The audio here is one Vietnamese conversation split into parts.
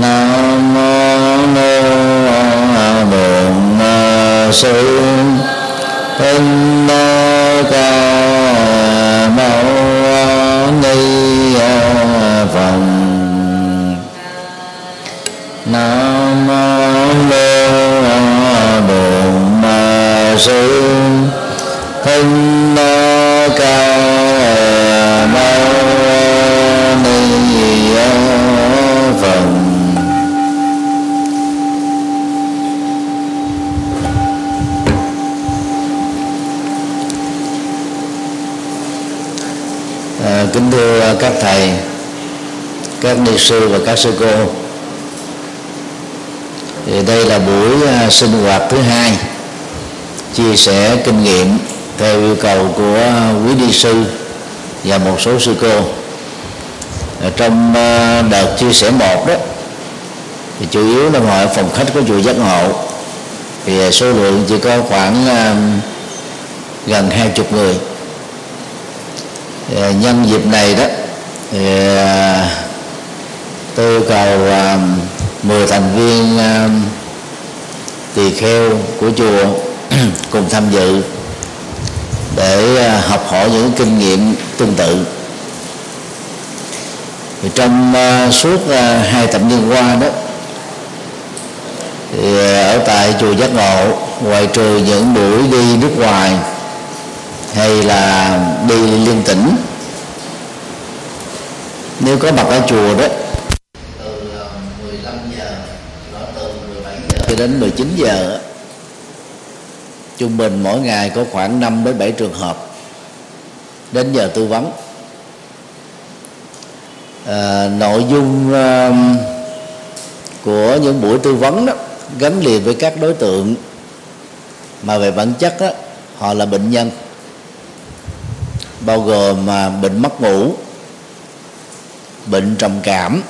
nam mô bổn sư thích ca các sư và các sư cô. Thì đây là buổi à, sinh hoạt thứ hai, chia sẻ kinh nghiệm theo yêu cầu của à, quý ni sư và một số sư cô. Ở trong đợt chia sẻ một đó, thì chủ yếu là ngồi ở phòng khách của chùa giác ngộ. Thì số lượng chỉ có khoảng gần hai chục người. Nhân dịp này đó, thì cầu uh, 10 thành viên uh, tỳ kheo của chùa cùng tham dự để uh, học hỏi những kinh nghiệm tương tự. Thì trong uh, suốt uh, hai thập niên qua đó thì ở tại chùa giác ngộ ngoài trừ những buổi đi nước ngoài hay là đi liên tỉnh nếu có mặt ở chùa đó từ 15 giờ đó từ 17 giờ cho đến 19 giờ trung bình mỗi ngày có khoảng 5 đến 7 trường hợp đến giờ tư vấn. À, nội dung à, của những buổi tư vấn đó gắn liền với các đối tượng mà về bản chất đó, họ là bệnh nhân bao gồm mà bệnh mất ngủ bệnh trầm cảm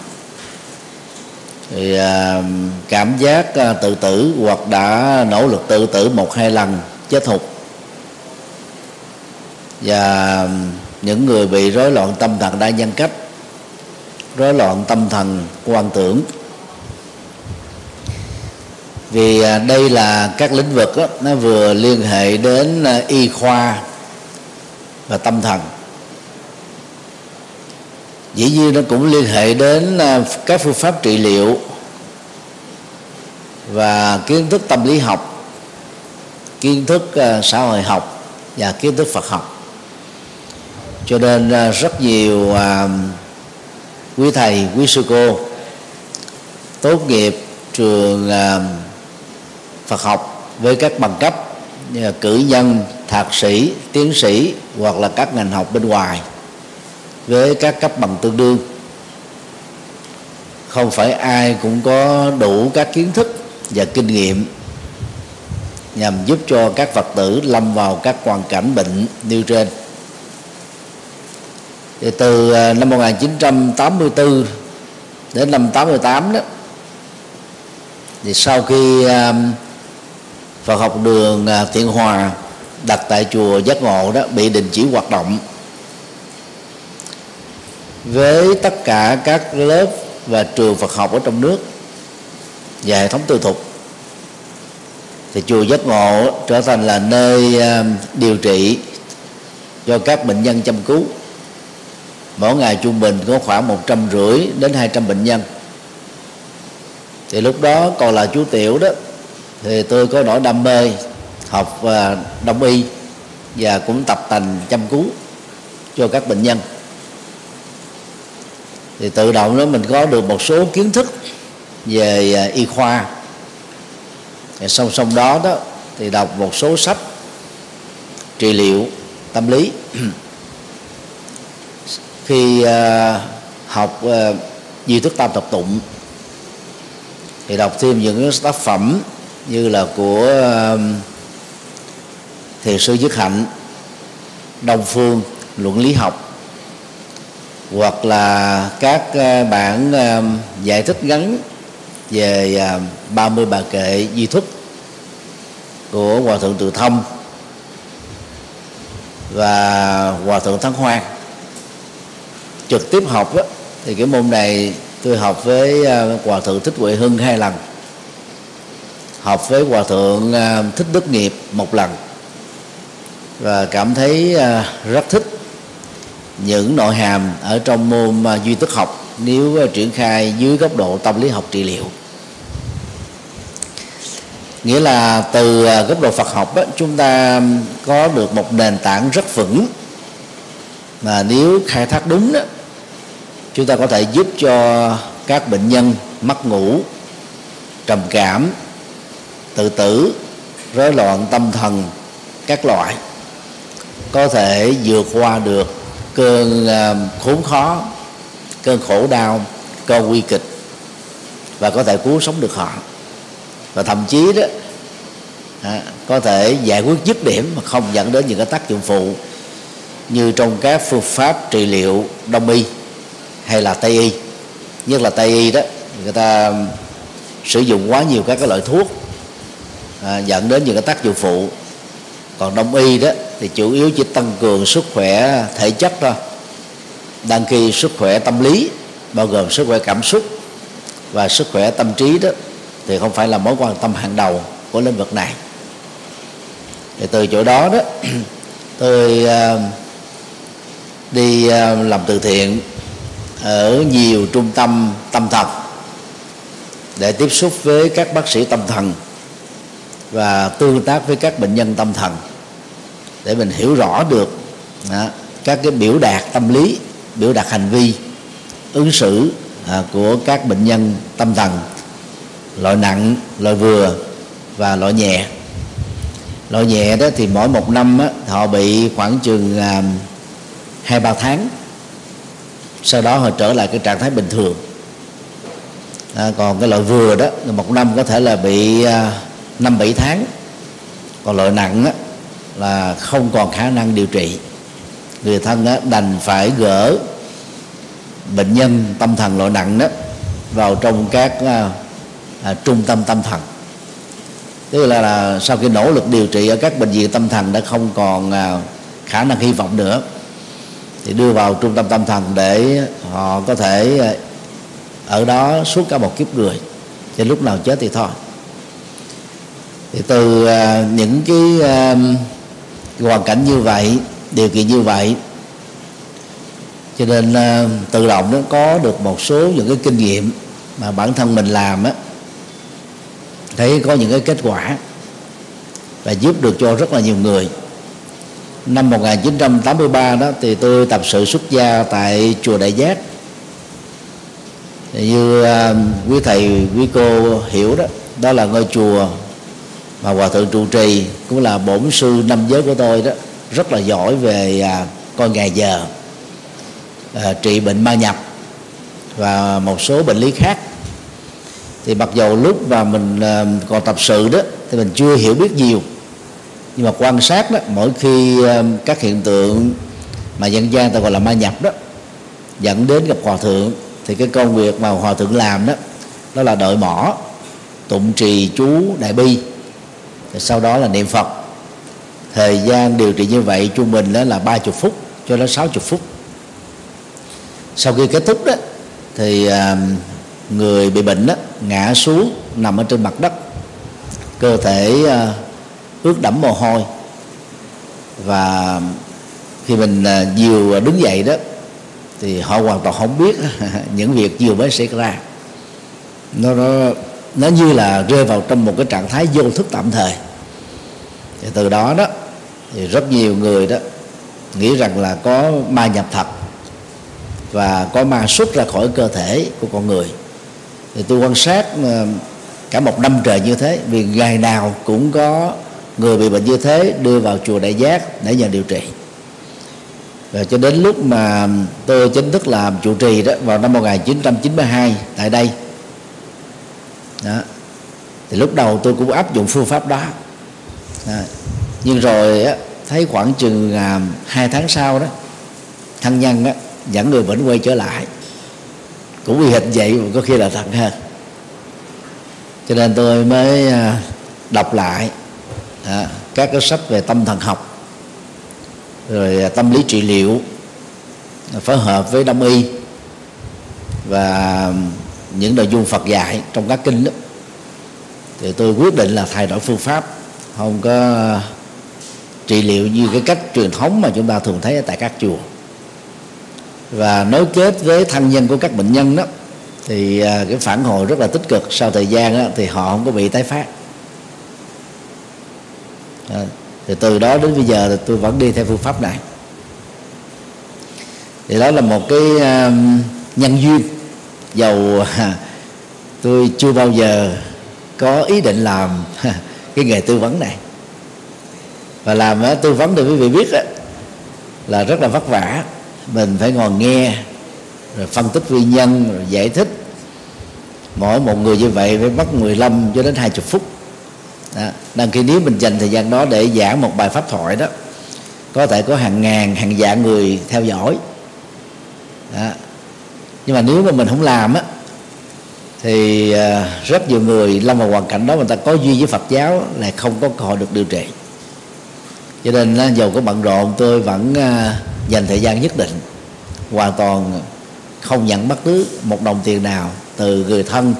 thì à, cảm giác à, tự tử hoặc đã nỗ lực tự tử một hai lần chết thục. Và những người bị rối loạn tâm thần đa nhân cách rối loạn tâm thần quan tưởng vì à, đây là các lĩnh vực đó, nó vừa liên hệ đến à, y khoa và tâm thần. Dĩ nhiên nó cũng liên hệ đến các phương pháp trị liệu và kiến thức tâm lý học, kiến thức ờ, xã hội học và kiến thức phật học. Cho nên ờ, rất nhiều ờ, quý thầy, quý sư cô, tốt nghiệp trường phật học với các bằng cấp như là cử nhân, thạc sĩ, tiến sĩ hoặc là các ngành học bên ngoài với các cấp bằng tương đương. Không phải ai cũng có đủ các kiến thức và kinh nghiệm nhằm giúp cho các phật tử lâm vào các hoàn cảnh bệnh nêu trên. Thì từ à, năm 1984 đến năm 88 đó, thì sau khi à, Phật học đường à, Thiện Hòa đặt tại chùa Giác Ngộ đó, bị đình chỉ hoạt động với tất cả các lớp và trường Phật học ở trong nước và hệ thống tư thục. Thì chùa Giác Ngộ trở thành là nơi à, điều trị cho các bệnh nhân chăm cứu. Mỗi ngày trung bình có khoảng một trăm rưỡi đến hai trăm bệnh nhân. Thì lúc đó còn là chú tiểu đó, thì tôi có nỗi đam mê học à, đông y và cũng tập tành chăm cứu cho các bệnh nhân. Thì tự động đó mình có được một số kiến thức về à, y khoa. Và song song đó đó thì đọc một số sách trị liệu tâm lý. Khi uh, học uh, di thức tam tập tụng thì đọc thêm những tác phẩm như là của uh, thiền sư dứt hạnh đông phương luận lý học hoặc là các uh, bản uh, giải thích ngắn về à, 30 bà kệ di thức của hòa thượng từ thông và hòa thượng thắng hoan trực tiếp học đó, thì cái môn này tôi học với à, hòa thượng thích huệ hưng hai lần. Học với hòa thượng à, thích đức nghiệp một lần. Và cảm thấy rất thích những nội hàm ở trong môn duy tức học nếu triển khai dưới góc độ tâm lý học trị liệu nghĩa là từ à, góc độ Phật học đó, chúng ta có được một nền tảng rất vững. Mà nếu khai thác đúng đó chúng ta có thể giúp cho các bệnh nhân mất ngủ trầm cảm tự tử rối loạn tâm thần các loại có thể vượt qua được cơn à, khốn khó cơn khổ đau cơn nguy kịch và có thể cứu sống được họ và thậm chí đó à, có thể giải quyết dứt điểm mà không dẫn đến những cái tác dụng phụ như trong các phương pháp trị liệu đông y hay là tây y. Nhất là tây y đó người ta sử dụng quá nhiều các cái loại thuốc à, dẫn đến những cái tác dụng phụ. Còn đông y đó thì chủ yếu chỉ tăng cường sức khỏe thể chất thôi. Đăng ký sức khỏe tâm lý bao gồm sức khỏe cảm xúc và sức khỏe tâm trí đó thì không phải là mối quan tâm hàng đầu của lĩnh vực này. Thì từ chỗ đó đó tôi uh, đi uh, làm từ thiện ở nhiều trung tâm tâm thần để tiếp xúc với các bác sĩ tâm thần và tương tác với các bệnh nhân tâm thần để mình hiểu rõ được đó, các cái biểu đạt tâm lý biểu đạt hành vi ứng xử à, của các bệnh nhân tâm thần loại nặng loại vừa và loại nhẹ. Loại nhẹ đó thì mỗi một năm á, họ bị khoảng chừng à, hai ba tháng. Sau đó họ trở lại cái trạng thái bình thường. À, còn cái loại vừa đó một năm có thể là bị à, năm bảy tháng. Còn loại nặng á, là không còn khả năng điều trị. Người thân á, đành phải gỡ bệnh nhân tâm thần loại nặng đó vào trong các à, à, trung tâm tâm thần. Tức là, là sau khi nỗ lực điều trị ở các bệnh viện tâm thần đã không còn à, khả năng hy vọng nữa thì đưa vào trung tâm tâm thần để họ có thể à, ở đó suốt cả một kiếp người thì lúc nào chết thì thôi. Thì từ à, những cái à, hoàn cảnh như vậy điều kiện như vậy cho nên à, tự động nó có được một số những cái kinh nghiệm mà bản thân mình làm á thấy có những cái kết quả và giúp được cho rất là nhiều người. Năm 1983 đó thì tôi tập sự xuất gia tại chùa Đại Giác. Như uh, quý thầy quý cô hiểu đó đó là ngôi chùa mà hòa thượng trụ trì cũng là bổn sư năm giới của tôi đó rất là giỏi về uh, coi ngày giờ uh, trị bệnh ma nhập và một số bệnh lý khác thì mặc dù lúc mà mình ờ, còn tập sự đó, thì mình chưa hiểu biết nhiều. Nhưng mà quan sát đó, mỗi khi ờ, các hiện tượng mà dân gian ta gọi là ma nhập đó, dẫn đến gặp hòa thượng, thì cái công việc mà hòa thượng làm đó đó là đợi mỏ, tụng trì chú đại bi. Rồi sau đó là niệm phật. Thời gian điều trị như vậy trung bình đó là ba chục phút, cho đến sáu chục phút. Sau khi kết thúc đó, thì ờ, người bị bệnh đó ngã xuống, nằm ở trên mặt đất. Cơ thể à, ướt đẫm mồ hôi. Và khi mình à, diều à, đứng dậy đó, thì họ hoàn toàn không biết những việc vừa mới xảy ra. Nó nó nó như là rơi vào trong một cái trạng thái vô thức tạm thời. Thì từ đó đó, thì rất nhiều người đó nghĩ rằng là có ma nhập thật và có ma xuất ra khỏi cơ thể của con người thì tôi quan sát ờ, cả một năm trời như thế vì ngày nào cũng có người bị bệnh như thế đưa vào chùa đại giác để nhờ điều trị và cho đến lúc mà tôi chính thức làm chủ trì đó vào năm 1992 tại đây đó. thì lúc đầu tôi cũng áp dụng phương pháp đó, đó. nhưng rồi á, thấy khoảng chừng à, hai tháng sau đó thân nhân á, dẫn người bệnh quay trở lại cũng bị hình vậy mà có khi là thật hơn cho nên tôi mới à, đọc lại à, các cái sách về tâm thần học rồi à, tâm lý trị liệu à, phối hợp với đông y và những nội dung Phật dạy trong các kinh đó. Thì tôi quyết định là thay đổi phương pháp không có trị liệu như cái cách truyền thống mà chúng ta thường thấy ở tại các chùa và nối kết với thân nhân của các bệnh nhân đó thì à, cái phản hồi rất là tích cực. Sau thời gian đó, thì họ không có bị tái phát. À, thì từ đó đến bây giờ thì tôi vẫn đi theo phương pháp này. Thì đó là một cái à, nhân duyên. Dầu à, tôi chưa bao giờ có ý định làm cái nghề tư vấn này. Và làm tư vấn thì quý vị biết là rất là vất vả mình phải ngồi nghe, rồi phân tích nguyên nhân, rồi giải thích mỗi một người như vậy phải mất 15 cho đến 20 phút đó. đăng khi nếu mình dành thời gian đó để giảng một bài pháp thoại đó, có thể có hàng ngàn, hàng vạn người theo dõi đó. nhưng mà nếu mà mình không làm á, thì ờ, rất nhiều người lâm vào hoàn cảnh đó người ta có duy với Phật giáo là không có cơ hội được điều trị cho nên ờ, dầu có bận rộn, tôi vẫn ờ, dành thời gian nhất định. Hoàn toàn không nhận bất cứ một đồng tiền nào từ người thân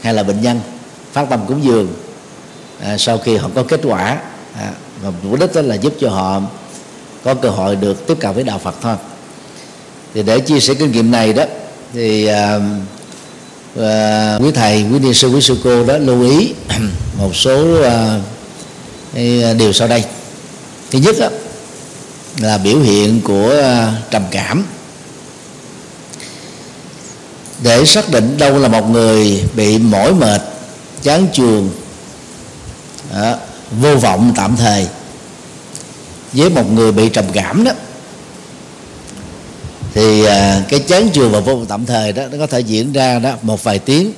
hay là bệnh nhân. Phát tâm cúng dường à, sau khi họ có kết quả à, và mục đích đó là giúp cho họ có cơ hội được tiếp cận với đạo Phật thôi. Thì để chia sẻ kinh nghiệm này đó thì à, à, quý thầy quý ni sư quý sư cô đó lưu ý một số à, à, điều sau đây. Thứ nhất đó, là biểu hiện của ờ, trầm cảm. Để xác định đâu là một người bị mỏi mệt chán chường đó, vô vọng tạm thời với một người bị trầm cảm đó thì ờ, cái chán chường và vô vọng tạm thời đó nó có thể diễn ra đó một vài tiếng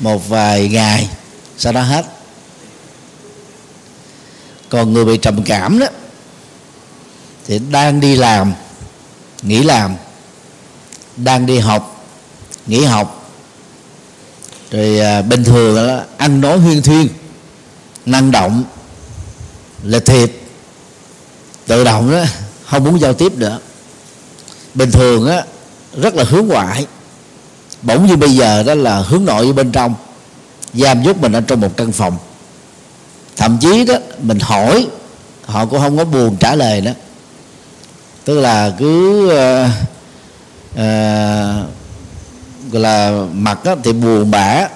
một vài ngày sau đó hết. Còn người bị trầm cảm đó thì đang đi làm nghỉ làm đang đi học nghỉ học. Rồi à, bình thường là ăn nói huyên thuyên năng động lịch thiệp tự động đó không muốn giao tiếp nữa. Bình thường á rất là hướng ngoại. Bỗng như bây giờ đó là hướng nội ở bên trong giam giúp mình ở trong một căn phòng. Thậm chí đó mình hỏi họ cũng không có buồn trả lời đó tức là cứ uh, uh, gọi là mặt đó, thì buồn bã.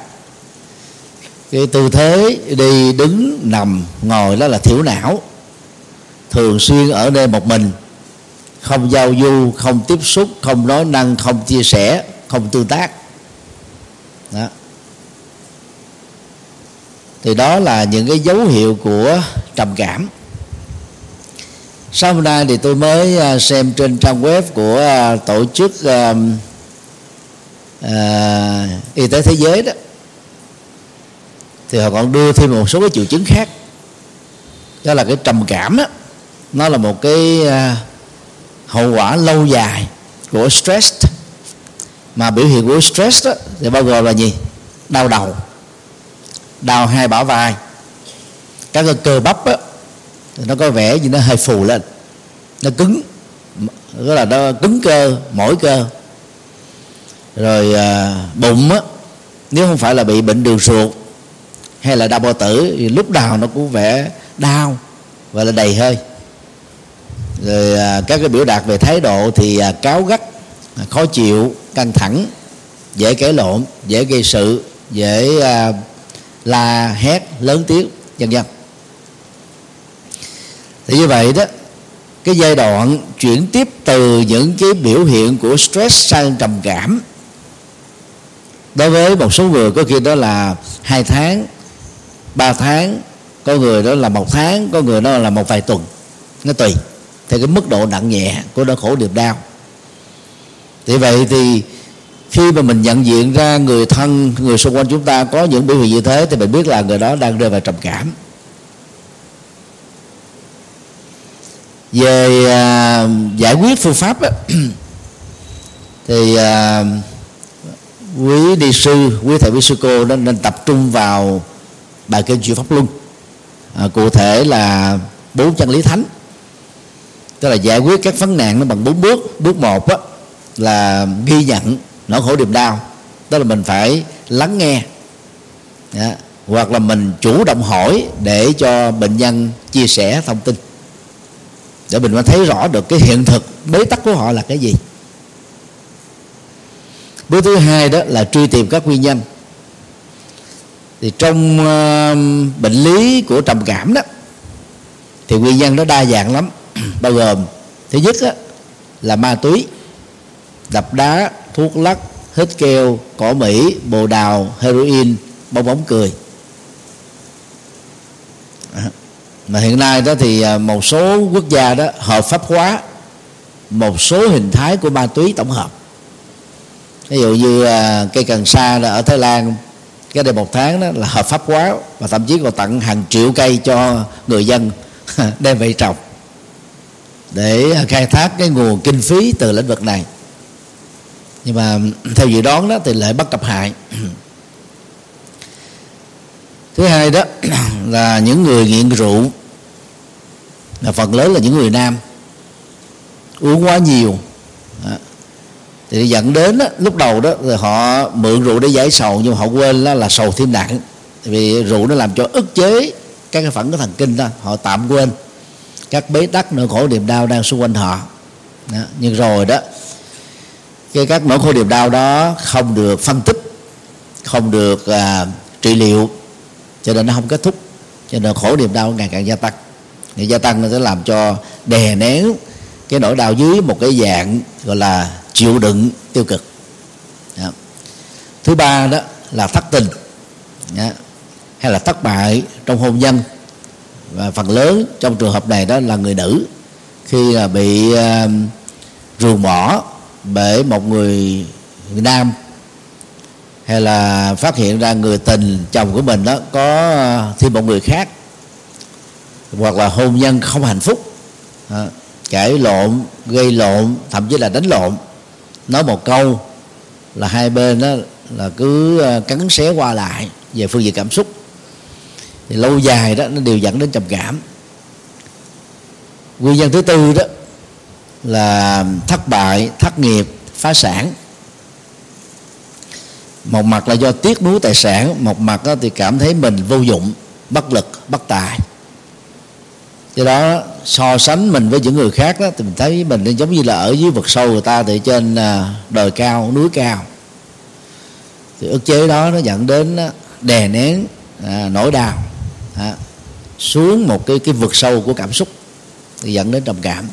Cái tư thế đi đứng nằm ngồi đó là thiểu não. Thường xuyên ở đây một mình. Không giao du không tiếp xúc không nói năng không chia sẻ không tương tác. Đó. Thì đó là những cái dấu hiệu của trầm cảm sau hôm nay thì tôi mới à, xem trên trang web của à, tổ chức uh, uh, y tế thế giới đó. Thì họ còn đưa thêm một số cái triệu chứng khác. Đó là cái trầm cảm đó nó là một cái uh, hậu quả lâu dài của stress. Mà biểu hiện của stress đó thì bao gồm là gì? Đau đầu đau hai bả vai. Các cái cơ bắp đó, thì nó có vẻ như nó hơi phù lên. Nó cứng. Tức là nó cứng cơ mỏi cơ. Rồi à, bụng á nếu không phải là bị bệnh đường ruột hay là đau bao tử thì lúc nào nó cũng vẻ đau và là đầy hơi. Rồi à, các cái biểu đạt về thái độ thì à, cáo gắt à, khó chịu căng thẳng dễ kể lộn dễ gây sự dễ à, la hét lớn tiếng vân vân thì như vậy đó, cái giai đoạn chuyển tiếp từ những cái biểu hiện của stress sang trầm cảm. Đối với một số người có khi đó là hai tháng, ba tháng, có người đó là một tháng, có người đó là một vài tuần. Nó tùy theo cái mức độ nặng nhẹ của đau khổ niềm đau. Thì vậy thì khi mà mình nhận diện ra người thân, người xung quanh chúng ta có những biểu hiện như thế thì mình biết là người đó đang rơi vào trầm cảm. Về à, giải quyết phương pháp á, thì à, quý đi sư quý thầy quý sư cô nên, nên tập trung vào bài kinh chuyển pháp luân. À, cụ thể là bốn chân lý thánh. Tức là giải quyết các vấn nạn nó bằng bốn bước. Bước một á, là ghi nhận nỗi khổ niềm đau. Tức là mình phải lắng nghe. Đó. hoặc là mình chủ động hỏi để cho bệnh nhân chia sẻ thông tin để mình mới thấy rõ được cái hiện thực bế tắc của họ là cái gì. Bước thứ hai đó là truy tìm các nguyên nhân. Thì trong uh, bệnh lý của trầm cảm đó thì nguyên nhân nó đa dạng lắm. Bao gồm thứ nhất đó, là ma túy đập đá thuốc lắc hít keo cỏ mỹ bồ đào heroin bong bóng cười. Mà hiện nay đó thì à, một số quốc gia đó hợp pháp hóa một số hình thái của ma túy tổng hợp. Ví dụ như à, cây cần sa là ở thái lan, cái đây một tháng đó là hợp pháp hóa và thậm chí còn tặng hàng triệu cây cho người dân đem về trồng để khai thác cái nguồn kinh phí từ lĩnh vực này. Nhưng mà theo dự đoán đó thì lại bất cập hại. Thứ hai đó là những người nghiện rượu là phần lớn là những người nam. Uống quá nhiều. Đó. thì dẫn đến đó, lúc đầu đó thì họ mượn rượu để giải sầu nhưng họ quên đó là sầu thêm nặng vì rượu nó làm cho ức chế các cái phản cái thần kinh đó họ tạm quên. Các bế tắc nỗi khổ niềm đau đang xung quanh họ. Đó. nhưng rồi đó cái các nỗi khổ niềm đau đó không được phân tích không được à, trị liệu. Cho nên nó không kết thúc. Cho nên khổ niềm đau ngày càng gia tăng thì gia tăng nó sẽ làm cho đè nén cái nỗi đau dưới một cái dạng gọi là chịu đựng tiêu cực. Đó. thứ ba đó là thất tình. Đó. hay là thất bại trong hôn nhân. Và phần lớn trong trường hợp này đó là người nữ. Khi là bị à, uh, ruồng bỏ bởi một người, người nam. Hay là phát hiện ra người tình chồng của mình đó có à, thêm một người khác hoặc là hôn nhân không hạnh phúc à, cãi lộn gây lộn thậm chí là đánh lộn. Nói một câu là hai bên đó là cứ à, cắn xé qua lại về phương diện cảm xúc. Thì lâu dài đó nó đều dẫn đến trầm cảm. Nguyên nhân thứ tư đó là thất bại thất nghiệp phá sản. Một mặt là do tiếc nuối tài sản một mặt đó thì cảm thấy mình vô dụng bất lực bất tài do đó so sánh mình với những người khác đó, thì mình thấy mình giống như là ở dưới vực sâu người ta thì trên à, đồi cao núi cao. Thì ức chế đó nó dẫn đến đè nén à, nỗi đau à, xuống một cái cái vực sâu của cảm xúc thì dẫn đến trầm cảm.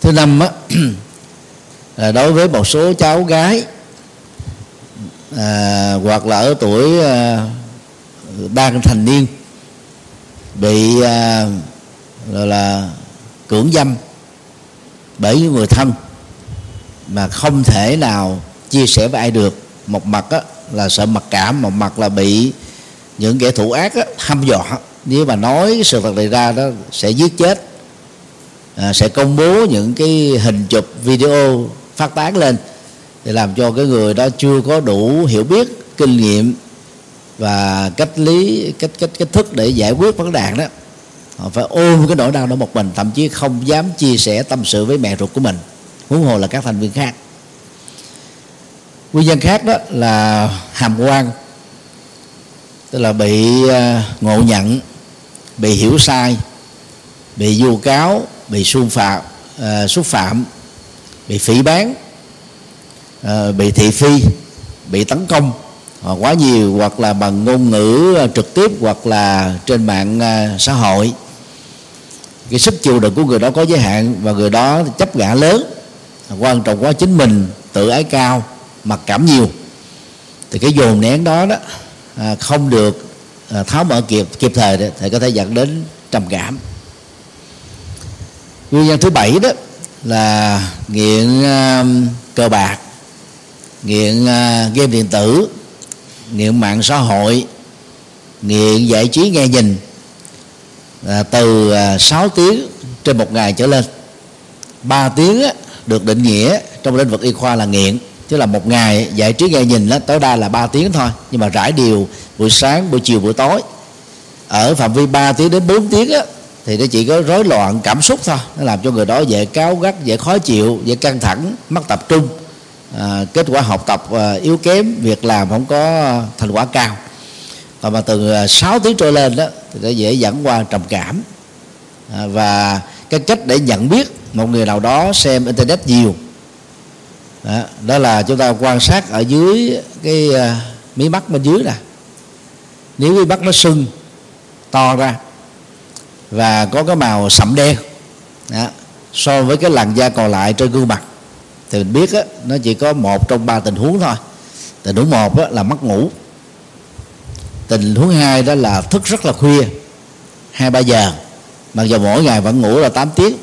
Thứ năm á, là đối với một số cháu gái à, hoặc là ở tuổi à, đang thành niên bị à, gọi là cưỡng dâm bởi những người thân mà không thể nào chia sẻ với ai được. Một mặt á, là sợ mặc cảm một mặt là bị những kẻ thủ ác á, hăm dọa. Nếu mà nói sự thật này ra đó sẽ giết chết à, sẽ công bố những cái hình chụp video phát tán lên để làm cho cái người đó chưa có đủ hiểu biết kinh nghiệm và cách lý cách cách cách thức để giải quyết vấn đề đó họ phải ôm cái nỗi đau đó một mình thậm chí không dám chia sẻ tâm sự với mẹ ruột của mình huống hồ là các thành viên khác. Nguyên nhân khác đó là hàm quan tức là bị à, ngộ nhận bị hiểu sai bị vu cáo bị xung phạm uh, xúc phạm bị phỉ bán uh, bị thị phi bị tấn công. Ờ, quá nhiều hoặc là bằng ngôn ngữ ờ, trực tiếp hoặc là trên mạng ờ, xã hội. Cái sức chịu đựng của người đó có giới hạn và người đó chấp ngã lớn. Quan trọng quá chính mình tự ái cao mặc cảm nhiều. Thì cái dồn nén đó đó à, không được à, tháo mở kịp kịp thời đó, thì có thể dẫn đến trầm cảm. Nguyên nhân thứ bảy đó là nghiện cờ bạc nghiện game điện tử nghiện mạng xã hội nghiện giải trí nghe nhìn à, từ à, 6 tiếng trên một ngày trở lên. 3 tiếng á, được định nghĩa trong lĩnh vực y khoa là nghiện. Chứ là một ngày giải trí nghe nhìn đó, tối đa là 3 tiếng thôi. Nhưng mà rải đều buổi sáng buổi chiều buổi tối. Ở phạm vi 3 tiếng đến 4 tiếng á, thì nó chỉ có rối loạn cảm xúc thôi. Nó làm cho người đó dễ cáo gắt dễ khó chịu dễ căng thẳng mất tập trung à, kết quả học tập à, yếu kém việc làm không có thành quả cao. Và mà từ à, 6 tiếng trôi lên đó thì nó dễ dẫn qua trầm cảm. À, và cái cách để nhận biết một người nào đó xem internet nhiều đó, đó là chúng ta quan sát ở dưới cái à, mí mắt bên dưới nè. Nếu cái mắt nó sưng to ra và có cái màu sậm đen đó, so với cái làn da còn lại trên gương mặt thì mình biết á, nó chỉ có một trong ba tình huống thôi. Tình huống một á, là mất ngủ. Tình huống hai đó là thức rất là khuya hai ba giờ. Mặc dù mỗi ngày vẫn ngủ là 8 tiếng.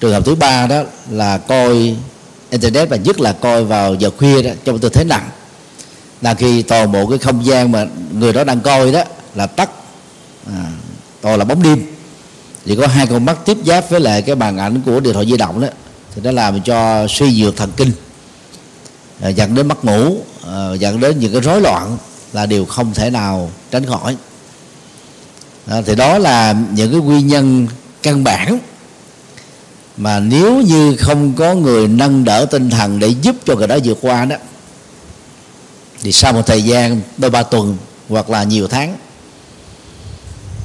Trường hợp thứ ba đó là coi internet và nhất là coi vào giờ khuya đó trong tư thế nặng. Là khi toàn bộ cái không gian mà người đó đang coi đó là tắt à, toàn là bóng đêm. Chỉ có hai con mắt tiếp giáp với lại cái màn ảnh của điện thoại di động đó thì nó làm cho suy nhược thần kinh. Ờ, dẫn đến mất ngủ ờ, dẫn đến những cái rối loạn là điều không thể nào tránh khỏi. Ờ, thì đó là những cái nguyên nhân căn bản mà nếu như không có người nâng đỡ tinh thần để giúp cho người đó vượt qua đó, thì sau một thời gian đôi ba tuần hoặc là nhiều tháng,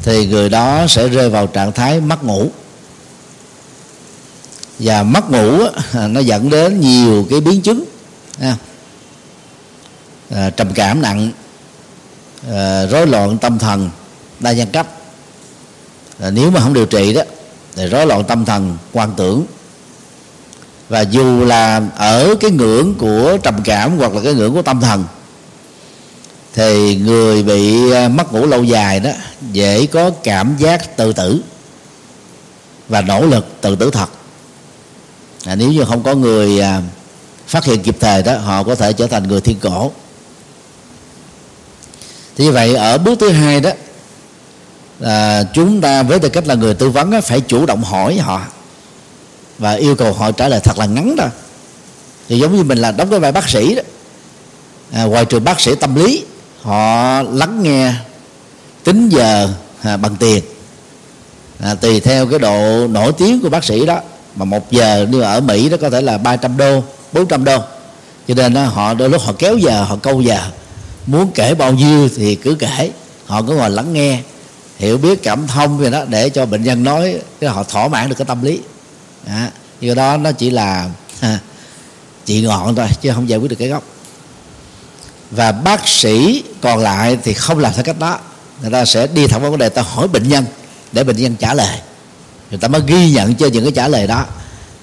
thì người đó sẽ rơi vào trạng thái mất ngủ và mất ngủ à, nó dẫn đến nhiều cái biến chứng à, trầm cảm nặng à, rối loạn tâm thần đa nhân cấp. À, nếu mà không điều trị đó thì rối loạn tâm thần quan tưởng. Và dù là ở cái ngưỡng của trầm cảm hoặc là cái ngưỡng của tâm thần thì người bị à, mất ngủ lâu dài đó dễ có cảm giác tự tử và nỗ lực tự tử thật à, nếu như không có người à, phát hiện kịp thời đó họ có thể trở thành người thiên cổ. Thì như vậy ở bước thứ hai đó là chúng ta với tư cách là người tư vấn phải chủ động hỏi họ và yêu cầu họ trả lời thật là ngắn đó thì giống như mình là đóng cái vai bác sĩ đó à, ngoài trừ bác sĩ tâm lý họ lắng nghe tính giờ à, bằng tiền. À, tùy theo cái độ nổi tiếng của bác sĩ đó mà một giờ như ở Mỹ đó có thể là 300 đô 400 đô. Cho nên đó, họ đôi lúc họ kéo giờ họ câu giờ. Muốn kể bao nhiêu thì cứ kể. Họ cứ ngồi lắng nghe hiểu biết cảm thông về đó để cho bệnh nhân nói cái họ thỏa mãn được cái tâm lý. À, do đó nó chỉ là à, ngọn thôi chứ không giải quyết được cái gốc. Và bác sĩ còn lại thì không làm theo cách đó. Người ta sẽ đi thẳng vào vấn đề ta hỏi bệnh nhân để bệnh nhân trả lời người ta mới ghi nhận cho những cái trả lời đó.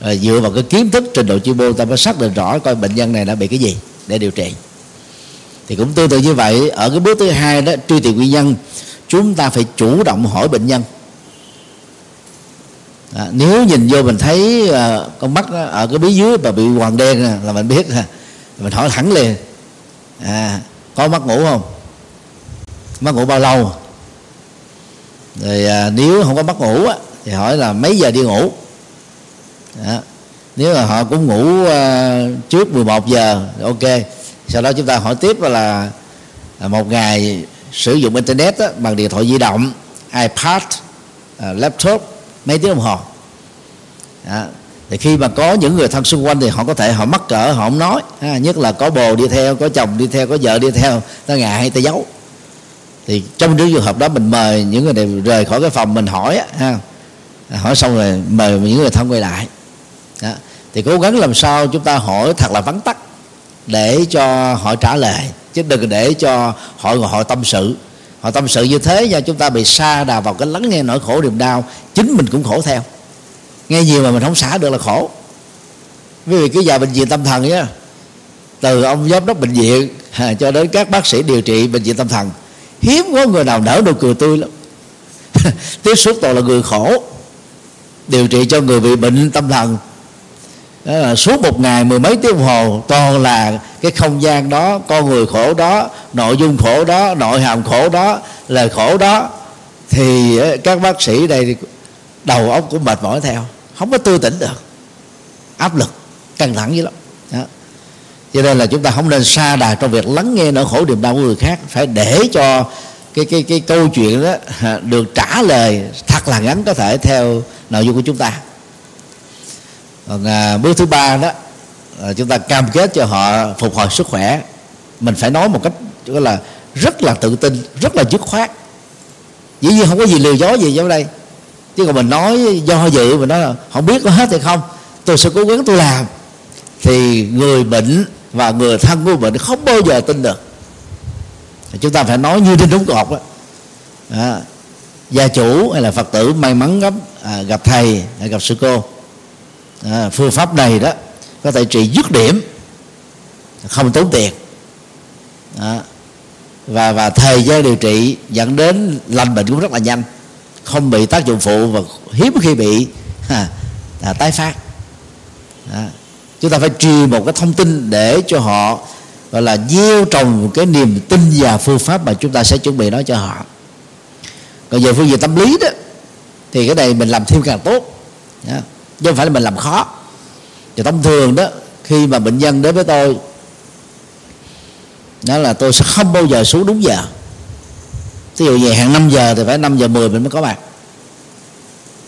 Rồi dựa vào cái kiến thức trình độ chuyên môn ta mới xác định rõ coi bệnh nhân này đã bị cái gì để điều trị. Thì cũng tương tự như vậy ở cái bước thứ hai đó truy tìm nguyên nhân chúng ta phải chủ động hỏi bệnh nhân. À, nếu nhìn vô mình thấy à, con mắt ở cái bí dưới mà bị hoàng đen là mình biết à, mình hỏi thẳng liền. À, có mắt ngủ không? Mắt ngủ bao lâu? Rồi à, nếu không có mắt ngủ á, thì hỏi là mấy giờ đi ngủ đó. nếu mà họ cũng ngủ uh, trước 11 giờ ok sau đó chúng ta hỏi tiếp là, là một ngày sử dụng internet đó, bằng điện thoại di động ipad uh, laptop mấy tiếng đồng hồ đó. thì khi mà có những người thân xung quanh thì họ có thể họ mắc cỡ họ không nói ha. nhất là có bồ đi theo có chồng đi theo có vợ đi theo ta ngại ta giấu thì trong những trường hợp đó mình mời những người này rời khỏi cái phòng mình hỏi ha hỏi xong rồi mời những người thân quay lại. Đó. thì cố gắng làm sao chúng ta hỏi thật là vắn tắt để cho họ trả lời chứ đừng để cho họ họ tâm sự. Họ tâm sự như thế do chúng ta bị xa đà vào cái lắng nghe nỗi khổ niềm đau chính mình cũng khổ theo. Nghe nhiều mà mình không xả được là khổ. Vì cái giờ bệnh viện tâm thần nhá từ ông giám đốc bệnh viện à, cho đến các bác sĩ điều trị bệnh viện tâm thần hiếm có người nào nở nụ cười tươi lắm. Tiếp xúc toàn là người khổ điều trị cho người bị bệnh tâm thần. Đó là suốt một ngày mười mấy tiếng đồng hồ, toàn là cái không gian đó, con người khổ đó, nội dung khổ đó, nội hàm khổ đó, lời khổ đó. Thì các bác sĩ đây đầu óc cũng mệt mỏi theo, không có tư tỉnh được, áp lực, căng thẳng dữ lắm. Đó. cho nên là chúng ta không nên xa đà trong việc lắng nghe nỗi khổ niềm đau của người khác, phải để cho cái cái cái câu chuyện đó được trả lời thật là ngắn có thể theo nội dung của chúng ta. Còn à, bước thứ ba đó à, chúng ta cam kết cho họ phục hồi sức khỏe. Mình phải nói một cách gọi là rất là tự tin rất là dứt khoát. Dĩ nhiên không có gì lừa dối gì trong đây. Chứ còn mình nói do dự mình nói là không biết có hết hay không tôi sẽ cố gắng tôi làm. Thì người bệnh và người thân của bệnh không bao giờ tin được chúng ta phải nói như trên đúng cột đó. À, gia chủ hay là phật tử may mắn gặp à, gặp thầy hay gặp sư cô. À, phương pháp này đó có thể trị dứt điểm không tốn tiền. À, và và thời gian điều trị dẫn đến lành bệnh cũng rất là nhanh. Không bị tác dụng phụ và hiếm khi bị à, à, tái phát. À, chúng ta phải truyền một cái thông tin để cho họ gọi là gieo trồng cái niềm tin và phương pháp mà chúng ta sẽ chuẩn bị nói cho họ. Còn về phương diện tâm lý đó thì cái này mình làm thêm càng tốt. Chứ không phải là mình làm khó. Thì thông thường đó khi mà bệnh nhân đến với tôi đó là tôi sẽ không bao giờ xuống đúng giờ. Ví dụ về hàng 5 giờ thì phải 5 giờ 10 mình mới có mặt.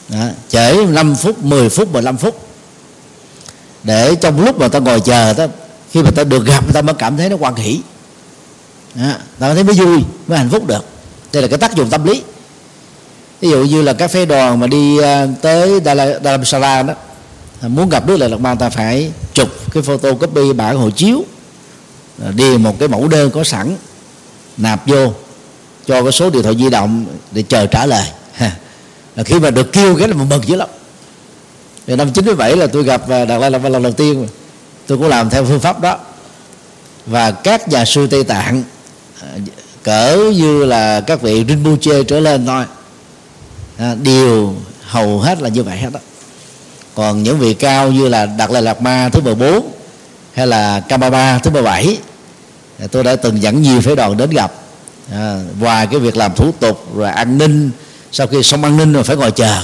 Đó, trễ 5 phút 10 phút 15 phút. Để trong lúc mà ta ngồi chờ đó khi mà ta được gặp ta mới cảm thấy nó quan hỷ. À, ta thấy mới vui mới hạnh phúc được. Đây là cái tác dụng tâm lý. Ví dụ như là các phái đoàn mà đi à, tới tới Dharamsala đó à, muốn gặp Đức Lệ Lạt Ma ta phải chụp cái photo copy bản hộ chiếu à, điền một cái mẫu đơn có sẵn nạp vô cho cái số điện thoại di động để chờ trả lời. Là khi mà được kêu cái là mừng dữ lắm. Thì năm 97 là tôi gặp Đạt Lai Lạt Ma lần đầu tiên tôi cũng làm theo phương pháp đó. Và các nhà sư Tây Tạng cỡ như là các vị Rinpoche trở lên thôi à, đều hầu hết là như vậy hết đó. Còn những vị cao như là đặt lại Lạt Ma thứ 14 hay là Kamaba thứ 17 tôi đã từng dẫn nhiều phái đoàn đến gặp. À, ngoài cái việc làm thủ tục rồi an ninh sau khi xong an ninh rồi phải ngồi chờ.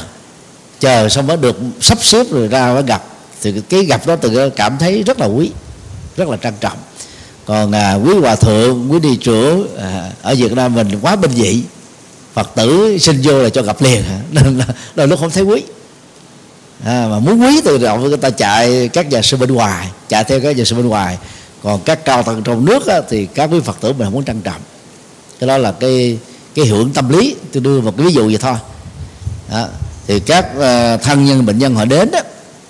Chờ xong mới được sắp xếp rồi ra mới gặp thì cái gặp đó từ cảm thấy rất là quý rất là trân trọng. Còn à, quý hòa thượng quý đi trưởng à, ở việt nam mình quá bình dị. Phật tử xin vô là cho gặp liền à, nên là đôi lúc không thấy quý. À, mà muốn quý từ động người ta chạy các nhà sư bên ngoài chạy theo các nhà sư bên ngoài. Còn các cao tầng trong nước á, thì các quý phật tử mình không muốn trân trọng. Cái đó là cái cái hưởng tâm lý. Tôi đưa một cái ví dụ vậy thôi. À, thì các uh, thân nhân bệnh nhân họ đến đó,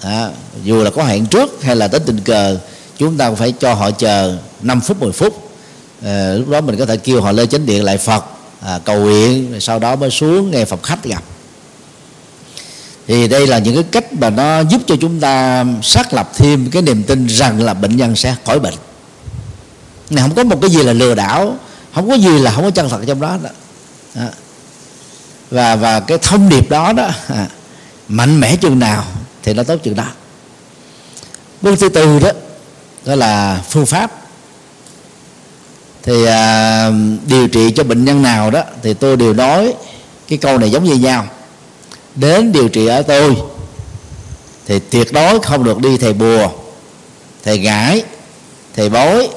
à, dù là có hẹn trước hay là tới tình cờ chúng ta phải cho họ chờ 5 phút 10 phút. À, lúc đó mình có thể kêu họ lên chánh điện lại Phật à, cầu nguyện sau đó mới xuống nghe Phật khách gặp. Thì đây là những cái cách mà nó giúp cho chúng ta xác lập thêm cái niềm tin rằng là bệnh nhân sẽ khỏi bệnh. Này không có một cái gì là lừa đảo không có gì là không có chân thật trong đó, đó. và và cái thông điệp đó đó à, mạnh mẽ chừng nào thì nó tốt chừng đó. Bước thứ tư đó đó là phương pháp. Thì à, điều trị cho bệnh nhân nào đó thì tôi đều nói cái câu này giống như nhau. Đến điều trị ở tôi thì tuyệt đối không được đi thầy bùa thầy gãi thầy bói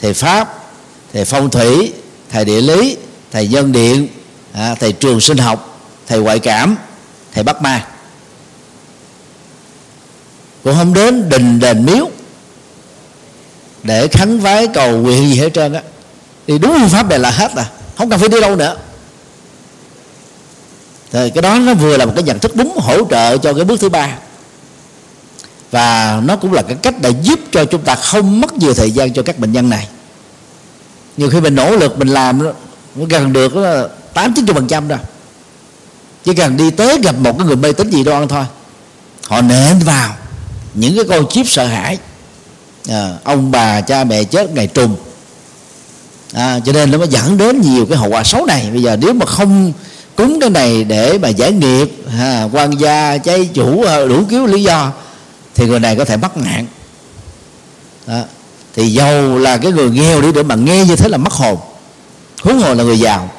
thầy pháp thầy phong thủy thầy địa lý thầy dân điện à, thầy trường sinh học thầy ngoại cảm thầy bắt ma cũng không đến đình đền miếu để khấn vái cầu nguyện gì hết trơn á. Thì đúng phương pháp này là hết à không cần phải đi đâu nữa. Thì cái đó nó vừa là một cái nhận thức đúng hỗ trợ cho cái bước thứ ba. Và nó cũng là cái cách để giúp cho chúng ta không mất nhiều thời gian cho các bệnh nhân này. Nhiều khi mình nỗ lực, mình làm nó gần được tám, chín phần trăm đâu chỉ cần đi tới gặp một cái người mê tín gì đoan thôi, họ nện vào những cái câu chip sợ hãi. À, ông bà cha mẹ chết ngày trùng. À, cho nên nó mới dẫn đến nhiều cái hậu quả xấu này. Bây giờ nếu mà không cúng cái này để mà giải nghiệp à, quan gia cháy chủ đủ kiểu lý do thì người này có thể mất nạn. À, thì giàu là cái người nghèo đi để mà nghe như thế là mất hồn. Huống hồ là người giàu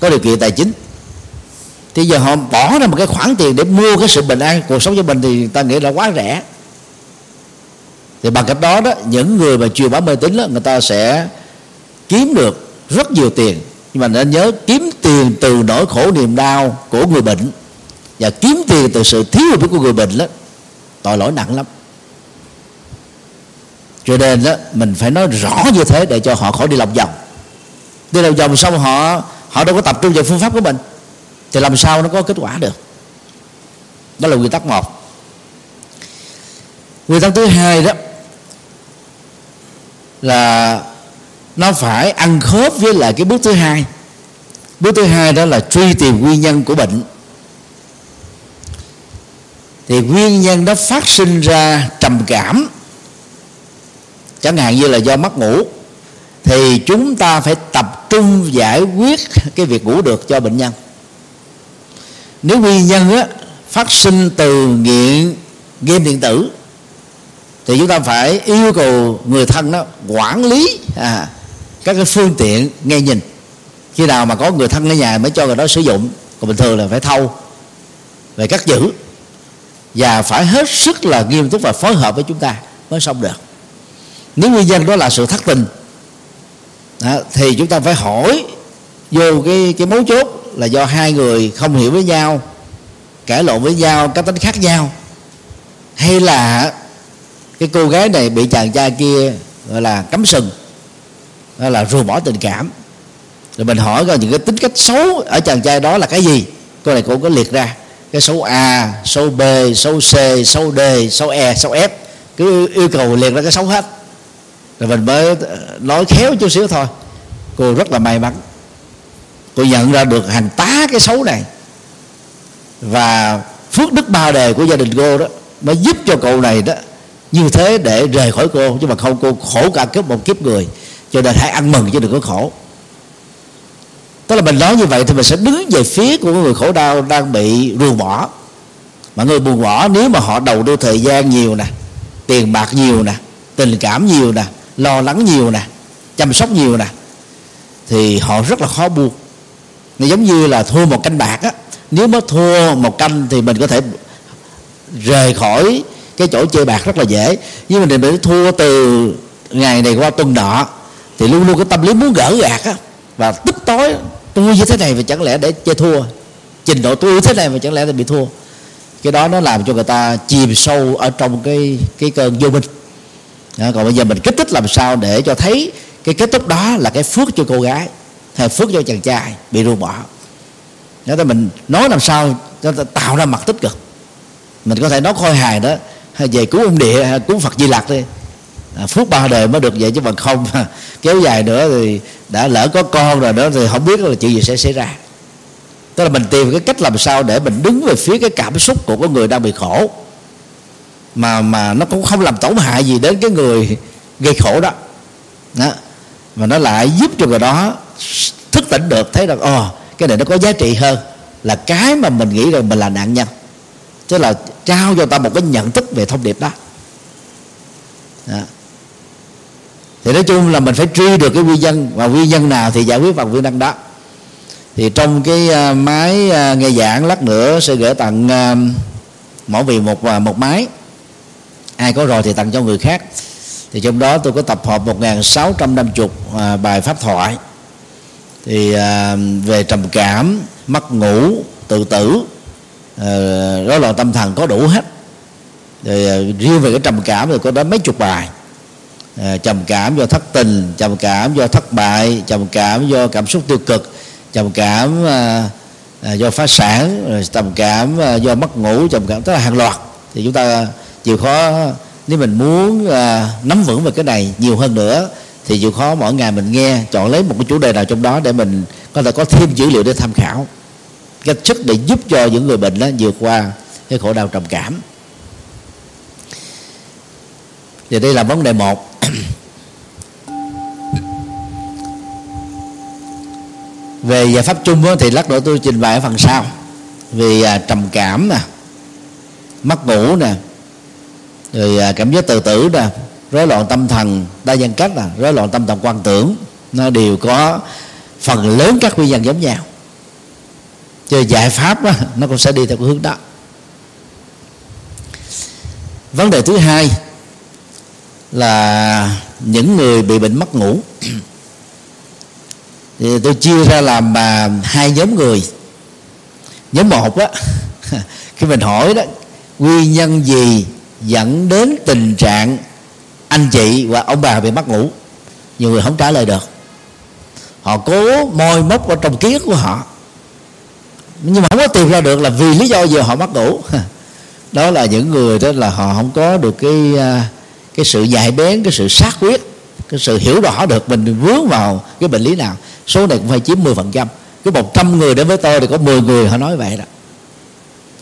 có điều kiện tài chính. Thì giờ họ bỏ ra một cái khoản tiền để mua cái sự bình an cuộc sống cho mình thì ta nghĩ là quá rẻ thì bằng cách đó đó những người mà truyền bá mê tín đó, người ta sẽ kiếm được rất nhiều tiền. Nhưng mà nên nhớ kiếm tiền từ nỗi khổ niềm đau của người bệnh. Và kiếm tiền từ sự thiếu hiểu biết của người bệnh đó tội lỗi nặng lắm. Cho nên đó mình phải nói rõ như thế để cho họ khỏi đi lòng vòng. Đi lòng vòng xong họ họ đâu có tập trung vào phương pháp của mình thì làm sao nó có kết quả được? Đó là nguyên tắc một. Nguyên tắc thứ hai đó là nó phải ăn khớp với lại cái bước thứ hai. Bước thứ hai đó là truy tìm nguyên nhân của bệnh. Thì nguyên nhân đó phát sinh ra trầm cảm. Chẳng hạn như là do mất ngủ. Thì chúng ta phải tập trung giải quyết cái việc ngủ được cho bệnh nhân. Nếu nguyên nhân á, phát sinh từ nghiện game điện tử thì chúng ta phải yêu cầu người thân đó quản lý à, các cái phương tiện nghe nhìn. Khi nào mà có người thân ở nhà mới cho người đó sử dụng còn bình thường là phải thâu về cắt giữ. Và phải hết sức là nghiêm túc và phối hợp với chúng ta mới xong được. Nếu nguyên nhân đó là sự thất tình đó, thì chúng ta phải hỏi vô cái cái mấu chốt là do hai người không hiểu với nhau cãi lộn với nhau các tính khác nhau hay là cái cô gái này bị chàng trai kia, gọi là cấm sừng. Đó là rùa bỏ tình cảm. Rồi mình hỏi coi những cái tính cách xấu ở chàng trai đó là cái gì. Cô này cũng có liệt ra. Cái số A số B số C số D số E số F. Cứ yêu cầu liệt ra cái xấu hết. Rồi mình mới ờ, nói khéo chút xíu thôi. Cô rất là may mắn. Cô nhận ra được hàng tá cái xấu này. Và phước đức ba đề của gia đình cô đó mới giúp cho cậu này đó như thế để rời khỏi cô chứ mà không, cô khổ cả kiếp, một kiếp người. Cho nên hãy ăn mừng chứ đừng có khổ. Tức là mình nói như vậy thì mình sẽ đứng về phía của người khổ đau đang bị ruồng bỏ. Mà người buồn bỏ, nếu mà họ đầu tư thời gian nhiều nè, tiền bạc nhiều nè, tình cảm nhiều nè, lo lắng nhiều nè, chăm sóc nhiều nè, thì họ rất là khó buông. Nó giống như là thua một canh bạc á. Nếu mới thua một canh thì mình có thể rời khỏi cái chỗ chơi bạc rất là dễ. Nhưng mà mình thua từ ngày này qua tuần nọ. Thì luôn luôn cái tâm lý muốn gỡ gạt á. Và tức tối tôi như thế này và chẳng lẽ để chơi thua? Trình độ tôi như thế này mà chẳng lẽ là bị thua? Cái đó nó làm cho người ta chìm sâu ở trong cái cái cơn vô minh. Đó, còn bây giờ mình kích thích làm sao để cho thấy cái kết thúc đó là cái phước cho cô gái hay phước cho chàng trai bị ruồng bỏ. Nói thì mình nói làm sao cho tạo ra mặt tích cực. Mình có thể nói khôi hài đó về cứu ông địa cứu phật di lặc đi. À, phước ba đời mới được vậy chứ bằng không. Kéo dài nữa thì đã lỡ có con rồi đó thì không biết là chuyện gì sẽ xảy ra. Tức là mình tìm cái cách làm sao để mình đứng về phía cái cảm xúc của cái người đang bị khổ. Mà mà nó cũng không làm tổn hại gì đến cái người gây khổ đó, đó. mà nó lại giúp cho người đó thức tỉnh được thấy rằng ồ oh, cái này nó có giá trị hơn là cái mà mình nghĩ rằng mình là nạn nhân tức là trao cho ta một cái nhận thức về thông điệp đó, đó. thì nói chung là mình phải truy được cái nguyên nhân và nguyên nhân nào thì giải quyết bằng nguyên nhân đó. Thì trong cái à, máy à, nghe giảng lát nữa sẽ gửi tặng à, mỗi vị một một máy. Ai có rồi thì tặng cho người khác. Thì trong đó tôi có tập hợp 1650 à, bài pháp thoại. Thì à, về trầm cảm mất ngủ tự tử. Ờ, rối loạn tâm thần có đủ hết. Rồi ờ, riêng về cái trầm cảm thì có đến mấy chục bài. À, trầm cảm do thất tình trầm cảm do thất bại trầm cảm do cảm xúc tiêu cực trầm cảm à, à, do phá sản rồi trầm cảm à, do mất ngủ trầm cảm tức là hàng loạt. Thì chúng ta chịu khó nếu mình muốn à, nắm vững về cái này nhiều hơn nữa thì chịu khó mỗi ngày mình nghe chọn lấy một cái chủ đề nào trong đó để mình có thể có thêm dữ liệu để tham khảo cách sức để giúp cho những người bệnh đó vượt qua cái khổ đau trầm cảm. Thì đây là vấn đề một. Về giải pháp chung thì lát nữa tôi trình bày ở phần sau. Vì à, trầm cảm nè, mất ngủ nè, rồi à, cảm giác tự tử nè, rối loạn tâm thần, đa nhân cách nè, rối loạn tâm thần quan tưởng, nó đều có phần lớn các nguyên nhân giống nhau cho giải pháp đó, nó cũng sẽ đi theo cái hướng đó. Vấn đề thứ hai là những người bị bệnh mất ngủ. Thì tôi chia ra làm mà hai nhóm người. Nhóm một á khi mình hỏi đó nguyên nhân gì dẫn đến tình trạng anh chị và ông bà bị mất ngủ? Nhiều người không trả lời được. Họ cố moi móc vào trong ký ức của họ nhưng mà không có tìm ra được là vì lý do gì họ mất ngủ. Đó là những người đó là họ không có được cái à, cái sự dạy bén, cái sự xác quyết, cái sự hiểu rõ được mình vướng vào cái bệnh lý nào. Số này cũng phải chiếm 10% phần trăm. Cái một trăm người đến với tôi thì có 10 người họ nói vậy đó.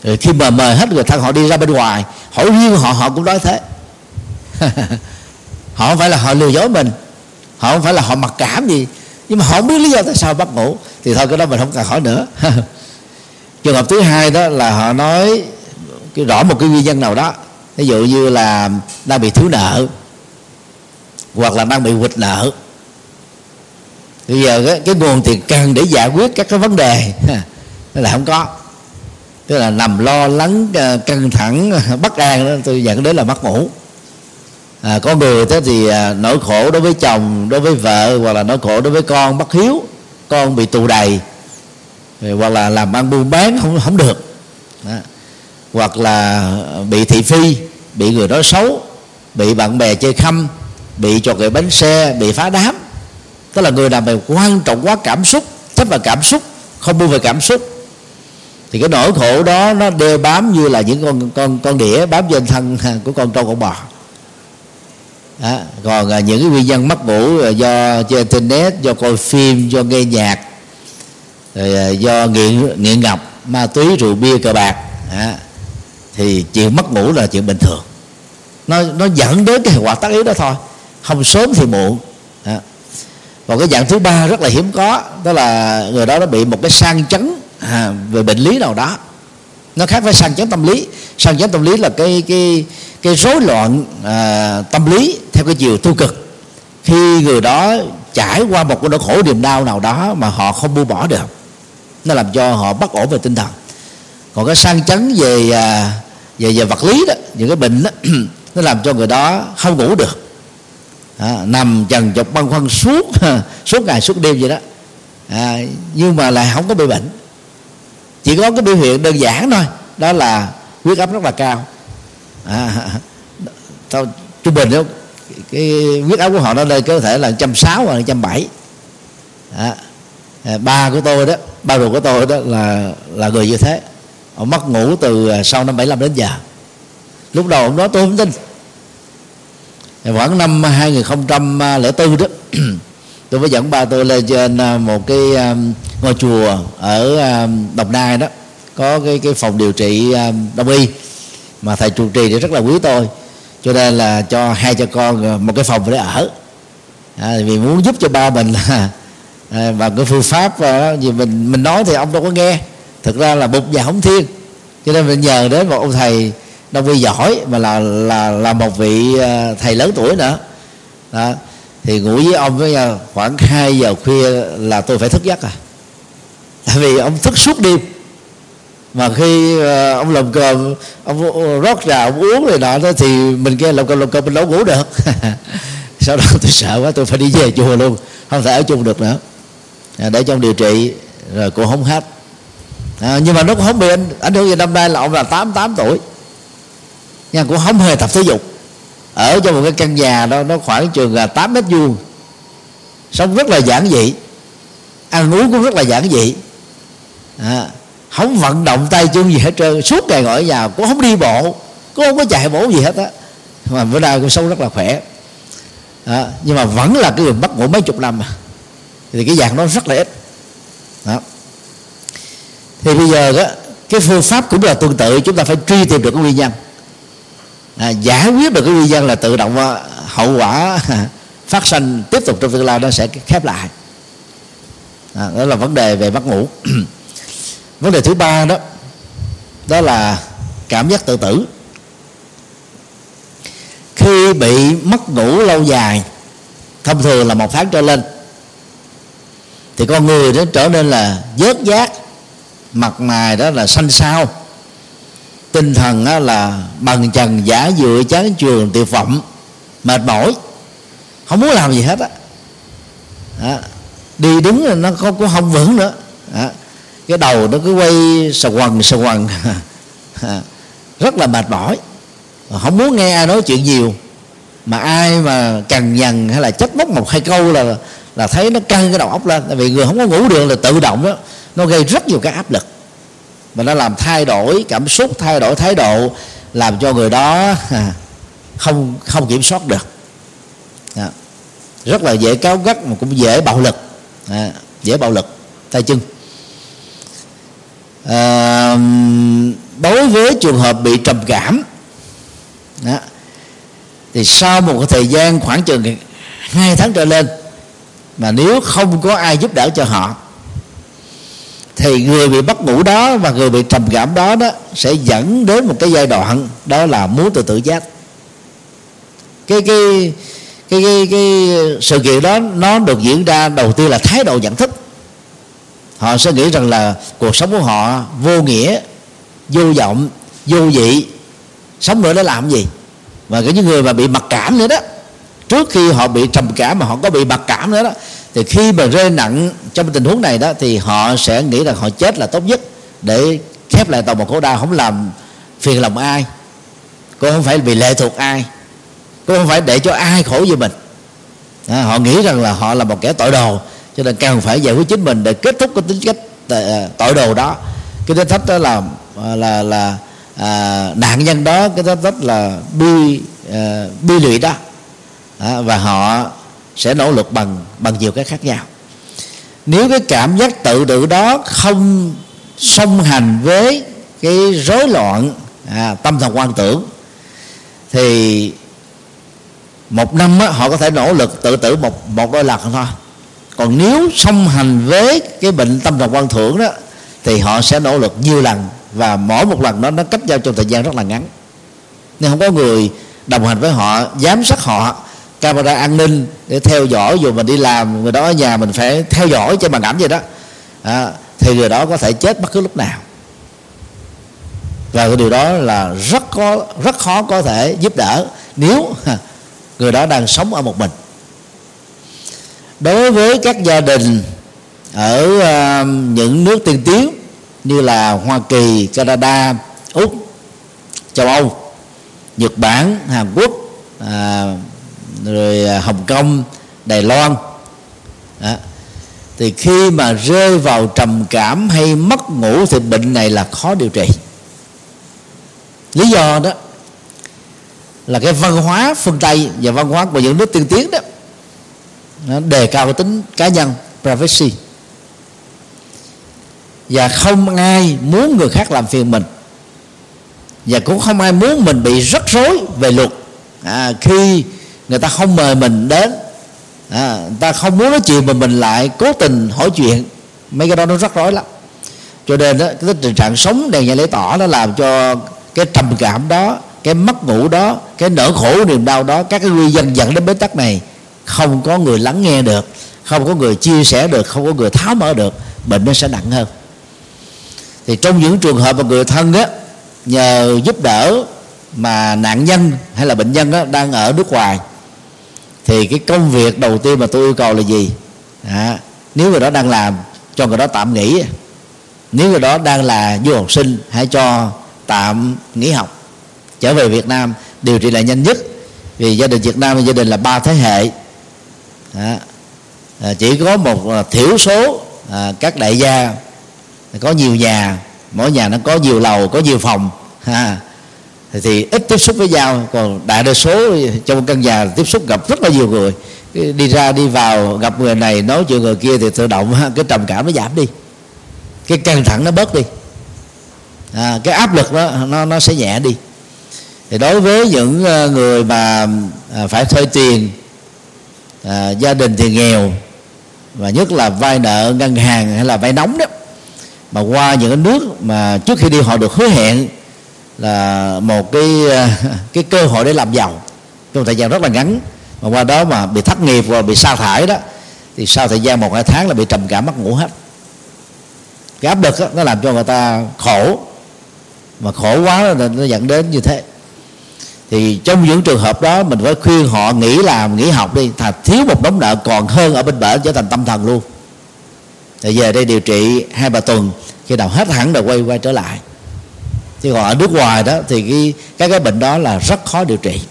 Rồi khi mà mời hết người thân họ đi ra bên ngoài, hỏi riêng họ họ cũng nói thế. Họ không phải là họ lừa dối mình. Họ không phải là họ mặc cảm gì. Nhưng mà họ không biết lý do tại sao bắt ngủ. Thì thôi, cái đó mình không cần hỏi nữa. trường hợp thứ hai đó là họ nói cái rõ một cái nguyên nhân nào đó. Ví dụ như là đang bị thiếu nợ hoặc là đang bị quỵt nợ. Bây giờ cái, cái nguồn tiền cần để giải quyết các cái vấn đề. Là không có. Tức là nằm lo lắng ờ, căng thẳng bất an đó tôi dẫn đến là mất ngủ. À, có người thế thì à, nỗi khổ đối với chồng đối với vợ hoặc là nỗi khổ đối với con bất hiếu con bị tù đầy hoặc là làm ăn buôn bán không không được đó. hoặc là bị thị phi, bị người nói xấu, bị bạn bè chơi khăm, bị cho người bánh xe, bị phá đám tức là người làm việc quan trọng quá cảm xúc, chấp vào cảm xúc, không buông về cảm xúc, thì cái nỗi khổ đó nó đeo bám như là những con con con đĩa bám trên thân của con trâu con bò đó. còn à, những cái nguyên nhân mất ngủ à, do chơi internet, do coi phim, do nghe nhạc rồi à, do nghiện nghiện ngập ma túy rượu bia cờ bạc à, thì chuyện mất ngủ là chuyện bình thường. Nó nó dẫn đến cái hệ quả tác yếu đó thôi. Không sớm thì muộn à. còn cái dạng thứ ba rất là hiếm có đó là người đó nó bị một cái sang chấn à, về bệnh lý nào đó. Nó khác với sang chấn tâm lý. Sang chấn tâm lý là cái cái cái rối loạn à, tâm lý theo cái chiều tiêu cực. Khi người đó trải qua một cái nỗi khổ niềm đau nào đó mà họ không buông bỏ được nó làm cho họ bất ổn về tinh thần. Còn cái sang chấn về à, về về vật lý đó những cái bệnh đó, nó làm cho người đó không ngủ được. À, nằm trần dọc băn khoăn suốt suốt ngày suốt đêm vậy đó. À, nhưng mà lại không có bị bệnh. Chỉ có cái biểu hiện đơn giản thôi đó là huyết áp rất là cao. À, tao trung bình đó cái huyết áp của họ nó lên có thể là trăm sáu hoặc trăm bảy. À, à, ba của tôi đó ba ruột của tôi đó là là người như thế. Ông mất ngủ từ à, sau năm 75 đến giờ. Lúc đầu ông nói tôi không tin. Khoảng năm 2004 đó tôi mới dẫn ba tôi lên trên à, một cái à, ngôi chùa ở đồng nai đó. Có cái cái phòng điều trị đông y. Mà thầy trụ trì thì rất là quý tôi. Cho nên là cho hai cha con một cái phòng để ở. À, vì muốn giúp cho ba mình là À, và cái phương pháp à, gì mình mình nói thì ông đâu có nghe. Thực ra là bục và hống thiên. Cho nên mình nhờ đến một ông thầy đông y giỏi, mà là là là một vị à, thầy lớn tuổi nữa. Đó. Thì ngủ với ông với nhau khoảng 2 giờ khuya là tôi phải thức giấc à. Tại vì ông thức suốt đêm. Mà khi ông làm cơm, ông rót trà, ông uống rồi nọ đó thì mình kia làm cơm làm cơm mình đâu ngủ được. Sau đó tôi sợ quá, tôi phải đi về chùa luôn. Không thể ở chung được nữa. Dạ, để trong điều trị rồi cũng không hết. À, nhưng mà nó cũng không bị ảnh, ảnh hưởng gì năm nay là ông là 88 tuổi. Nhưng cũng không hề tập thể dục. Ở trong một cái căn nhà đó nó khoảng trường là 8 mét vuông. Sống rất là giản dị. Ăn uống cũng rất là giản dị. À, không vận động tay chân gì hết trơn. Suốt ngày ngồi ở nhà cũng không đi bộ. Cũng không có chạy bộ gì hết á. Mà bữa nay cũng sống rất là khỏe. À, nhưng mà vẫn là cái người mất ngủ mấy chục năm mà thì cái dạng đó rất là ít. Đó. thì bây giờ đó cái phương pháp cũng là tương tự chúng ta phải truy tìm được cái nguyên nhân. À, giải quyết được cái nguyên nhân là tự động à, hậu quả phát sinh tiếp tục trong tương lai nó sẽ khép lại. À, đó là vấn đề về mất ngủ. Vấn đề thứ ba đó đó là cảm giác tự tử. Khi bị mất ngủ lâu dài thông thường là một tháng trở lên thì con người đó trở nên là vớt giác mặt mày đó là xanh xao. Tinh thần đó là bằng trần giả dựa chán trường tuyệt vọng, mệt mỏi. Không muốn làm gì hết á. Đó. đi đứng là nó không có không vững nữa. Đó. cái đầu nó cứ quay sờ quần sờ quần. Rất là mệt mỏi. Không muốn nghe ai nói chuyện nhiều. Mà ai mà cằn nhằn hay là trách móc một hai câu là là thấy nó căng cái đầu óc lên. Tại vì người không có ngủ được là tự động đó nó gây rất nhiều cái áp lực. Và nó làm thay đổi cảm xúc thay đổi thái độ làm cho người đó không không kiểm soát được. Đó. rất là dễ cáo gắt mà cũng dễ bạo lực. À, dễ bạo lực. Tay chân. À, đối với trường hợp bị trầm cảm đó, thì sau một thời gian khoảng chừng hai tháng trở lên mà nếu không có ai giúp đỡ cho họ thì người bị mất ngủ đó và người bị trầm cảm đó đó sẽ dẫn đến một cái giai đoạn đó là muốn tự tử giác cái cái cái cái, cái sự kiện đó nó được diễn ra đầu tiên là thái độ nhận thức. Họ sẽ nghĩ rằng là cuộc sống của họ vô nghĩa vô vọng vô vị sống nữa để làm gì? Và cái những người mà bị mặc cảm nữa đó trước khi họ bị trầm cảm mà họ có bị mặc cảm nữa đó thì khi mà rơi nặng trong tình huống này đó thì họ sẽ nghĩ rằng họ chết là tốt nhất để khép lại tàu một khổ đau. Không làm phiền lòng ai cũng không phải bị lệ thuộc ai cũng không phải để cho ai khổ như mình. À, họ nghĩ rằng là họ là một kẻ tội đồ cho nên càng phải giải quyết chính mình để kết thúc cái tính cách ờ, ờ, tội đồ đó. Cái tính thách đó là ờ, là là à, nạn nhân đó cái tính thách là bi à, bi lụy đó à, và họ sẽ nỗ lực bằng bằng nhiều cái khác nhau. Nếu cái cảm giác tự tự đó không song hành với cái rối loạn à, tâm thần quan tưởng thì một năm á, họ có thể nỗ lực tự tử một một đôi lần thôi. Còn nếu song hành với cái bệnh tâm thần quan thưởng đó thì họ sẽ nỗ lực nhiều lần và mỗi một lần đó nó cách nhau trong thời gian rất là ngắn. Nên không có người đồng hành với họ giám sát họ camera an ninh để theo dõi dù mình đi làm người đó ở nhà mình phải theo dõi trên màn ảnh vậy đó. À, thì người đó có thể chết bất cứ lúc nào. Và cái điều đó là rất có rất khó có thể giúp đỡ nếu người đó đang sống ở một mình. Đối với các gia đình ở uh, những nước tiên tiến như là Hoa Kỳ, Canada, Úc, châu Âu, Nhật Bản, Hàn Quốc, à, rồi à, Hồng Kông, Đài Loan. Đó. thì khi mà rơi vào trầm cảm hay mất ngủ thì bệnh này là khó điều trị. Lý do đó là cái văn hóa phương tây và văn hóa của những nước tiên tiến đó nó đề cao cái tính cá nhân privacy. Và không ai muốn người khác làm phiền mình. Và cũng không ai muốn mình bị rắc rối về luật. À, khi người ta không mời mình đến. À, người ta không muốn nói chuyện mà mình lại cố tình hỏi chuyện. Mấy cái đó nó rất rối lắm. Cho nên đó, cái tình trạng sống đèn nhà lễ tỏ nó làm cho cái trầm cảm đó cái mất ngủ đó cái nỗi khổ niềm đau đó các cái nguyên nhân dẫn đến bế tắc này không có người lắng nghe được không có người chia sẻ được không có người tháo mở được bệnh nó sẽ nặng hơn. Thì trong những trường hợp mà người thân đó nhờ giúp đỡ mà nạn nhân hay là bệnh nhân đó đang ở nước ngoài thì cái công việc đầu tiên mà tôi yêu cầu là gì? À, nếu người đó đang làm cho người đó tạm nghỉ. Nếu người đó đang là du học sinh hãy cho tạm nghỉ học. Trở về Việt Nam điều trị lại nhanh nhất. Vì gia đình Việt Nam gia đình là ba thế hệ. À, chỉ có một thiểu số à, các đại gia có nhiều nhà. Mỗi nhà nó có nhiều lầu có nhiều phòng. Ha thì, ít tiếp xúc với nhau còn đại đa số trong căn nhà tiếp xúc gặp rất là nhiều người. Đi ra đi vào gặp người này nói chuyện người kia thì tự động cái trầm cảm nó giảm đi. Cái căng thẳng nó bớt đi. À, cái áp lực đó nó nó sẽ nhẹ đi. Thì đối với những ờ, người mà à, phải thuê tiền à, gia đình thì nghèo và nhất là vay nợ ngân hàng hay là vay nóng đó mà qua những cái nước mà trước khi đi họ được hứa hẹn là một cái à, cái cơ hội để làm giàu. Trong thời gian rất là ngắn mà qua đó mà bị thất nghiệp và bị sa thải đó thì sau thời gian một hai tháng là bị trầm cảm mất ngủ hết. Cái áp lực đó, nó làm cho người ta khổ mà khổ quá là nó dẫn đến như thế. Thì trong những trường hợp đó mình phải khuyên họ nghỉ làm nghỉ học đi thà thiếu một đống nợ còn hơn ở bên bển trở thành tâm thần luôn. Thì về đây điều trị hai ba tuần khi nào hết hẳn rồi quay quay trở lại chứ còn ở nước ngoài đó thì cái các cái bệnh đó là rất khó điều trị.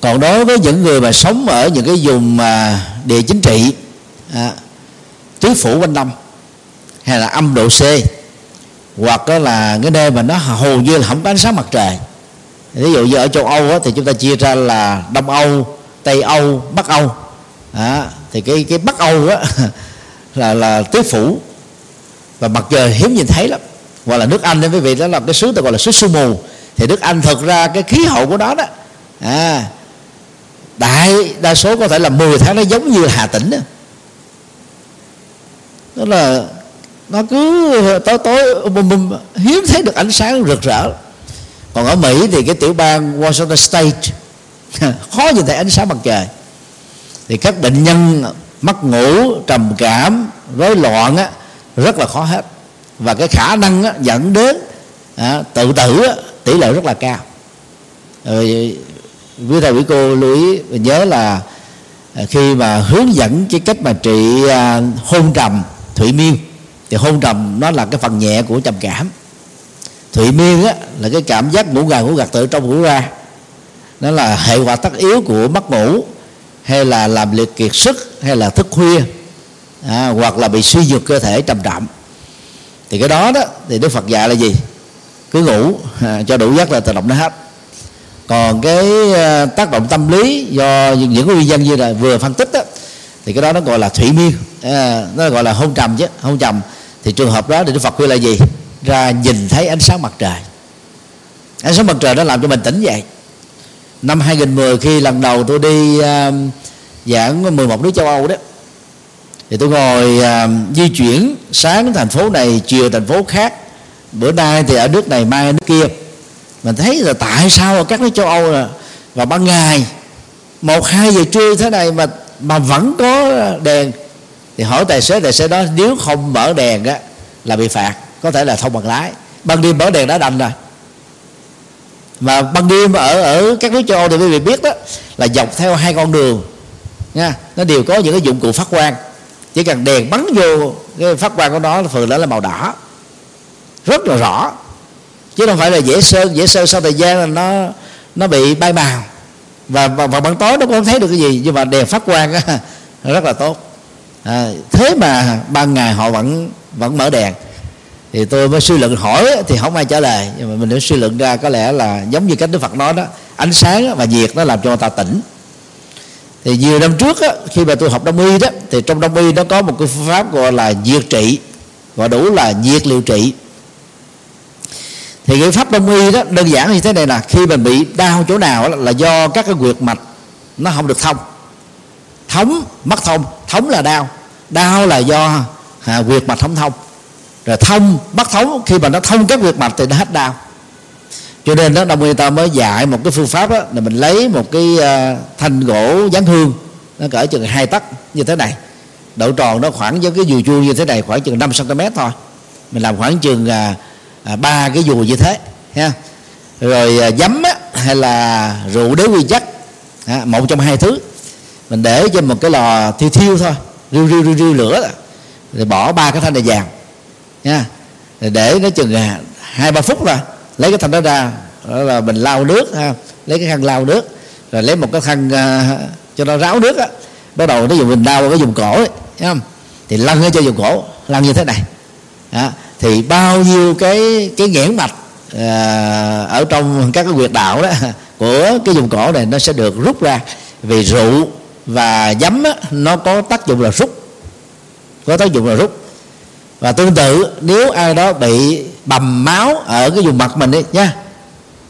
Còn đối với những người mà sống ở những cái vùng mà địa chính trị à, tứ phủ quanh năm hay là âm độ C hoặc là cái nơi mà nó hầu như là không có ánh sáng mặt trời. Ví dụ như ở châu Âu đó, thì chúng ta chia ra là Đông Âu Tây Âu Bắc Âu. À, thì cái cái Bắc Âu đó là là tứ phủ. Và mặt trời hiếm nhìn thấy lắm hoặc là nước Anh đó quý vị đó là cái xứ tôi gọi là xứ sương mù thì nước Anh thực ra cái khí hậu của đó đó à, đại đa số có thể là 10 tháng nó giống như Hà Tĩnh đó. đó là nó cứ tối tối bùm bùm hiếm thấy được ánh sáng rực rỡ. Còn ở Mỹ thì cái tiểu bang Washington State khó nhìn thấy ánh sáng mặt trời. Thì các bệnh nhân mất ngủ trầm cảm rối loạn á, rất là khó hết và cái khả năng á, dẫn đến à, tự tử á, tỷ lệ rất là cao. Rồi quý thầy quý cô lưu ý nhớ là à, khi mà hướng dẫn cái cách mà trị à, hôn trầm thụy miên thì hôn trầm nó là cái phần nhẹ của trầm cảm. Thụy miên á, là cái cảm giác ngủ gà ngủ gật tự trong ngủ ra. Nó là hệ quả tất yếu của mất ngủ hay là làm liệt kiệt sức hay là thức khuya à, hoặc là bị suy nhược cơ thể trầm trọng thì cái đó đó thì đức phật dạy là gì? Cứ ngủ à, cho đủ giấc là tự động nó hết. Còn cái à, tác động tâm lý do những, những cái nguyên nhân như là vừa phân tích đó, thì cái đó nó gọi là thủy miên à, nó gọi là hôn trầm chứ hôn trầm. Thì trường hợp đó thì đức phật khuyên là gì? Ra nhìn thấy ánh sáng mặt trời. Ánh sáng mặt trời nó làm cho mình tỉnh dậy. Năm 2010 khi lần đầu tôi đi uh, giảng 11 nước châu Âu đó thì tôi ngồi uh, di chuyển sáng thành phố này chiều thành phố khác. Bữa nay thì ở nước này mai ở nước kia. Mình thấy là tại sao ở các nước châu Âu là vào ban ngày một hai giờ trưa thế này mà mà vẫn có đèn. Thì hỏi tài xế tài xế đó nếu không mở đèn á là bị phạt có thể là thông bằng lái. Ban đêm mở đèn đã đành rồi. Mà ban đêm ở ở các nước châu Âu thì quý vị biết đó là dọc theo hai con đường nha. Nó đều có những cái dụng cụ phát quang chỉ cần đèn bắn vô cái phát quang của nó phần đó là màu đỏ. Rất là rõ. Chứ không phải là dễ sơn dễ sơn sau thời gian là nó nó bị bay màu. Và và, và ban tối nó cũng không thấy được cái gì nhưng mà đèn phát quang á, rất là tốt. À, thế mà ban ngày họ vẫn vẫn mở đèn. Thì tôi mới suy luận hỏi thì không ai trả lời. Nhưng mà mình đã suy luận ra có lẽ là giống như cách đức phật nói đó ánh sáng và nhiệt nó làm cho người ta tỉnh thì nhiều năm trước á, khi mà tôi học đông y đó thì trong đông y nó có một cái phương pháp gọi là diệt trị gọi đủ là diệt liệu trị. Thì cái pháp đông y đó đơn giản như thế này là khi mình bị đau chỗ nào đó, là do các cái quyệt mạch nó không được thông. Thống mất thông thống là đau. Đau là do à, quyệt mạch không thông. Rồi thông bắt thống khi mà nó thông các quyệt mạch thì nó hết đau cho nên đó đông y ta mới dạy một cái phương pháp đó là mình lấy một cái à, thanh gỗ dán hương nó cỡ chừng hai tấc như thế này. Độ tròn nó khoảng với cái dù chuông như thế này khoảng chừng 5 cm thôi. Mình làm khoảng chừng à, à, ba cái dù như thế ha. Rồi giấm á, hay là rượu đế quy chất à, một trong hai thứ. Mình để trên một cái lò thiêu thiêu thôi riu riu riu, riu lửa rồi bỏ ba cái thanh này vàng nha để nó chừng hai ba phút rồi lấy cái thanh đó ra đó là mình lau nước ha. Lấy cái khăn lau nước rồi lấy một cái khăn uh, cho nó ráo nước á. Bắt đầu nó dùng mình đau cái dùng cổ ấy, thấy không? Thì lăn ở cho dùng cổ lăn như thế này. Đó. thì bao nhiêu cái cái nghẽn mạch uh, ở trong các cái quyệt đạo đó của cái dùng cổ này nó sẽ được rút ra. Vì rượu và giấm á, nó có tác dụng là rút. Có tác dụng là rút. Và tương tự nếu ai đó bị bầm máu ở cái vùng mặt mình đi nha.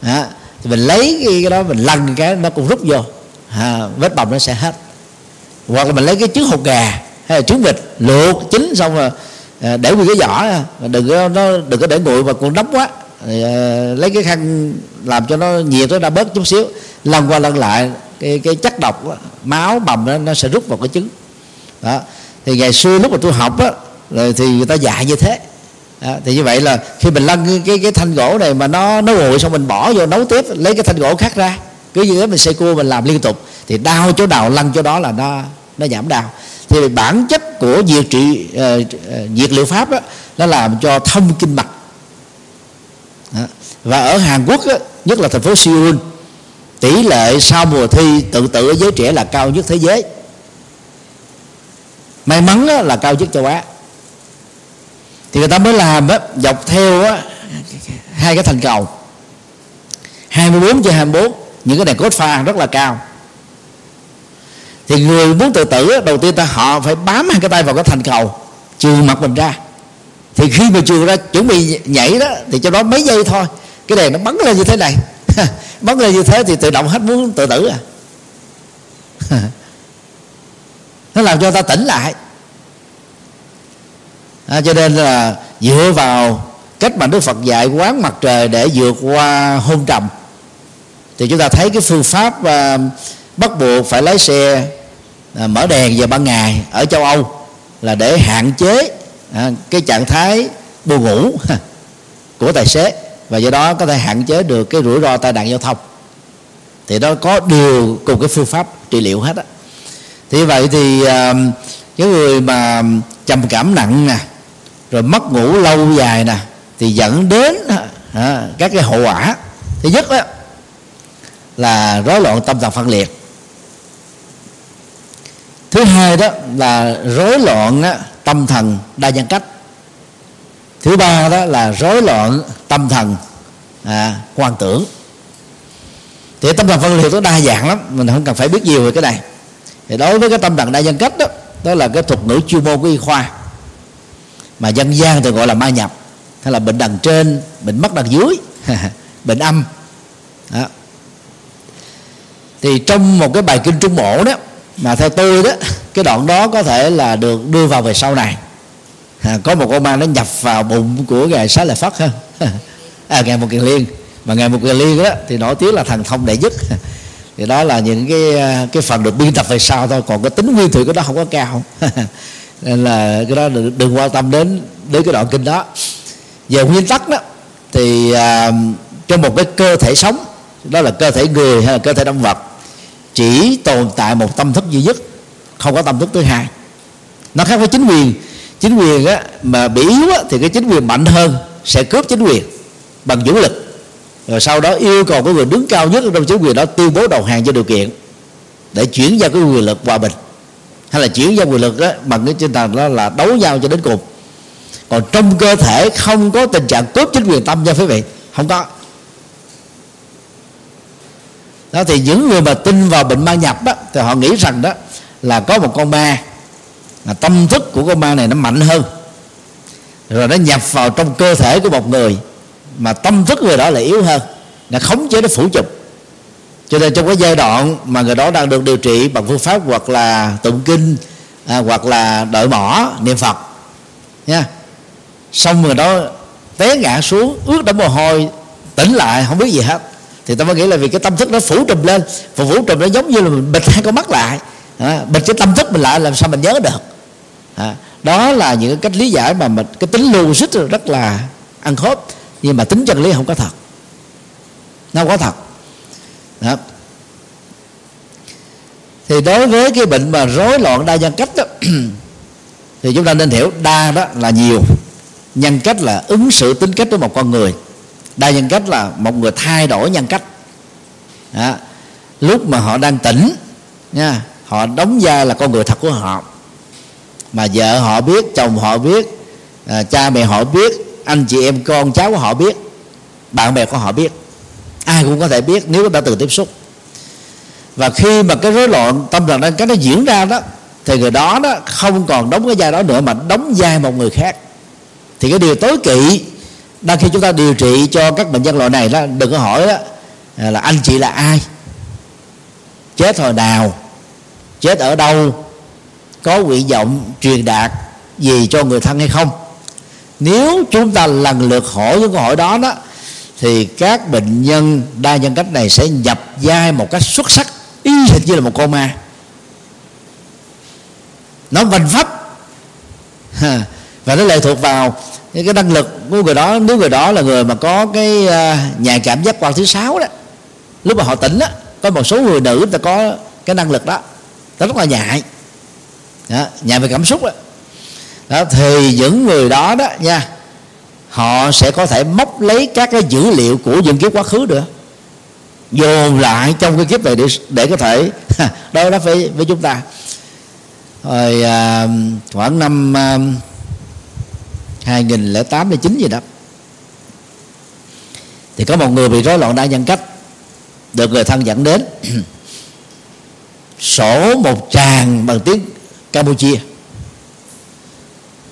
À, thì mình lấy cái, đó mình lăn cái nó cũng rút vô. À, vết bầm nó sẽ hết. Hoặc là mình lấy cái trứng hột gà hay là trứng vịt luộc chín xong rồi à, để nguyên cái vỏ đừng có nó đừng có để nguội mà cũng nóng quá. Thì, à, lấy cái khăn làm cho nó nhiệt nó ra bớt chút xíu. Lần qua lần lại cái, cái chất độc đó, máu bầm đó, nó sẽ rút vào cái trứng. Đó. Thì ngày xưa lúc mà tôi học á rồi thì người ta dạy như thế à, thì như vậy là khi mình lăn cái, cái thanh gỗ này mà nó nó nguội xong mình bỏ vô nấu tiếp lấy cái thanh gỗ khác ra. Cứ như thế mình xây cua mình làm liên tục. Thì đau chỗ nào lăn chỗ đó là nó nó giảm đau. Thì bản chất của diệt trị uh, diệt liệu pháp đó, nó làm cho thông kinh mạch. Đó. và ở Hàn Quốc đó, nhất là thành phố Seoul tỷ lệ sau mùa thi tự tử ở giới trẻ là cao nhất thế giới. May mắn là cao nhất châu á thì người ta mới làm á, dọc theo á, hai cái thành cầu 24 trên 24 những cái đèn cốt pha rất là cao. Thì người muốn tự tử đầu tiên ta họ phải bám hai cái tay vào cái thành cầu trừ mặt mình ra. Thì khi mà trừ ra chuẩn bị nhảy đó thì cho đó mấy giây thôi cái đèn nó bắn lên như thế này. Bắn lên như thế thì tự động hết muốn tự tử à. Nó làm cho ta tỉnh lại à, cho nên là dựa vào cách mà đức phật dạy quán mặt trời để vượt qua hôn trầm. Thì chúng ta thấy cái phương pháp à, bắt buộc phải lái xe à, mở đèn vào ban ngày ở châu âu là để hạn chế à, cái trạng thái buồn ngủ của tài xế và do đó có thể hạn chế được cái rủi ro tai nạn giao thông. Thì đó có điều cùng cái phương pháp trị liệu hết á. Thì vậy thì à, cái người mà trầm cảm nặng nè rồi mất ngủ lâu dài nè thì dẫn đến à, các cái hậu quả. Thứ nhất đó là rối loạn tâm thần phân liệt. Thứ hai đó là rối loạn tâm thần đa nhân cách. Thứ ba đó là rối loạn tâm thần à, quan tưởng. Thì tâm thần phân liệt nó đa dạng lắm mình không cần phải biết nhiều về cái này. Thì đối với cái tâm thần đa nhân cách đó đó là cái thuật ngữ chuyên môn của y khoa mà dân gian thường gọi là ma nhập. Hay là bệnh đằng trên bệnh mắt đằng dưới. Bệnh âm. Đó. thì trong một cái bài kinh trung bộ đó mà theo tôi đó cái đoạn đó có thể là được đưa vào về sau này. À, có một con ma nó nhập vào bụng của ngài xá lợi phất ha. À, ngài một kiền liên. Mà ngài một kiền liên đó thì nổi tiếng là thần thông đệ nhất. Thì đó là những cái à, cái phần được biên tập về sau thôi. Còn cái tính nguyên thủy của nó không có cao nên là cái đó đừng, đừng quan tâm đến đến cái đoạn kinh đó. Về nguyên tắc đó thì à, trong một cái cơ thể sống đó là cơ thể người hay là cơ thể động vật chỉ tồn tại một tâm thức duy nhất không có tâm thức thứ hai. Nó khác với chính quyền. Chính quyền á, mà bị yếu á, thì cái chính quyền mạnh hơn sẽ cướp chính quyền bằng vũ lực. Rồi sau đó yêu cầu cái người đứng cao nhất trong chính quyền đó tuyên bố đầu hàng cho điều kiện để chuyển giao cái quyền lực hòa bình hay là chuyển giao quyền lực đó, bằng cái tinh thần đó là đấu nhau cho đến cùng. Còn trong cơ thể không có tình trạng cướp chính quyền tâm nha quý vị, không có. Đó, thì những người mà tin vào bệnh ma nhập đó, thì họ nghĩ rằng đó là có một con ma mà tâm thức của con ma này nó mạnh hơn. Rồi nó nhập vào trong cơ thể của một người mà tâm thức người đó là yếu hơn, nó khống chế, nó phủ chụp cho nên trong cái giai đoạn mà người đó đang được điều trị bằng phương pháp hoặc là tụng kinh à, hoặc là đợi mỏ niệm phật nha. Xong người đó té ngã xuống ướt đẫm mồ hôi tỉnh lại không biết gì hết. Thì ta mới nghĩ là vì cái tâm thức nó phủ trùm lên và phủ trùm nó giống như là mình bịt hai con mắt lại à, bịt cái tâm thức mình lại làm sao mình nhớ được. À, đó là những cách lý giải mà mình cái tính logic rất là ăn khớp nhưng mà tính chân lý không có thật. Nó không có thật đó. thì đối với cái bệnh mà rối loạn đa nhân cách đó, thì chúng ta nên hiểu đa đó là nhiều. Nhân cách là ứng xử tính cách của một con người. Đa nhân cách là một người thay đổi nhân cách. Đó. lúc mà họ đang tỉnh nha họ đóng vai là con người thật của họ. Mà vợ họ biết chồng họ biết à, cha mẹ họ biết anh chị em con cháu của họ biết bạn bè của họ biết ai cũng có thể biết nếu đã từng tiếp xúc. Và khi mà cái rối loạn tâm thần đang cái nó diễn ra đó, thì người đó đó không còn đóng cái vai đó nữa mà đóng vai một người khác. Thì cái điều tối kỵ đang khi chúng ta điều trị cho các bệnh nhân loại này đó, đừng có hỏi đó à, là anh chị là ai? Chết hồi nào? Chết ở đâu? Có nguyện vọng truyền đạt gì cho người thân hay không? Nếu chúng ta lần lượt hỏi những câu hỏi đó đó thì các bệnh nhân đa nhân cách này sẽ nhập vai một cách xuất sắc y hệt như là một con ma. Nó vành pháp và nó lệ thuộc vào cái năng lực của người đó. Nếu người đó là người mà có cái nhà nhạy cảm giác quan thứ sáu đó lúc mà họ tỉnh đó, có một số người nữ ta có cái năng lực đó ta rất là nhạy. Đó, nhạy về cảm xúc đó. đó thì những người đó đó nha họ sẽ có thể móc lấy các cái dữ liệu của những kiếp quá khứ được. Dồn lại trong cái kiếp này để để có thể đối đáp với với chúng ta. Rồi à, khoảng năm à, 2008 hay 9 gì đó thì có một người bị rối loạn đa nhân cách được người thân dẫn đến. Sổ một tràng bằng tiếng Campuchia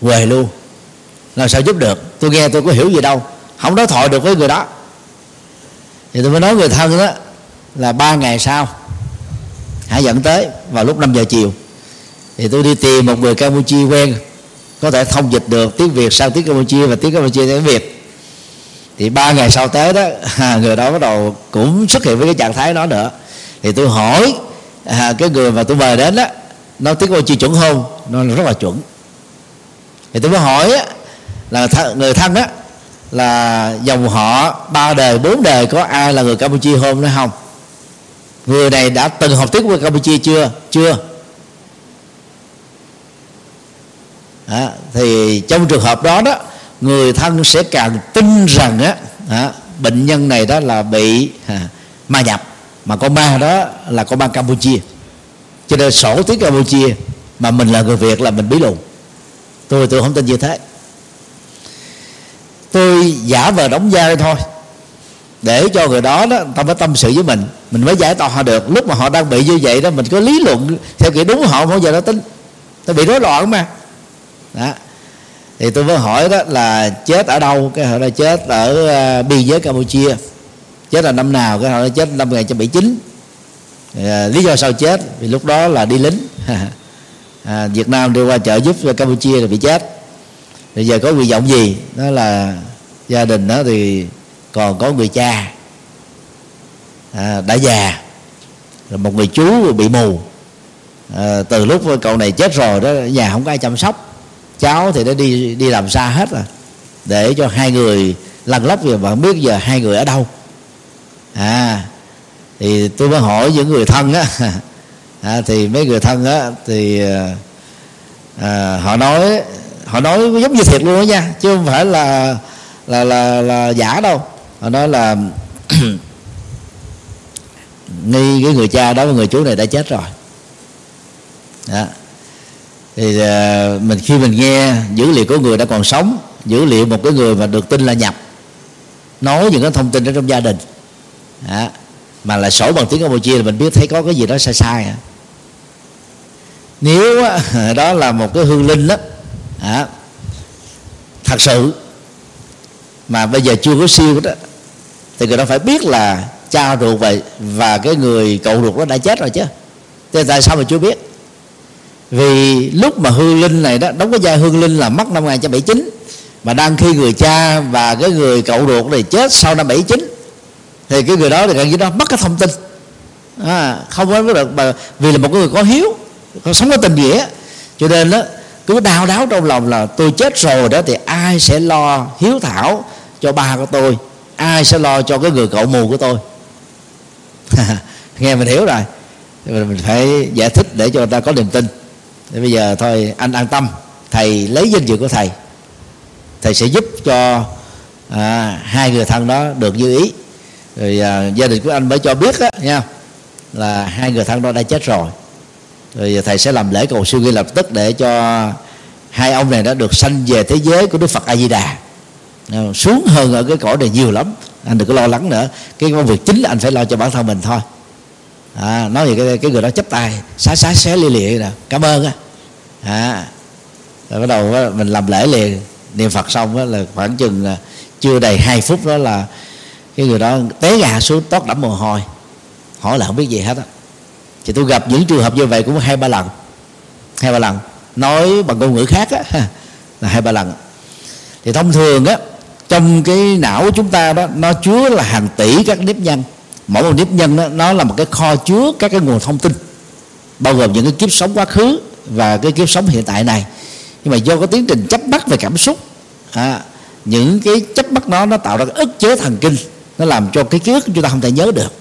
về luôn làm sao giúp được. Tôi nghe tôi có hiểu gì đâu. Không nói thoại được với người đó. Thì tôi mới nói người thân đó là ba ngày sau hãy dẫn tới vào lúc 5 giờ chiều. Thì tôi đi tìm một người Campuchia quen có thể thông dịch được tiếng Việt sang tiếng Campuchia và tiếng Campuchia tiếng Việt. Thì ba ngày sau tới đó người đó bắt đầu cũng xuất hiện với cái trạng thái đó nữa. Thì tôi hỏi à, cái người mà tôi mời đến đó nó tiếng Campuchia chuẩn không? Nó rất là chuẩn. Thì tôi mới hỏi là th- người thân đó là dòng họ ba đời bốn đời có ai là người Campuchia hôm nữa không? Người này đã từng học tiếng của Campuchia chưa? Chưa. À, thì trong trường hợp đó đó người thân sẽ càng tin rằng á à, bệnh nhân này đó là bị à, ma nhập mà con ma đó là con ma Campuchia. Cho nên sổ tiếng Campuchia mà mình là người Việt là mình bí lùn. Tôi tôi không tin như thế tôi giả vờ đóng vai thôi. Để cho người đó đó ta mới tâm sự với mình. Mình mới giải tỏa họ được. Lúc mà họ đang bị như vậy đó mình có lý luận theo kiểu đúng họ không giờ nó tính nó bị rối loạn mà. Đó. Thì tôi mới hỏi đó là chết ở đâu? Cái họ là chết ở uh, biên giới campuchia. Chết là năm nào? Cái họ là chết năm 1979 à, lý do sao chết? Vì lúc đó là đi lính. À, Việt Nam đi qua trợ giúp cho Campuchia là bị chết thì giờ có nguyện vọng gì? Đó là gia đình đó thì còn có người cha. À, đã già. Rồi một người chú bị mù. À, từ lúc cậu này chết rồi đó nhà không có ai chăm sóc. Cháu thì nó đi đi làm xa hết rồi. Để cho hai người lăn lóc rồi bạn biết giờ hai người ở đâu. À thì tôi mới hỏi những người thân á. À, thì mấy người thân á thì à, à họ nói họ nói giống như thiệt luôn đó nha chứ không phải là là là, là giả đâu họ nói là nghi cái người cha đó và người chú này đã chết rồi đó. thì uh, mình khi mình nghe dữ liệu của người đã còn sống dữ liệu một cái người mà được tin là nhập nói những cái thông tin đó trong gia đình đó. mà là sổ bằng tiếng Campuchia là mình biết thấy có cái gì đó sai sai à. nếu đó là một cái hương linh đó, à, thật sự mà bây giờ chưa có siêu đó thì người đó phải biết là cha ruột và và cái người cậu ruột đó đã chết rồi chứ. Thế tại sao mà chưa biết? Vì lúc mà hương linh này đó đóng cái vai hương linh là mất năm 1979 mà đang khi người cha và cái người cậu ruột này chết sau năm 79 thì cái người đó thì gần như đó mất cái thông tin. À, không có được mà vì là một người có hiếu có sống có tình nghĩa. Cho nên đó cứ đau đáo trong lòng là tôi chết rồi đó thì ai sẽ lo hiếu thảo cho ba của tôi? Ai sẽ lo cho cái người cậu mù của tôi? Nghe mình hiểu rồi. Mình phải giải thích để cho người ta có niềm tin. Thì bây giờ thôi anh an tâm. Thầy lấy danh dự của thầy. Thầy sẽ giúp cho à, hai người thân đó được như ý. Rồi à, gia đình của anh mới cho biết á nha là hai người thân đó đã chết rồi rồi thầy sẽ làm lễ cầu siêu ngay lập tức để cho hai ông này đã được sanh về thế giới của đức phật a di đà xuống hơn ở cái cõi này nhiều lắm. Anh đừng có lo lắng nữa. Cái công việc chính là anh phải lo cho bản thân mình thôi. À, nói gì cái, cái người đó chấp tay xá xá xé lia lịa nè. Cảm ơn á. À, rồi bắt đầu đó, mình làm lễ liền. Niệm phật xong đó là khoảng chừng à, chưa đầy hai phút đó là cái người đó té ngã xuống tót đẫm mồ hôi. Hỏi là không biết gì hết á thì tôi gặp những trường hợp như vậy cũng hai ba lần. Hai ba lần. Nói bằng ngôn ngữ khác á là hai ba lần. Thì thông thường á trong cái não của chúng ta đó nó chứa là hàng tỷ các nếp nhân mỗi một nếp nhân đó, nó là một cái kho chứa các cái nguồn thông tin bao gồm những cái kiếp sống quá khứ và cái kiếp sống hiện tại này. Nhưng mà do có tiến trình chấp bắt về cảm xúc à, những cái chấp bắt đó nó tạo ra cái ức chế thần kinh nó làm cho cái ký ức chúng ta không thể nhớ được.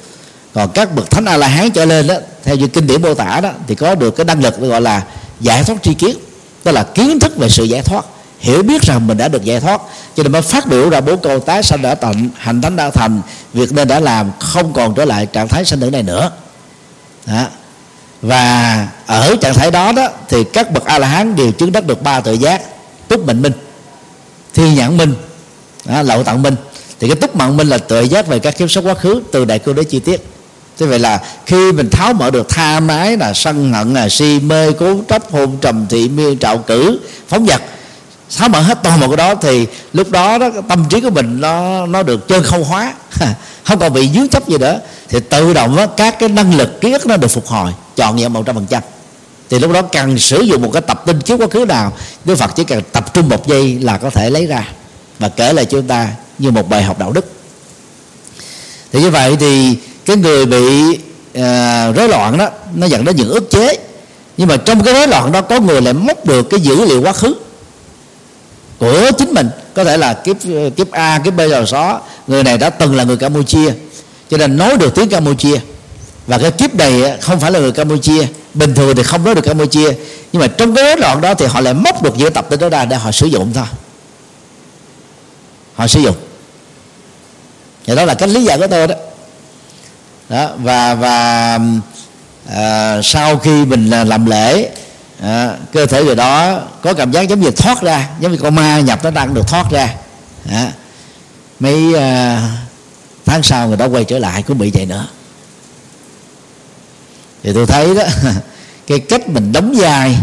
Còn các bậc thánh a la hán trở lên đó theo như kinh điển mô tả đó thì có được cái năng lực gọi là giải thoát tri kiến. Tức là kiến thức về sự giải thoát hiểu biết rằng mình đã được giải thoát. Cho nên mới phát biểu ra bốn câu tái sanh đã tận hành thánh đã thành việc nên đã làm không còn trở lại trạng thái sanh tử này nữa. Đó. và ở trạng thái đó đó thì các bậc a la hán đều chứng đắc được ba tự giác túc mệnh minh thi nhãn minh đó, lậu tận minh. Thì cái túc mạng minh là tự giác về các kiếp sống quá khứ từ đại cương đến chi tiết thế vậy là khi mình tháo mở được tha mái là sân hận là si mê cố chấp hôn trầm thị miên trạo cử phóng vật. Tháo mở hết toàn bộ cái đó thì lúc đó đó tâm trí của mình nó nó được chân không hóa. Không còn bị dướng chấp gì nữa. Thì tự động đó, các cái năng lực ký ức nó được phục hồi chọn nhận một trăm phần trăm. Thì lúc đó cần sử dụng một cái tập tin chiếu quá khứ nào Đức Phật chỉ cần tập trung một giây là có thể lấy ra. Và kể lại cho chúng ta như một bài học đạo đức. Thì như vậy thì cái người bị uh, rối loạn đó nó dẫn đến những ức chế. Nhưng mà trong cái rối loạn đó có người lại móc được cái dữ liệu quá khứ của chính mình. Có thể là kiếp kiếp A kiếp B rồi xó người này đã từng là người Campuchia. Cho nên nói được tiếng Campuchia. Và cái kiếp này ờ, không phải là người Campuchia. Bình thường thì không nói được Campuchia. Nhưng mà trong cái rối loạn đó thì họ lại móc được những tập tới đó ra để họ sử dụng thôi. Họ sử dụng. Thì đó là cách lý giải của tôi đó đó và và à, sau khi mình à, làm lễ à, cơ thể người đó có cảm giác giống như thoát ra giống như con ma nhập nó đang được thoát ra. À, mấy à, tháng sau người đó quay trở lại cũng bị vậy nữa. Thì tôi thấy đó cái cách mình đóng vai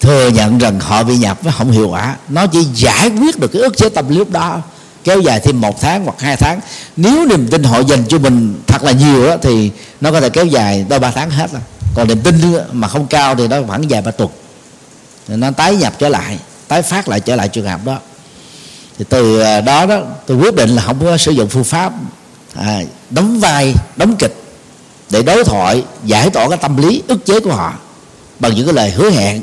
thừa nhận rằng họ bị nhập nó không hiệu quả. Nó chỉ giải quyết được cái ức chế tâm lý lúc đó kéo dài thêm một tháng hoặc hai tháng. Nếu niềm tin họ dành cho mình thật là nhiều đó, thì nó có thể kéo dài đôi ba tháng hết rồi. Còn niềm tin mà không cao thì nó khoảng dài ba tuần. Nó tái nhập trở lại tái phát lại trở lại trường hợp đó. Thì từ à, đó đó tôi quyết định là không có sử dụng phương pháp à, đóng vai đóng kịch để đối thoại giải tỏa cái tâm lý ức chế của họ bằng những cái lời hứa hẹn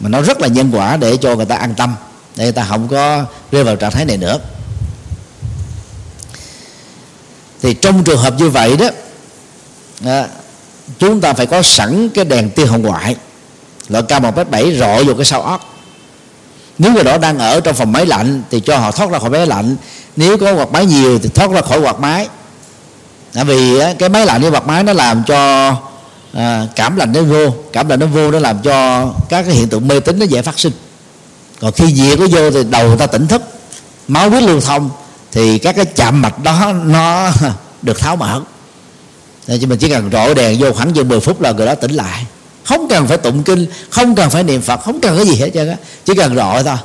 mà nó rất là nhân quả để cho người ta an tâm để người ta không có rơi vào trạng thái này nữa. Thì trong trường hợp như vậy đó à, chúng ta phải có sẵn cái đèn tia hồng ngoại. Loại cao một mét bảy rọi vào cái sau óc nếu người đó đang ở trong phòng máy lạnh thì cho họ thoát ra khỏi máy lạnh. Nếu có quạt máy nhiều thì thoát ra khỏi quạt máy. Tại vì à, cái máy lạnh với quạt máy nó làm cho à, cảm lạnh nó vô. Cảm lạnh nó vô nó làm cho các cái hiện tượng mê tín nó dễ phát sinh. Còn khi nhiệt nó vô thì đầu người ta tỉnh thức. Máu huyết lưu thông thì các cái chạm mạch đó nó được tháo mở. Nên chỉ mình chỉ cần rọi đèn vô khoảng chừng 10 phút là người đó tỉnh lại. Không cần phải tụng kinh không cần phải niệm phật không cần cái gì hết trơn á. Chỉ cần rọi thôi.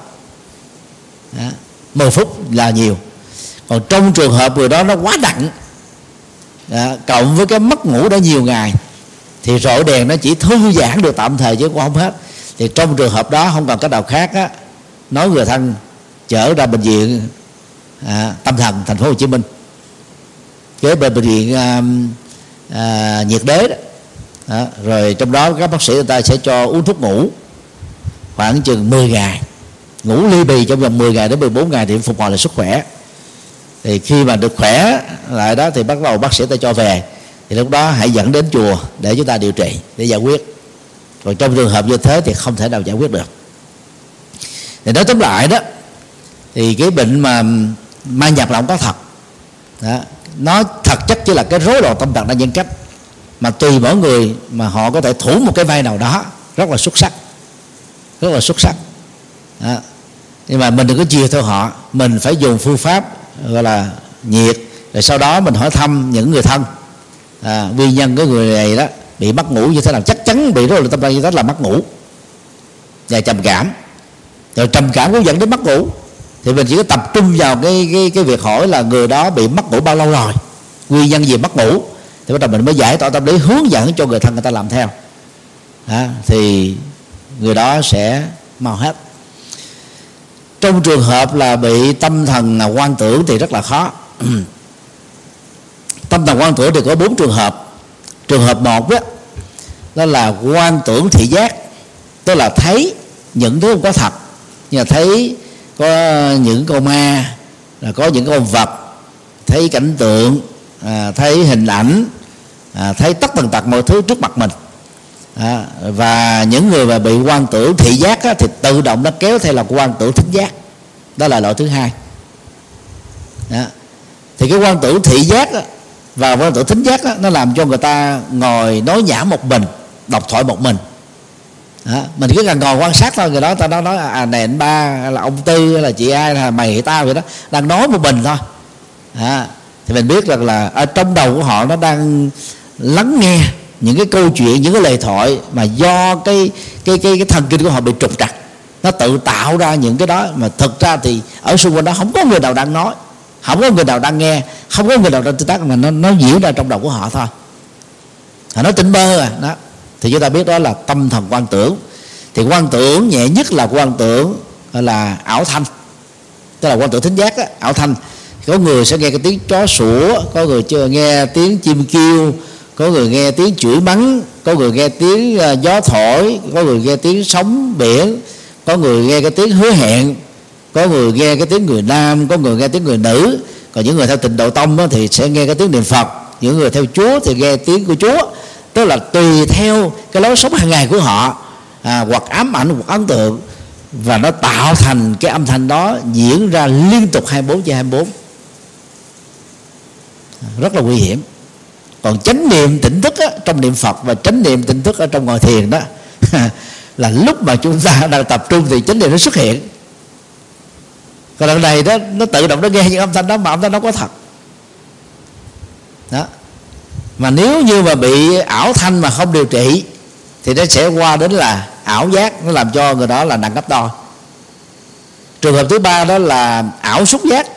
Đó. 10 phút là nhiều. Còn trong trường hợp người đó nó quá nặng đó, cộng với cái mất ngủ đã nhiều ngày thì rọi đèn nó chỉ thư giãn được tạm thời chứ cũng không hết. Thì trong trường hợp đó không còn cách nào khác á nói người thân chở ra bệnh viện à, tâm thần thành phố Hồ Chí Minh. Kế bên bệnh viện à, à, nhiệt đới đó. À, rồi trong đó các bác sĩ người ta sẽ cho uống thuốc ngủ khoảng chừng 10 ngày. Ngủ ly bì trong vòng 10 ngày đến 14 ngày thì phục hồi lại sức khỏe. Thì khi mà được khỏe lại đó thì bắt đầu bác sĩ ta cho về. Thì lúc đó hãy dẫn đến chùa để chúng ta điều trị để giải quyết. Còn trong trường hợp như thế thì không thể nào giải quyết được. Thì nói tóm lại đó thì cái bệnh mà ma nhập là không có thật. Đó. nó thật chất chỉ là cái rối loạn tâm trạng đa nhân cách. Mà tùy mỗi người mà họ có thể thủ một cái vai nào đó rất là xuất sắc. Rất là xuất sắc. Đó. nhưng mà mình đừng có chia theo họ. Mình phải dùng phương pháp gọi là nhiệt. Rồi sau đó mình hỏi thăm những người thân. À, nguyên nhân cái người này đó bị mất ngủ như thế nào? Chắc chắn bị rối loạn tâm trạng như thế là mất ngủ. Và trầm cảm. Rồi trầm cảm cũng dẫn đến mất ngủ thì mình chỉ có tập trung vào cái cái cái việc hỏi là người đó bị mất ngủ bao lâu rồi nguyên nhân gì mất ngủ. Thì bắt đầu mình mới giải tỏa tâm lý hướng dẫn cho người thân người ta làm theo. À, thì người đó sẽ mau hết. Trong trường hợp là bị tâm thần quan tưởng thì rất là khó. Tâm thần quan tưởng thì có bốn trường hợp. Trường hợp một đó, đó là quan tưởng thị giác tức là thấy những thứ không có thật. Như là thấy có những con ma là có những con vật thấy cảnh tượng à, thấy hình ảnh à, thấy tất tần tật mọi thứ trước mặt mình. À, và những người mà bị quan tưởng thị giác á, thì tự động nó kéo theo là quan tưởng thính giác. Đó là loại thứ hai. Đó. thì cái quan tưởng thị giác á, và quan tưởng thính giác á, nó làm cho người ta ngồi nói nhảm một mình đọc thoại một mình đó. mình cứ cần ngồi quan sát thôi, người đó ta nói nói à, à này anh ba là ông tư là chị ai là mày tao vậy đó, đang nói một mình thôi đó. thì mình biết rằng là ở trong đầu của họ nó đang lắng nghe những cái câu chuyện, những cái lời thoại mà do cái cái cái cái thần kinh của họ bị trục trặc nó tự tạo ra những cái đó, mà thực ra thì ở xung quanh đó không có người nào đang nói, không có người nào đang nghe, không có người nào đang tương tác, mà nó nó diễn ra trong đầu của họ thôi họ nói tỉnh bơ à đó thì chúng ta biết đó là tâm thần quan tưởng. Thì quan tưởng nhẹ nhất là quan tưởng là ảo thanh. Tức là quan tưởng thính giác á, ảo thanh. Có người sẽ nghe cái tiếng chó sủa có người chưa nghe tiếng chim kêu có người nghe tiếng chửi mắng có người nghe tiếng à, gió thổi có người nghe tiếng sóng biển có người nghe cái tiếng hứa hẹn có người nghe cái tiếng người nam có người nghe tiếng người nữ. Còn những người theo tịnh độ tông thì sẽ nghe cái tiếng niệm phật. Những người theo chúa thì nghe tiếng của chúa tức là tùy theo cái lối sống hàng ngày của họ. À, hoặc ám ảnh hoặc ấn tượng. Và nó tạo thành cái âm thanh đó diễn ra liên tục 24 trên 24 rất là nguy hiểm. Còn chánh niệm tỉnh thức á, trong niệm phật và chánh niệm tỉnh thức ở trong ngồi thiền đó là lúc mà chúng ta đang tập trung thì chánh niệm nó xuất hiện. Còn lần này đó nó tự động nó nghe những âm thanh đó mà âm thanh nó có thật. Đó mà nếu như mà bị ảo thanh mà không điều trị, thì nó sẽ qua đến là ảo giác, nó làm cho người đó là nặng gấp đôi. Trường hợp thứ ba đó là ảo xúc giác,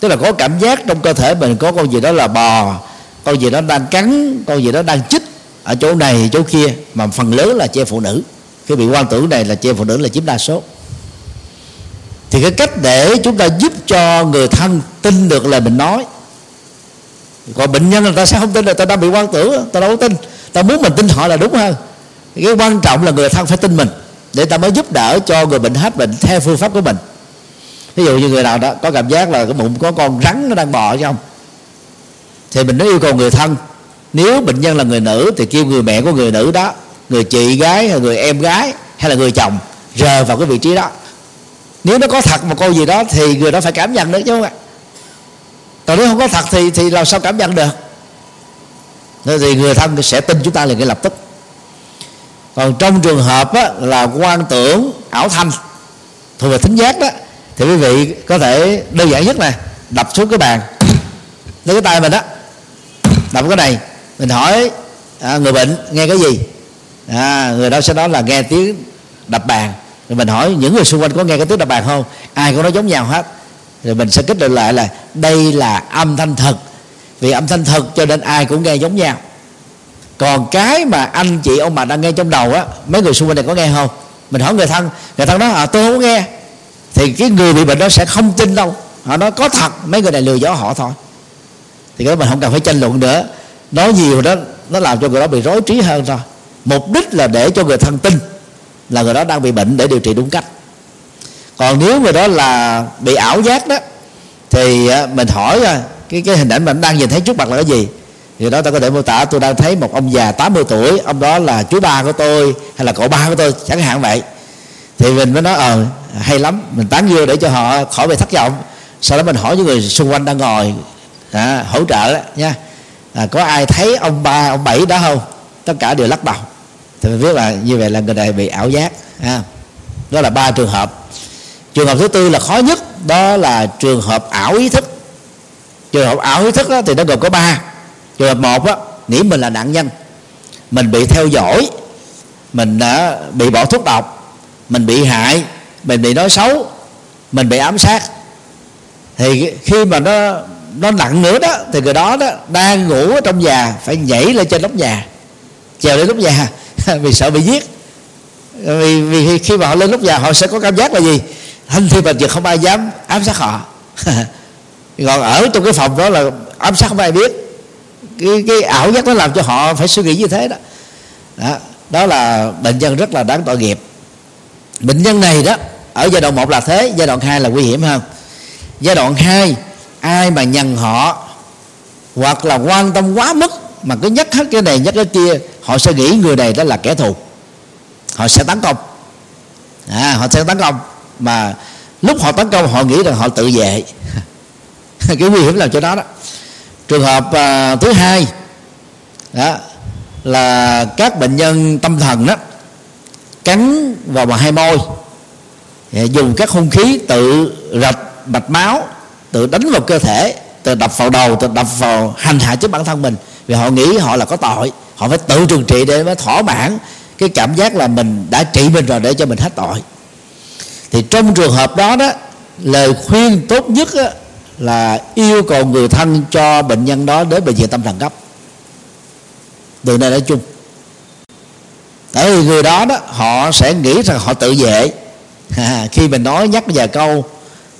tức là có cảm giác trong cơ thể mình có con gì đó là bò, con gì đó đang cắn, con gì đó đang chích ở chỗ này, chỗ kia, mà phần lớn là che phụ nữ. Cái bị quan tưởng này là che phụ nữ là chiếm đa số. Thì cái cách để chúng ta giúp cho người thân tin được lời mình nói còn bệnh nhân người ta sẽ không tin là ta đang bị quan tưởng ta đâu có tin. Ta muốn mình tin họ là đúng hơn. Cái quan trọng là người thân phải tin mình, để ta mới giúp đỡ cho người bệnh hết bệnh theo phương pháp của mình. Ví dụ như người nào đó có cảm giác là cái bụng có con rắn nó đang bò chứ không? Thì mình nó yêu cầu người thân, nếu bệnh nhân là người nữ thì kêu người mẹ của người nữ đó, người chị gái hay người em gái hay là người chồng rờ vào cái vị trí đó. Nếu nó có thật một câu gì đó thì người đó phải cảm nhận được, chứ không ạ còn nếu không có thật thì thì làm sao cảm nhận được? Nên thì người thân sẽ tin chúng ta liền ngay lập tức. Còn trong trường hợp á, là quan tưởng ảo thanh thuộc về thính giác đó thì quý vị có thể đơn giản nhất này đập xuống cái bàn. Lấy cái tay mình đó đập cái này mình hỏi à, người bệnh nghe cái gì? À, người đó sẽ nói là nghe tiếng đập bàn. Rồi mình hỏi những người xung quanh có nghe cái tiếng đập bàn không? Ai cũng nói giống nhau hết rồi mình sẽ kết luận lại là đây là âm thanh thật. Vì âm thanh thật cho nên ai cũng nghe giống nhau. Còn cái mà anh chị ông bà đang nghe trong đầu á, mấy người xung quanh này có nghe không? Mình hỏi người thân người thân nói à tôi không nghe. Thì cái người bị bệnh đó sẽ không tin đâu. Họ nói, có thật. Mấy người này lừa dối họ thôi. Thì cái đó mình không cần phải tranh luận nữa. Nói nhiều đó, nó làm cho người đó bị rối trí hơn thôi. Mục đích là để cho người thân tin là người đó đang bị bệnh để điều trị đúng cách còn nếu người đó là bị ảo giác đó thì à, mình hỏi à, cái cái hình ảnh mình đang nhìn thấy trước mặt là cái gì? Thì đó ta có thể mô tả tôi đang thấy một ông già 80 tuổi ông đó là chú ba của tôi hay là cậu ba của tôi chẳng hạn vậy. Thì mình mới nói ờ hay lắm mình tán vô để cho họ khỏi bị thất vọng. Sau đó mình hỏi những người xung quanh đang ngồi à, hỗ trợ đó nha. À, có ai thấy ông ba ông bảy đó không? Tất cả đều lắc đầu. Thì mình biết là như vậy là người này bị ảo giác à, đó là ba trường hợp trường hợp thứ tư là khó nhất đó là trường hợp ảo ý thức. Trường hợp ảo ý thức đó, thì nó gồm có ba. Trường hợp một đó, nghĩ mình là nạn nhân. Mình bị theo dõi mình đã bị bỏ thuốc độc mình bị hại mình bị nói xấu mình bị ám sát. Thì khi mà nó nó nặng nữa đó thì người đó đó đang ngủ ở trong nhà phải nhảy lên trên nóc nhà trèo lên nóc nhà vì sợ bị giết. Vì, vì khi mà họ lên nóc nhà họ sẽ có cảm giác là gì? Thanh thiên bạch vật không ai dám ám sát họ. Còn ở trong cái phòng đó là ám sát không ai biết. Cái, cái ảo giác nó làm cho họ phải suy nghĩ như thế đó. Đó, đó là bệnh nhân rất là đáng tội nghiệp. Bệnh nhân này đó ở giai đoạn một là thế giai đoạn hai là nguy hiểm hơn. Giai đoạn hai ai mà nhằn họ hoặc là quan tâm quá mức mà cứ nhắc hết cái này nhắc cái kia họ sẽ nghĩ người này đó là kẻ thù. Họ sẽ tấn công. À, họ sẽ tấn công mà lúc họ tấn công họ nghĩ rằng họ tự vệ. Cái nguy hiểm là chỗ đó đó. Trường hợp à, thứ hai đó là các bệnh nhân tâm thần đó cắn vào bằng hai môi. Dạ, dùng các hung khí tự rạch mạch máu tự đánh vào cơ thể tự đập vào đầu tự đập vào hành hạ chính bản thân mình. Vì họ nghĩ họ là có tội họ phải tự trừng trị để mới thỏa mãn cái cảm giác là mình đã trị mình rồi để cho mình hết tội thì trong trường hợp đó đó lời khuyên tốt nhất đó, là yêu cầu người thân cho bệnh nhân đó đến bệnh viện tâm thần cấp. Từ này nói chung. Tại vì người đó đó họ sẽ nghĩ rằng họ tự vệ. À, khi mình nói nhắc vài câu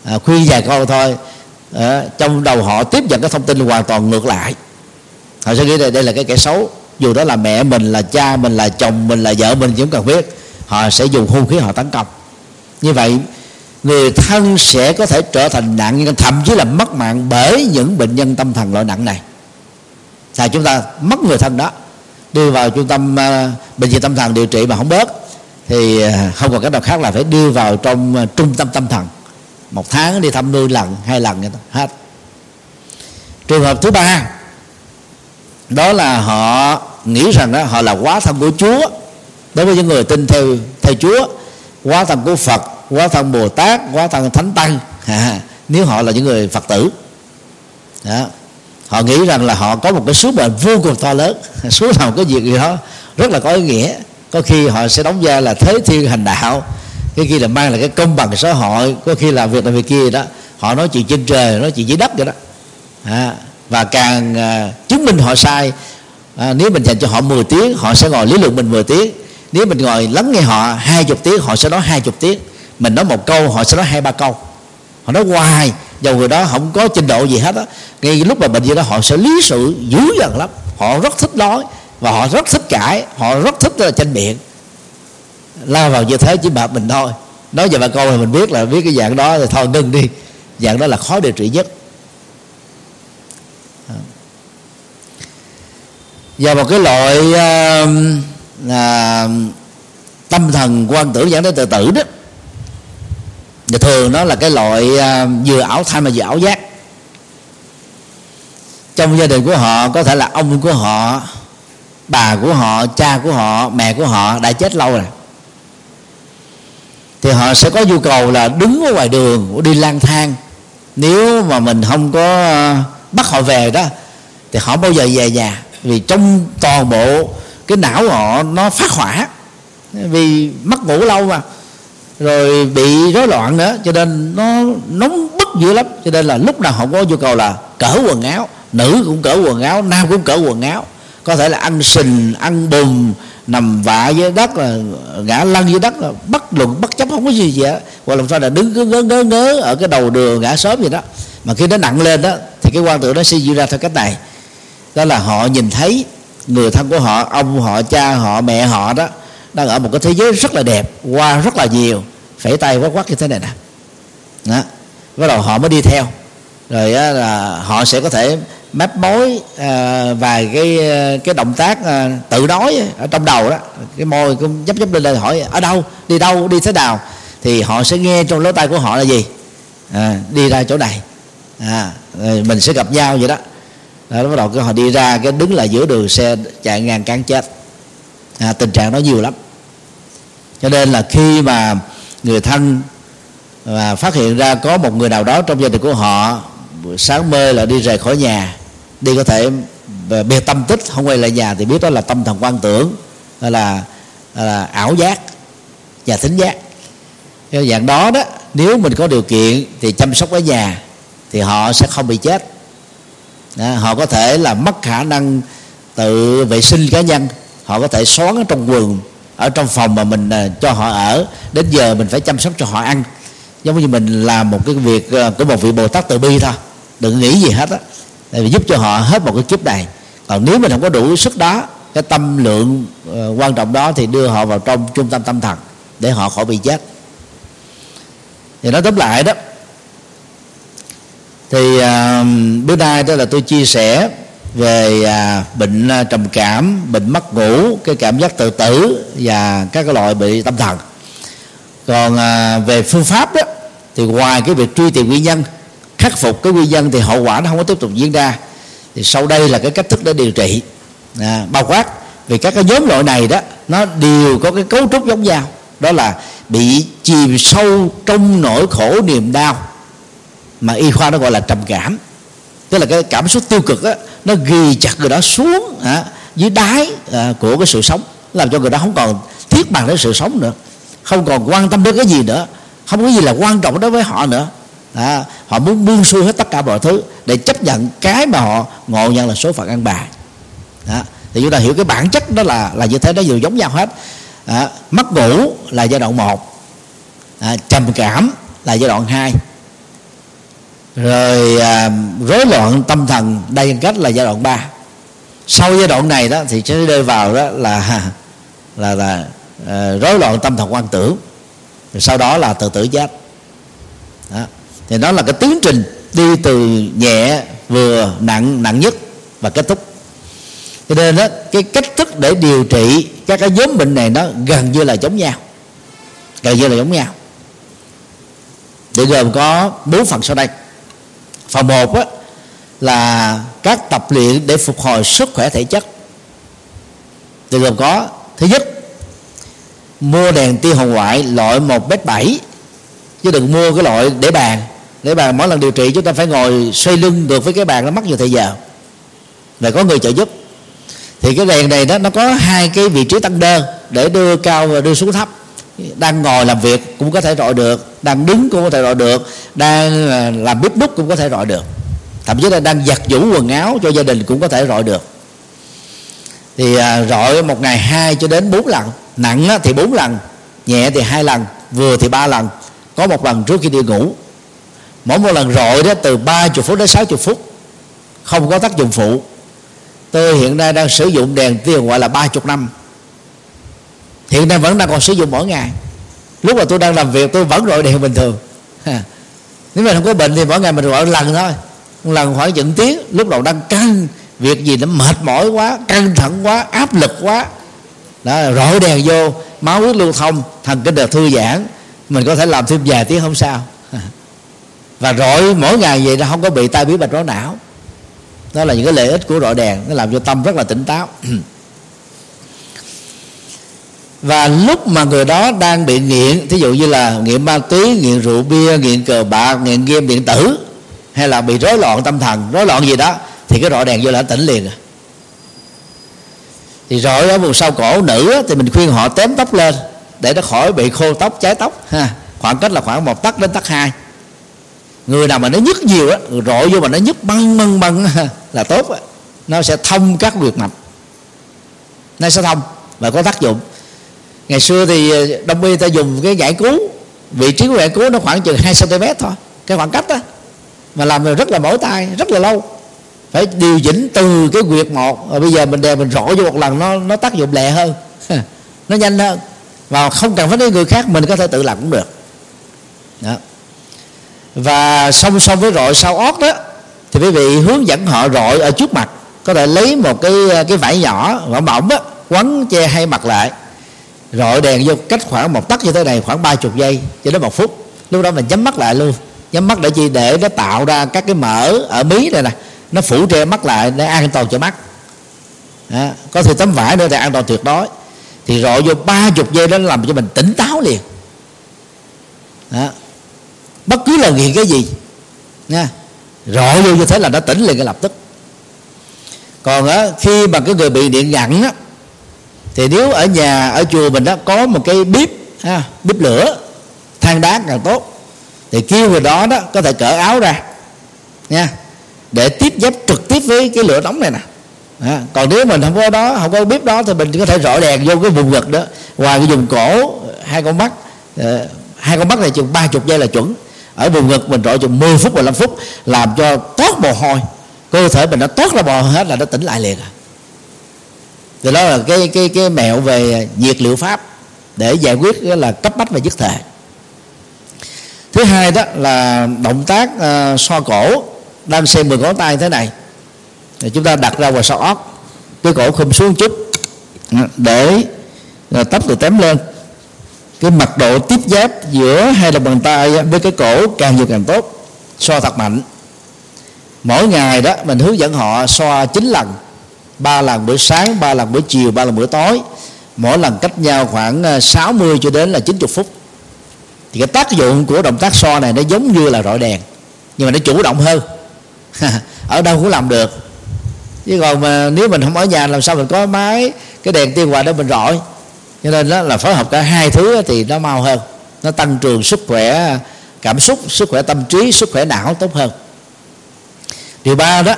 à, khuyên vài câu thôi à, trong đầu họ tiếp nhận cái thông tin hoàn toàn ngược lại. Họ sẽ nghĩ đây đây là cái kẻ xấu. Dù đó là mẹ mình là cha mình là chồng mình là vợ mình cũng cần biết. Họ sẽ dùng hung khí họ tấn công như vậy người thân sẽ có thể trở thành nạn nhân thậm chí là mất mạng bởi những bệnh nhân tâm thần loại nặng này. Là chúng ta mất người thân đó đưa vào trung tâm uh, bệnh viện tâm thần điều trị mà không bớt thì uh, không còn cách nào khác là phải đưa vào trong uh, trung tâm tâm thần. Một tháng đi thăm nuôi lần hai lần hết. Trường hợp thứ ba đó là họ nghĩ rằng đó họ là quá thân của Chúa. Đối với những người tin theo theo Chúa quá thân của Phật quá thân Bồ Tát quá thân Thánh Tăng. À, nếu họ là những người Phật tử đó. họ nghĩ rằng là họ có một cái sứ mệnh vô cùng to lớn. Sứ làm cái việc gì đó rất là có ý nghĩa. Có khi họ sẽ đóng vai là thế thiên hành đạo. Cái khi là mang lại cái công bằng xã hội có khi làm việc này việc kia đó. Họ nói chuyện trên trời nói chuyện dưới đất vậy đó. À, và càng à, chứng minh họ sai. À, nếu mình dành cho họ 10 tiếng họ sẽ ngồi lý luận mình 10 tiếng nếu mình ngồi lắng nghe họ hai chục tiếng họ sẽ nói hai chục tiếng. Mình nói một câu họ sẽ nói hai ba câu. Họ nói hoài dầu người đó không có trình độ gì hết á. Ngay lúc mà bệnh gì đó họ sẽ lý sự dữ dằn lắm. Họ rất thích nói và họ rất thích cãi họ rất thích là tranh biện. Lao vào như thế chỉ bạc mình thôi. Nói về ba câu thì mình biết là biết cái dạng đó thì thôi ngưng đi. Dạng đó là khó điều trị nhất. Và một cái loại uh, à, tâm thần quan tưởng dẫn đến tự tử đó. Và thường nó là cái loại à, vừa ảo tham mà vừa ảo giác. Trong gia đình của họ có thể là ông của họ bà của họ cha của họ mẹ của họ đã chết lâu rồi. Thì họ sẽ có nhu cầu là đứng ở ngoài đường đi lang thang. Nếu mà mình không có à, bắt họ về đó thì họ bao giờ về nhà. Vì trong toàn bộ cái não họ nó phát hỏa, vì mất ngủ lâu mà, rồi bị rối loạn nữa, cho nên nó nóng bức dữ lắm. Cho nên là lúc nào họ có nhu cầu là cỡ quần áo, nữ cũng cỡ quần áo, nam cũng cỡ quần áo. Có thể là ăn sình, ăn bùn nằm vạ dưới đất là, ngã lăn dưới đất là bất luận bất chấp, không có gì gì hết. Hoặc làm sao là đứng cứ ngớ ngớ ngớ ở cái đầu đường ngã sớm vậy đó. Mà khi nó nặng lên đó, thì cái quan tượng nó sẽ diễn ra theo cách này. Đó là họ nhìn thấy người thân của họ ông họ cha họ mẹ họ đó đang ở một cái thế giới rất là đẹp qua rất là nhiều phẩy tay quát quát như thế này nè. Đó bắt đầu họ mới đi theo. Rồi á, là họ sẽ có thể mép mối à, vài cái cái động tác à, tự nói ở trong đầu đó. Cái môi cũng nhấp nhấp lên lên hỏi ở đâu? Đi đâu? Đi thế nào? Thì họ sẽ nghe trong lỗ tai của họ là gì? À, đi ra chỗ này. À, mình sẽ gặp nhau vậy đó đó, bắt đầu cái họ đi ra cái đứng lại giữa đường xe chạy ngàn cán chết. À, tình trạng nó nhiều lắm. Cho nên là khi mà người thân và phát hiện ra có một người nào đó trong gia đình của họ sáng mơ là đi rời khỏi nhà đi có thể bê tâm tích không quay lại nhà thì biết đó là tâm thần quan tưởng hay là, là ảo giác và tính giác. Cái dạng đó đó nếu mình có điều kiện thì chăm sóc ở nhà thì họ sẽ không bị chết à, họ có thể là mất khả năng tự vệ sinh cá nhân. Họ có thể xóa ở trong quần ở trong phòng mà mình à, cho họ ở. Đến giờ mình phải chăm sóc cho họ ăn. Giống như mình làm một cái việc à, của một vị bồ tát từ bi thôi. Đừng nghĩ gì hết á. Để giúp cho họ hết một cái kiếp này. Còn nếu mình không có đủ sức đó cái tâm lượng ờ, quan trọng đó thì đưa họ vào trong trung tâm tâm thần để họ khỏi bị chết. Thì nói tóm lại đó thì à, bữa nay đó là tôi chia sẻ về à, bệnh à, trầm cảm bệnh mất ngủ cái cảm giác tự tử và các cái loại bị tâm thần. Còn à, về phương pháp đó thì ngoài cái việc truy tìm nguyên nhân khắc phục cái nguyên nhân thì hậu quả nó không có tiếp tục diễn ra. Thì sau đây là cái cách thức để điều trị. À, bao quát vì các cái nhóm loại này đó nó đều có cái cấu trúc giống nhau. Đó là bị chìm sâu trong nỗi khổ niềm đau mà y khoa nó gọi là trầm cảm. Tức là cái cảm xúc tiêu cực đó, nó ghi chặt người đó xuống à, dưới đáy à, của cái sự sống. Làm cho người đó không còn thiết bằng đến sự sống nữa. Không còn quan tâm đến cái gì nữa. Không có gì là quan trọng đối với họ nữa. À, họ muốn buông xuôi hết tất cả mọi thứ để chấp nhận cái mà họ ngộ nhận là số phận ăn bài. À, thì chúng ta hiểu cái bản chất đó là là như thế nó đều giống nhau hết. À, mất ngủ là giai đoạn 1 à, trầm cảm là giai đoạn 2 rồi à, rối loạn tâm thần đa nhân cách là giai đoạn 3 sau giai đoạn này đó thì sẽ rơi vào đó là là là à, rối loạn tâm thần quan tưởng. Rồi sau đó là tự tử chết. Đó. thì đó là cái tiến trình đi từ nhẹ vừa nặng nặng nhất và kết thúc. Cho nên đó cái cách thức để điều trị các cái nhóm bệnh này nó gần như là giống nhau. Gần như là giống nhau. Để gồm có bốn phần sau đây phần một á, là các tập luyện để phục hồi sức khỏe thể chất. Thì gồm có thứ nhất mua đèn tia hồng ngoại loại một mét bảy. Chứ đừng mua cái loại để bàn. Để bàn mỗi lần điều trị chúng ta phải ngồi xoay lưng được với cái bàn nó mất nhiều thời giờ. Và có người trợ giúp. Thì cái đèn này đó nó có hai cái vị trí tăng đơn để đưa cao và đưa xuống thấp đang ngồi làm việc cũng có thể rọi được. Đang đứng cũng có thể rọi được. Đang à, làm bếp bút cũng có thể rọi được. Thậm chí là đang giặt giũ quần áo cho gia đình cũng có thể rọi được. Thì à, rọi một ngày hai cho đến bốn lần. Nặng thì bốn lần, nhẹ thì hai lần, vừa thì ba lần. Có một lần trước khi đi ngủ, mỗi một lần rọi đó từ 30 phút đến 60 phút, không có tác dụng phụ. Tôi hiện nay đang sử dụng đèn tiền gọi là 30 năm hiện nay vẫn đang còn sử dụng mỗi ngày. Lúc mà tôi đang làm việc, tôi vẫn rọi đèn bình thường. Nếu mà không có bệnh thì mỗi ngày mình gọi lần thôi. Một lần khoảng chừng tiếng, lúc đầu đang căng, việc gì nó mệt mỏi quá, căng thẳng quá, áp lực quá. Đó, rọi đèn vô, máu huyết lưu thông, thần kinh được thư giãn. Mình có thể làm thêm vài tiếng không sao. Và rọi mỗi ngày vậy nó không có bị tai biến mạch máu não. Đó là những cái lợi ích của rọi đèn, nó làm cho tâm rất là tỉnh táo. và lúc mà người đó đang bị nghiện, thí dụ như là nghiện ma túy, nghiện rượu bia, nghiện cờ bạc, nghiện game điện tử, hay là bị rối loạn tâm thần, rối loạn gì đó, thì cái rọi đèn vô là tỉnh liền à. thì rọi ở vùng sau cổ nữ thì mình khuyên họ tém tóc lên, để nó khỏi bị khô tóc, cháy tóc, ha. Khoảng cách là khoảng một tấc đến tấc hai. Người nào mà nó nhức nhiều á, rọi vô mà nó nhức băng băng băng là tốt nó sẽ thông các huyệt mạch. Nó sẽ thông và có tác dụng ngày xưa thì ờ, đông y ta dùng cái giải cứu vị trí của giải cứu nó khoảng chừng 2 cm thôi, cái khoảng cách đó mà làm rất là mỏi tay, rất là lâu. Phải điều chỉnh từ cái quyệt một, rồi bây giờ mình đè mình rõ vô một lần, nó nó tác dụng lẹ hơn, nó nhanh hơn. Và không cần phải đến người khác, mình có thể tự làm cũng được. Đó. và song song với rọi sau ót đó, thì quý vị hướng dẫn họ rọi ở trước mặt. Có thể lấy một cái ờ, cái vải nhỏ, vải mỏng á quấn che hai mặt lại rọi đèn vô cách khoảng một tấc như thế này khoảng ba chục giây cho đến một phút. Lúc đó mình nhắm mắt lại luôn. Nhắm mắt để chi? Để nó tạo ra các cái mỡ ở mí này nè. Nó phủ che mắt lại để an toàn cho mắt. Đó. có thể tấm vải nữa thì an toàn tuyệt đối. Thì rọi vô ba chục giây đó làm cho mình tỉnh táo liền. Đó. bất cứ là nghiện cái gì nha. Rọi vô như thế là nó tỉnh liền ngay lập tức. Còn á, khi mà cái người bị điện giận á thì nếu ở nhà ở chùa mình đó có một cái bếp ha, bếp lửa than đá càng tốt thì kêu người đó đó có thể cởi áo ra nha để tiếp giáp trực tiếp với cái lửa nóng này nè. À, còn nếu mình không có đó không có bếp đó thì mình có thể rọi đèn vô cái vùng ngực đó ngoài cái vùng cổ hai con mắt uh, hai con mắt này chừng ba chục giây là chuẩn. Ở vùng ngực mình rọi chừng 10 phút 15 phút làm cho toát mồ hôi. Cơ thể mình nó toát ra mồ hôi hết là nó tỉnh lại liền à thì đó là cái cái cái mẹo về diệt liệu pháp để giải quyết là cấp bách và dứt thể thứ hai đó là động tác ờ, uh, so cổ đang xem mười ngón tay thế này. Thì chúng ta đặt ra ngoài sau óc cái cổ khum xuống chút để ờ, tóc từ tém lên. Cái mật độ tiếp giáp giữa hai lòng bàn tay với cái cổ càng nhiều càng tốt so thật mạnh. Mỗi ngày đó mình hướng dẫn họ so 9 lần ba lần buổi sáng, ba lần buổi chiều, ba lần buổi tối. Mỗi lần cách nhau khoảng ờ, 60 cho đến là 90 phút. Thì cái tác dụng của động tác so này nó giống như là rọi đèn, nhưng mà nó chủ động hơn. Ở đâu cũng làm được. Chứ còn mà nếu mình không ở nhà làm sao mình có máy, cái đèn tiêu hòa để mình rọi. Cho nên đó là phối hợp cả hai thứ thì nó mau hơn. Nó tăng cường sức khỏe, cảm xúc, sức khỏe tâm trí, sức khỏe não tốt hơn. Điều ba đó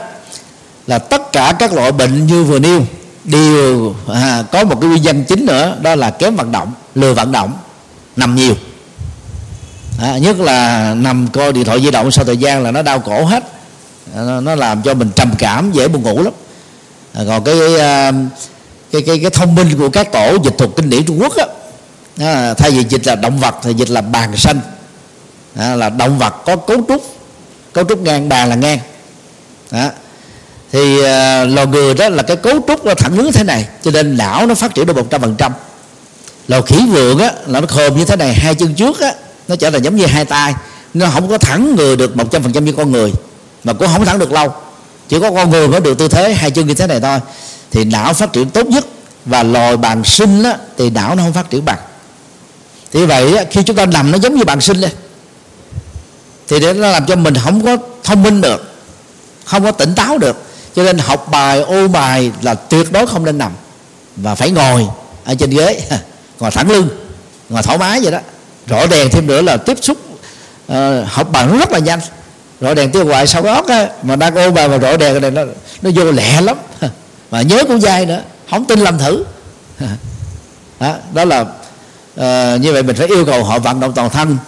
là tất cả các loại bệnh như vừa nêu đều à, có một cái nguyên nhân chính nữa đó là kém vận động lười vận động nằm nhiều. À, nhất là nằm coi điện thoại di động sau thời gian là nó đau cổ hết à, nó, nó làm cho mình trầm cảm dễ buồn ngủ lắm. À, còn cái, cái cái cái cái thông minh của các tổ dịch thuật kinh điển Trung Quốc á à, thay vì dịch là động vật thì dịch là bàn xanh à, là động vật có cấu trúc cấu trúc ngang bàn là ngang. Đó thì uh, lò người đó là cái cấu trúc nó thẳng đứng thế này cho nên não nó phát triển được một trăm phần trăm. Lò khỉ vượn á là nó khom như thế này hai chân trước á nó trở thành giống như hai tay. Nó không có thẳng người được một trăm phần trăm như con người mà cũng không thẳng được lâu. Chỉ có con người mới được tư thế hai chân như thế này thôi. Thì não phát triển tốt nhất và loài bàn sinh á, thì não nó không phát triển bằng. Thì vậy á, khi chúng ta nằm nó giống như bàn sinh lên. Thì để nó làm cho mình không có thông minh được không có tỉnh táo được cho nên học bài ô bài là tuyệt đối không nên nằm. Và phải ngồi ở trên ghế ngồi thẳng lưng ngồi thoải mái vậy đó. Rõ đèn thêm nữa là tiếp xúc uh, học bài nó rất là nhanh. Rõ đèn tiêu hoại sau đó á, mà đang ô bài mà rõ đèn này nó nó vô lẹ lắm. Mà nhớ cũng dai nữa không tin làm thử. Đó, đó là uh, như vậy mình phải yêu cầu họ vận động toàn thân.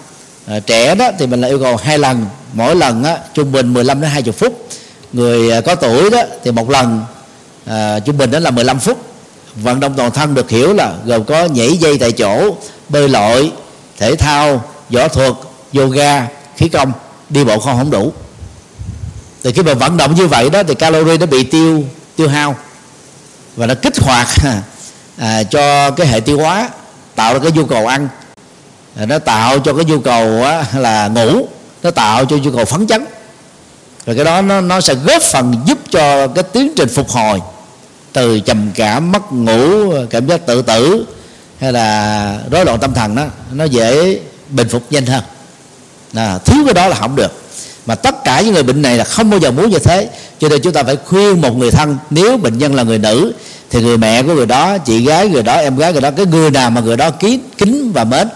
Uh, trẻ đó thì mình là yêu cầu hai lần mỗi lần á, trung bình 15 đến 20 phút người à, có tuổi đó thì một lần à, trung bình đó là 15 phút. Vận động toàn thân được hiểu là gồm có nhảy dây tại chỗ bơi lội thể thao võ thuật yoga khí công đi bộ không không đủ. Thì khi mà vận động như vậy đó thì calori nó bị tiêu tiêu hao và nó kích hoạt à, cho cái hệ tiêu hóa tạo ra cái nhu cầu ăn. Nó tạo cho cái nhu cầu á, là ngủ nó tạo cho nhu cầu phấn chấn và cái đó nó nó sẽ góp phần giúp cho cái tiến trình phục hồi từ trầm cảm mất ngủ cảm giác tự tử hay là rối loạn tâm thần đó nó dễ bình phục nhanh hơn. À, thiếu cái đó là không được. Mà tất cả những người bệnh này là không bao giờ muốn như thế. Cho nên chúng ta phải khuyên một người thân nếu bệnh nhân là người nữ thì người mẹ của người đó chị gái người đó em gái người đó cái người nào mà người đó kín kính và mến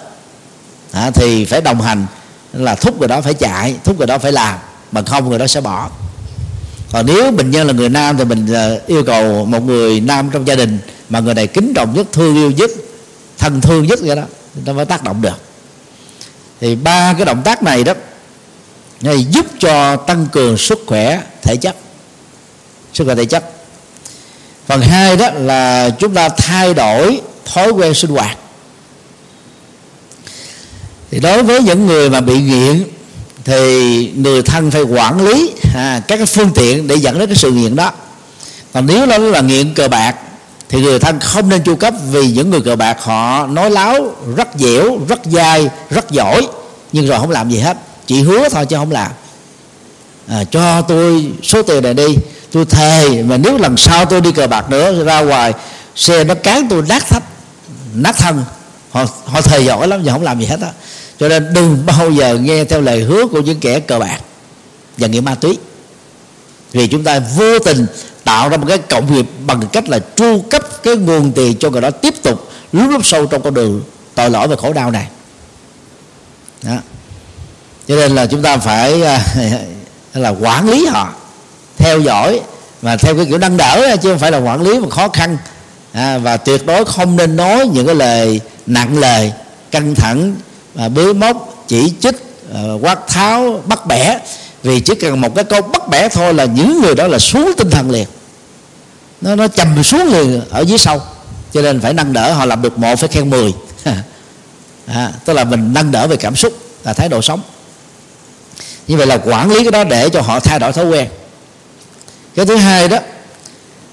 à, thì phải đồng hành là thúc người đó phải chạy thúc người đó phải làm bằng không người đó sẽ bỏ. Còn nếu bệnh nhân là người nam thì mình à, yêu cầu một người nam trong gia đình mà người này kính trọng nhất, thương yêu nhất, thân thương nhất vậy đó, nó mới tác động được. Thì ba cái động tác này đó này giúp cho tăng cường sức khỏe thể chất, sức khỏe thể chất. Phần hai đó là chúng ta thay đổi thói quen sinh hoạt. Thì đối với những người mà bị nghiện thì người thân phải quản lý à, các cái phương tiện để dẫn đến cái sự nghiện đó. Còn nếu nó là nghiện cờ bạc thì người thân không nên chu cấp vì những người cờ bạc họ nói láo rất dẻo rất dai rất giỏi nhưng rồi không làm gì hết. Chỉ hứa thôi chứ không làm. À, cho tôi số tiền này đi. Tôi thề mà nếu lần sau tôi đi cờ bạc nữa ra ngoài xe nó cán tôi nát thách nát thân. Họ họ thề giỏi lắm nhưng không làm gì hết á cho nên đừng bao giờ nghe theo lời hứa của những kẻ cờ bạc và nghiện ma túy. Vì chúng ta vô tình tạo ra một cái cộng nghiệp bằng cách là tru cấp cái nguồn tiền cho người đó tiếp tục lúc lúc sâu trong con đường tội lỗi và khổ đau này. Đó. cho nên là chúng ta phải à, là quản lý họ theo dõi và theo cái kiểu nâng đỡ chứ không phải là quản lý mà khó khăn. À, và tuyệt đối không nên nói những cái lời nặng lời căng thẳng à, bới móc chỉ trích à, quát tháo bắt bẻ. Vì chỉ cần một cái câu bắt bẻ thôi là những người đó là xuống tinh thần liền. Nó nó chầm xuống liền ở dưới sâu cho nên phải nâng đỡ họ làm được một phải khen mười. À, tức là mình nâng đỡ về cảm xúc là thái độ sống. Như vậy là quản lý cái đó để cho họ thay đổi thói quen. Cái thứ hai đó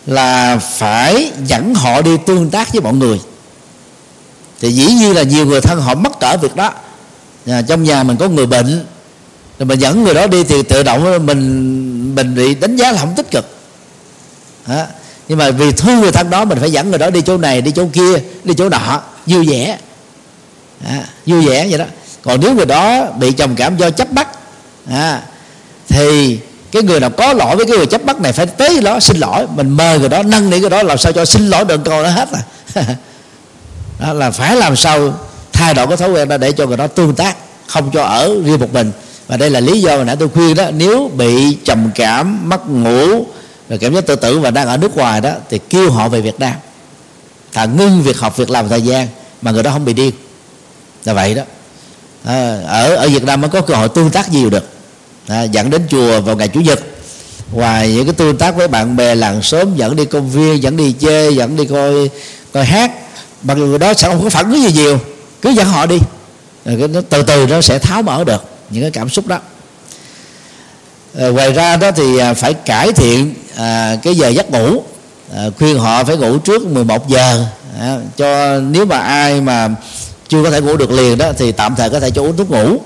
là phải dẫn họ đi tương tác với mọi người thì dĩ nhiên là nhiều người thân họ mất cỡ việc đó. À, trong nhà mình có người bệnh rồi mình dẫn người đó đi thì tự động mình mình bị đánh giá là không tích cực. À, nhưng mà vì thương người thân đó mình phải dẫn người đó đi chỗ này đi chỗ kia đi chỗ nọ vui vẻ. À, vui vẻ vậy đó. Còn nếu người đó bị trầm cảm do chấp bắt à, thì cái người nào có lỗi với cái người chấp bắt này phải tới đó xin lỗi. Mình mời người đó nâng nỉ người đó làm sao cho xin lỗi đừng câu nó hết à? đó là phải làm sao thay đổi cái thói quen đó để cho người đó tương tác không cho ở riêng một mình. Và đây là lý do mà nãy tôi khuyên đó nếu bị trầm cảm mất ngủ rồi cảm giác tự tử và đang ở nước ngoài đó thì kêu họ về Việt Nam. Thà ngưng việc học việc làm thời gian mà người đó không bị điên. Là vậy đó. À, ở ở Việt Nam mới có cơ hội tương tác nhiều được. À, dẫn đến chùa vào ngày chủ nhật. Ngoài những cái tương tác với bạn bè làng xóm dẫn đi công viên dẫn đi chơi dẫn đi coi coi hát mà người đó sẽ không có phản ứng gì nhiều. Cứ dẫn họ đi. Rồi nó từ từ nó sẽ tháo mở được những cái cảm xúc đó. Rồi ngoài ra đó thì à, phải cải thiện à, cái giờ giấc ngủ. À, khuyên họ phải ngủ trước 11 giờ. À, cho nếu mà ai mà chưa có thể ngủ được liền đó thì tạm thời có thể cho uống thuốc ngủ.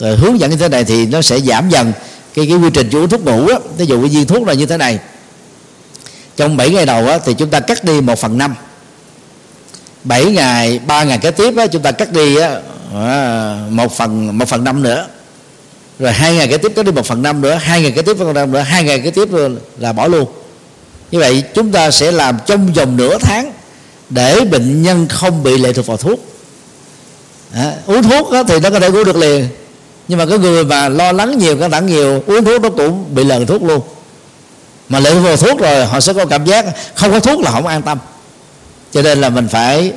Rồi hướng dẫn như thế này thì nó sẽ giảm dần cái cái quy trình cho uống thuốc ngủ á ví dụ cái viên thuốc là như thế này. Trong 7 ngày đầu á, thì chúng ta cắt đi 1 phần 5 7 ngày 3 ngày kế tiếp á, chúng ta cắt đi á, à, một phần một phần năm nữa. Rồi hai ngày kế tiếp cắt đi một phần năm nữa hai ngày kế tiếp một phần năm nữa hai ngày kế tiếp là bỏ luôn. Như vậy chúng ta sẽ làm trong vòng nửa tháng để bệnh nhân không bị lệ thuộc vào thuốc. À, uống thuốc thì nó có thể uống được liền. Nhưng mà cái người mà lo lắng nhiều căng thẳng nhiều uống thuốc nó cũng bị lờn thuốc luôn. Mà lệ thuộc vào thuốc rồi họ sẽ có cảm giác không có thuốc là không an tâm cho nên là mình phải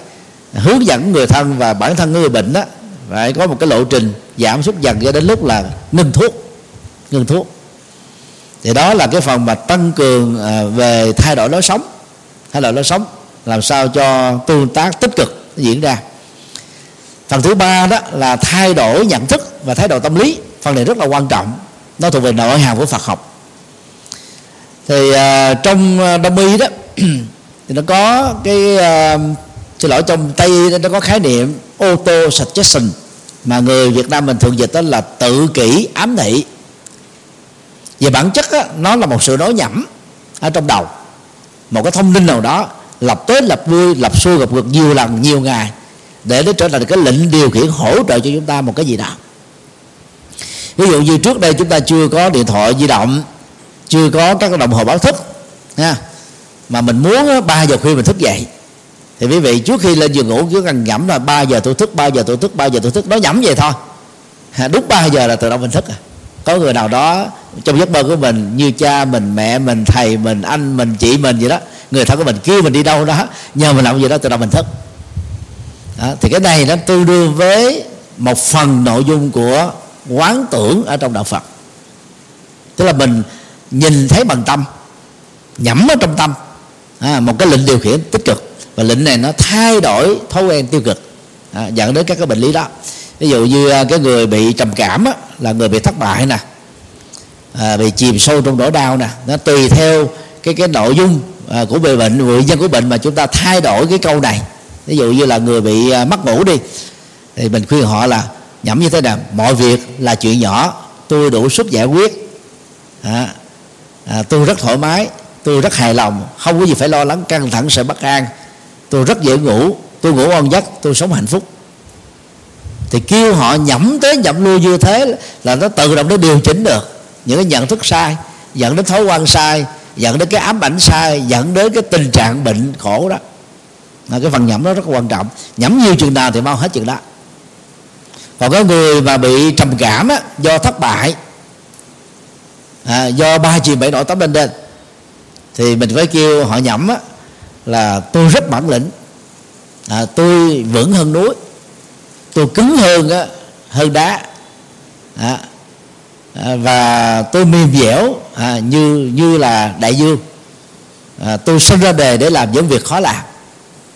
hướng dẫn người thân và bản thân người bệnh đó phải có một cái lộ trình giảm sút dần cho đến lúc là ngừng thuốc ngừng thuốc. Thì đó là cái phần mà tăng cường à, về thay đổi lối sống thay đổi lối sống làm sao cho tương tác tích cực diễn ra. Phần thứ ba đó là thay đổi nhận thức và thái độ tâm lý phần này rất là quan trọng nó thuộc về nội hàm của Phật học. Thì uh, trong à, đông y đó thì nó có cái uh, xin lỗi trong tây nó có khái niệm auto suggestion mà người Việt Nam mình thường dịch đó là tự kỷ ám thị. Về bản chất đó, nó là một sự nói nhẩm ở trong đầu. Một cái thông tin nào đó lập tới lập vui lập xuôi gặp ngược nhiều lần nhiều ngày để nó trở thành cái lệnh điều khiển hỗ trợ cho chúng ta một cái gì đó. Ví dụ như trước đây chúng ta chưa có điện thoại di động chưa có các đồng hồ báo thức nha mà mình muốn 3 giờ khuya mình thức dậy. Thì quý vị trước khi lên giường ngủ cứ cần nhẩm là 3 giờ tôi thức 3 giờ tôi thức 3 giờ tôi thức nó nhẩm vậy thôi. Đúng 3 giờ là tự động mình thức à? Có người nào đó trong giấc mơ của mình như cha mình mẹ mình thầy mình anh mình chị mình gì đó người thân của mình kêu mình đi đâu đó nhờ mình làm gì đó tự động mình thức. Đó, thì cái này nó tương đương với một phần nội dung của quán tưởng ở trong đạo Phật. Tức là mình nhìn thấy bằng tâm nhẩm ở trong tâm à, một cái lệnh điều khiển tích cực. Và lệnh này nó thay đổi thói quen tiêu cực à, dẫn đến các cái bệnh lý đó. Ví dụ như à, cái người bị trầm cảm á, là người bị thất bại nè à, bị chìm sâu trong nỗi đau nè. Nó tùy theo cái cái nội dung à, của bệnh bệnh nguyên nhân của bệnh mà chúng ta thay đổi cái câu này. Ví dụ như là người bị à, mất ngủ đi thì mình khuyên họ là nhẩm như thế nào? Mọi việc là chuyện nhỏ tôi đủ sức giải quyết. À, à, tôi rất thoải mái tôi rất hài lòng. Không có gì phải lo lắng. Căng thẳng sợ bất an. Tôi rất dễ ngủ. Tôi ngủ ngon giấc. Tôi sống hạnh phúc. Thì kêu họ nhẩm tới nhẩm lui như thế là nó tự động nó điều chỉnh được. Những cái nhận thức sai dẫn đến thói quen sai dẫn đến cái ám ảnh sai dẫn đến cái tình trạng bệnh khổ đó. Là cái phần nhẩm nó rất quan trọng. Nhẩm nhiều chừng nào thì mau hết chừng đó. Còn có người mà bị trầm cảm á, do thất bại à, do ba chìm bảy nổi tấm lên lên thì mình phải kêu họ nhẩm á, là tôi rất bản lĩnh. À, tôi vững hơn núi. Tôi cứng hơn á, hơn đá. À, à, và tôi mềm dẻo à, như như là đại dương. À, tôi sinh ra đề để làm những việc khó làm.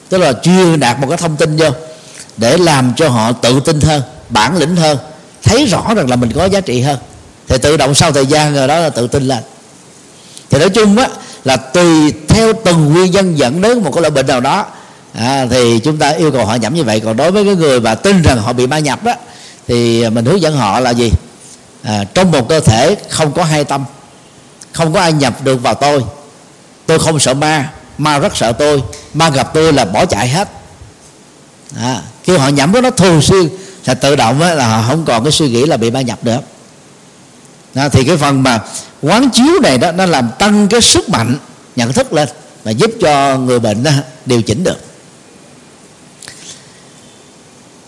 Tức là chưa đạt một cái thông tin vô để làm cho họ tự tin hơn bản lĩnh hơn thấy rõ rằng là mình có giá trị hơn. Thì tự động sau thời gian rồi đó là tự tin lên thì nói chung á là tùy theo từng nguyên nhân dẫn đến một cái loại bệnh nào đó. À, thì chúng ta yêu cầu họ nhẩm như vậy. Còn đối với cái người mà tin rằng họ bị ma nhập đó thì mình hướng dẫn họ là gì? À, trong một cơ thể không có hai tâm không có ai nhập được vào tôi. Tôi không sợ ma ma rất sợ tôi. Ma gặp tôi là bỏ chạy hết. À, khi họ nhẩm với nó thường xuyên là tự động là họ không còn cái suy nghĩ là bị ma nhập nữa đó, thì cái phần mà quán chiếu này đó nó làm tăng cái sức mạnh nhận thức lên và giúp cho người bệnh đó điều chỉnh được.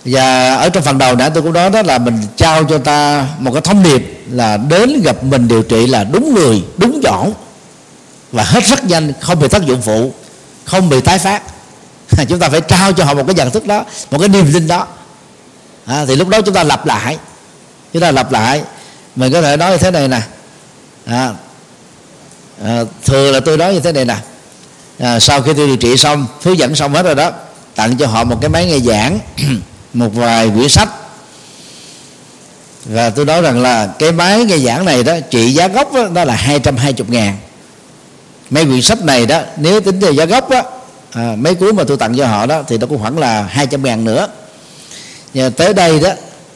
Và ở trong phần đầu nãy tôi cũng nói đó là mình trao cho ta một cái thông điệp là đến gặp mình điều trị là đúng người đúng chỗ. Và hết rất nhanh không bị tác dụng phụ không bị tái phát. Chúng ta phải trao cho họ một cái nhận thức đó một cái niềm tin đó. À, thì lúc đó chúng ta lặp lại. Chúng ta lặp lại mình có thể nói như thế này nè. À, à, thường là tôi nói như thế này nè. À, sau khi tôi điều trị xong hướng dẫn xong hết rồi đó tặng cho họ một cái máy nghe giảng một vài quyển sách. Và tôi nói rằng là cái máy nghe giảng này đó trị giá gốc đó, đó là 220 ngàn. Mấy quyển sách này đó nếu tính theo giá gốc đó à, mấy cuốn mà tôi tặng cho họ đó thì nó cũng khoảng là 200 ngàn nữa. Nhưng tới đây đó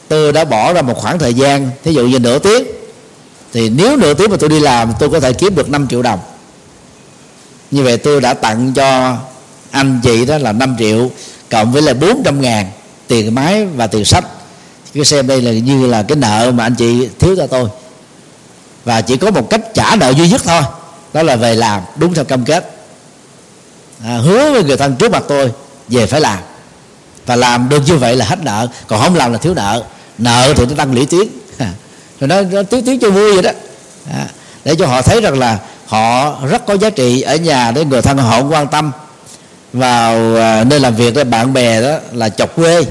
tôi đã bỏ ra một khoảng thời gian thí dụ như nửa tiếng thì nếu nửa tiếng mà tôi đi làm tôi có thể kiếm được 5 triệu đồng. Như vậy tôi đã tặng cho anh chị đó là 5 triệu cộng với là 400 ngàn tiền máy và tiền sách. Cái xem đây là như là cái nợ mà anh chị thiếu cho tôi. Và chỉ có một cách trả nợ duy nhất thôi đó là về làm đúng theo cam kết. À, hứa với người thân trước mặt tôi về phải làm. Và làm được như vậy là hết nợ còn không làm là thiếu nợ nợ thì nó tăng lũy tiếng, rồi nó, nó tiếng tiếng cho vui vậy đó. À, để cho họ thấy rằng là họ rất có giá trị ở nhà để người thân họ quan tâm. Vào à, nơi làm việc đó bạn bè đó là chọc quê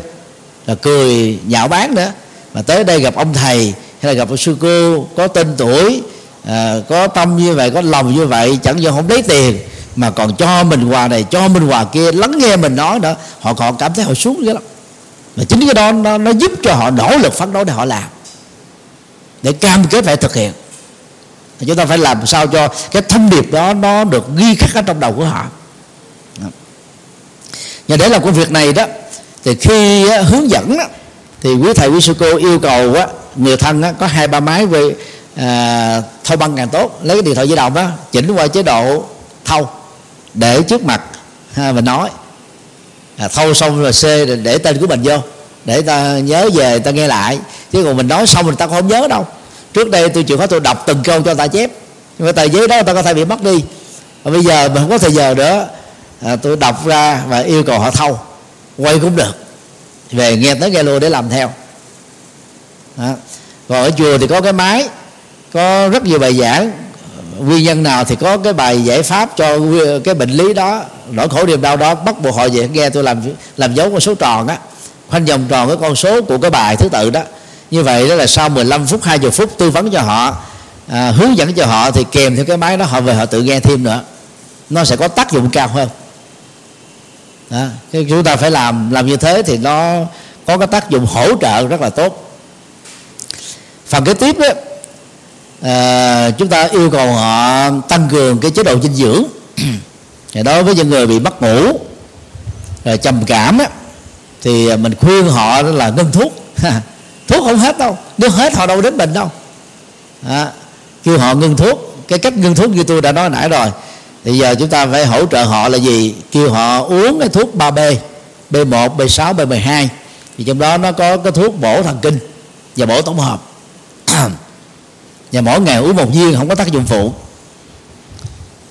là cười nhạo bán nữa. Mà tới đây gặp ông thầy hay là gặp ông sư cô có tên tuổi à, có tâm như vậy có lòng như vậy chẳng những không lấy tiền mà còn cho mình quà này cho mình quà kia lắng nghe mình nói nữa. Họ còn cảm thấy họ xuống dữ lắm và chính cái đó nó, nó giúp cho họ nỗ lực phấn đấu để họ làm. Để cam kết phải thực hiện. Thì chúng ta phải làm sao cho cái thông điệp đó nó được ghi khắc ở trong đầu của họ. Và để làm công việc này đó thì khi hướng dẫn đó, thì quý thầy quý sư cô yêu cầu á, người thân á, có hai ba máy về à, thâu băng càng tốt lấy cái điện thoại di động đó chỉnh qua chế độ thâu để trước mặt ha, và nói à, thâu xong rồi c để tên của mình vô để ta nhớ về ta nghe lại. Chứ còn mình nói xong người ta không nhớ đâu. Trước đây tôi chịu khó tôi đọc từng câu cho người ta chép. Nhưng mà tờ giấy đó người ta có thể bị mất đi. Và bây giờ mình không có thời giờ nữa à, tôi đọc ra và yêu cầu họ thâu. Quay cũng được. Về nghe tới nghe luôn để làm theo. Đó. còn ở chùa thì có cái máy có rất nhiều bài giảng nguyên nhân nào thì có cái bài giải pháp cho cái bệnh lý đó nỗi khổ niềm đau đó bắt buộc họ về nghe tôi làm làm dấu con số tròn á khoanh vòng tròn cái con số của cái bài thứ tự đó. Như vậy đó là sau 15 phút 20 phút tư vấn cho họ à, hướng dẫn cho họ thì kèm theo cái máy đó họ về họ tự nghe thêm nữa. Nó sẽ có tác dụng cao hơn. Đó. Cái chúng ta phải làm làm như thế thì nó có cái tác dụng hỗ trợ rất là tốt. Phần kế tiếp đó à, chúng ta yêu cầu họ tăng cường cái chế độ dinh dưỡng. Thì đối với những người bị mất ngủ rồi trầm cảm á, thì mình khuyên họ là ngưng thuốc. Thuốc không hết đâu nếu hết họ đâu đến bệnh đâu. À, kêu họ ngưng thuốc. Cái cách ngưng thuốc như tôi đã nói nãy rồi. Thì giờ chúng ta phải hỗ trợ họ là gì? Kêu họ uống cái thuốc 3B B1 B6 B12 thì trong đó nó có cái thuốc bổ thần kinh và bổ tổng hợp. và mỗi ngày uống một viên không có tác dụng phụ.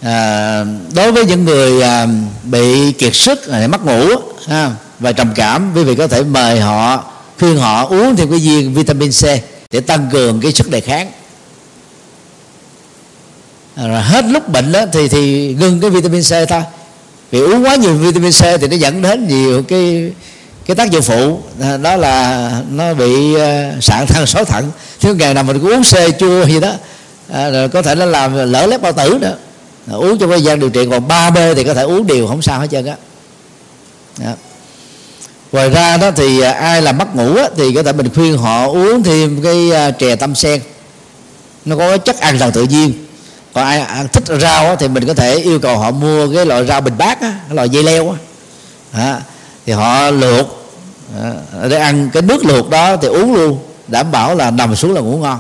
À, đối với những người à, bị kiệt sức à, mất ngủ ha, và trầm cảm quý vị có thể mời họ khuyên họ uống thêm cái viên vitamin C để tăng cường cái sức đề kháng. À, rồi hết lúc bệnh đó thì thì ngưng cái vitamin C thôi. Vì uống quá nhiều vitamin C thì nó dẫn đến nhiều cái cái tác dụng phụ à, đó là nó bị à, sạn thận sói thận. Thiếu ngày nào mình cứ uống xê chua gì đó à, rồi có thể nó làm lỡ lép bao tử nữa. Rồi uống trong thời gian điều trị còn 3 b thì có thể uống đều không sao hết trơn á. Ngoài ra đó thì à, ai làm mất ngủ á, thì có thể mình khuyên họ uống thêm cái chè tâm sen. Nó có chất an thần tự nhiên. Còn ai ăn thích rau thì mình có thể yêu cầu họ mua cái loại rau bình bát á, cái loại dây leo á thì họ luộc. À, để ăn cái nước luộc đó thì uống luôn đảm bảo là nằm xuống là ngủ ngon.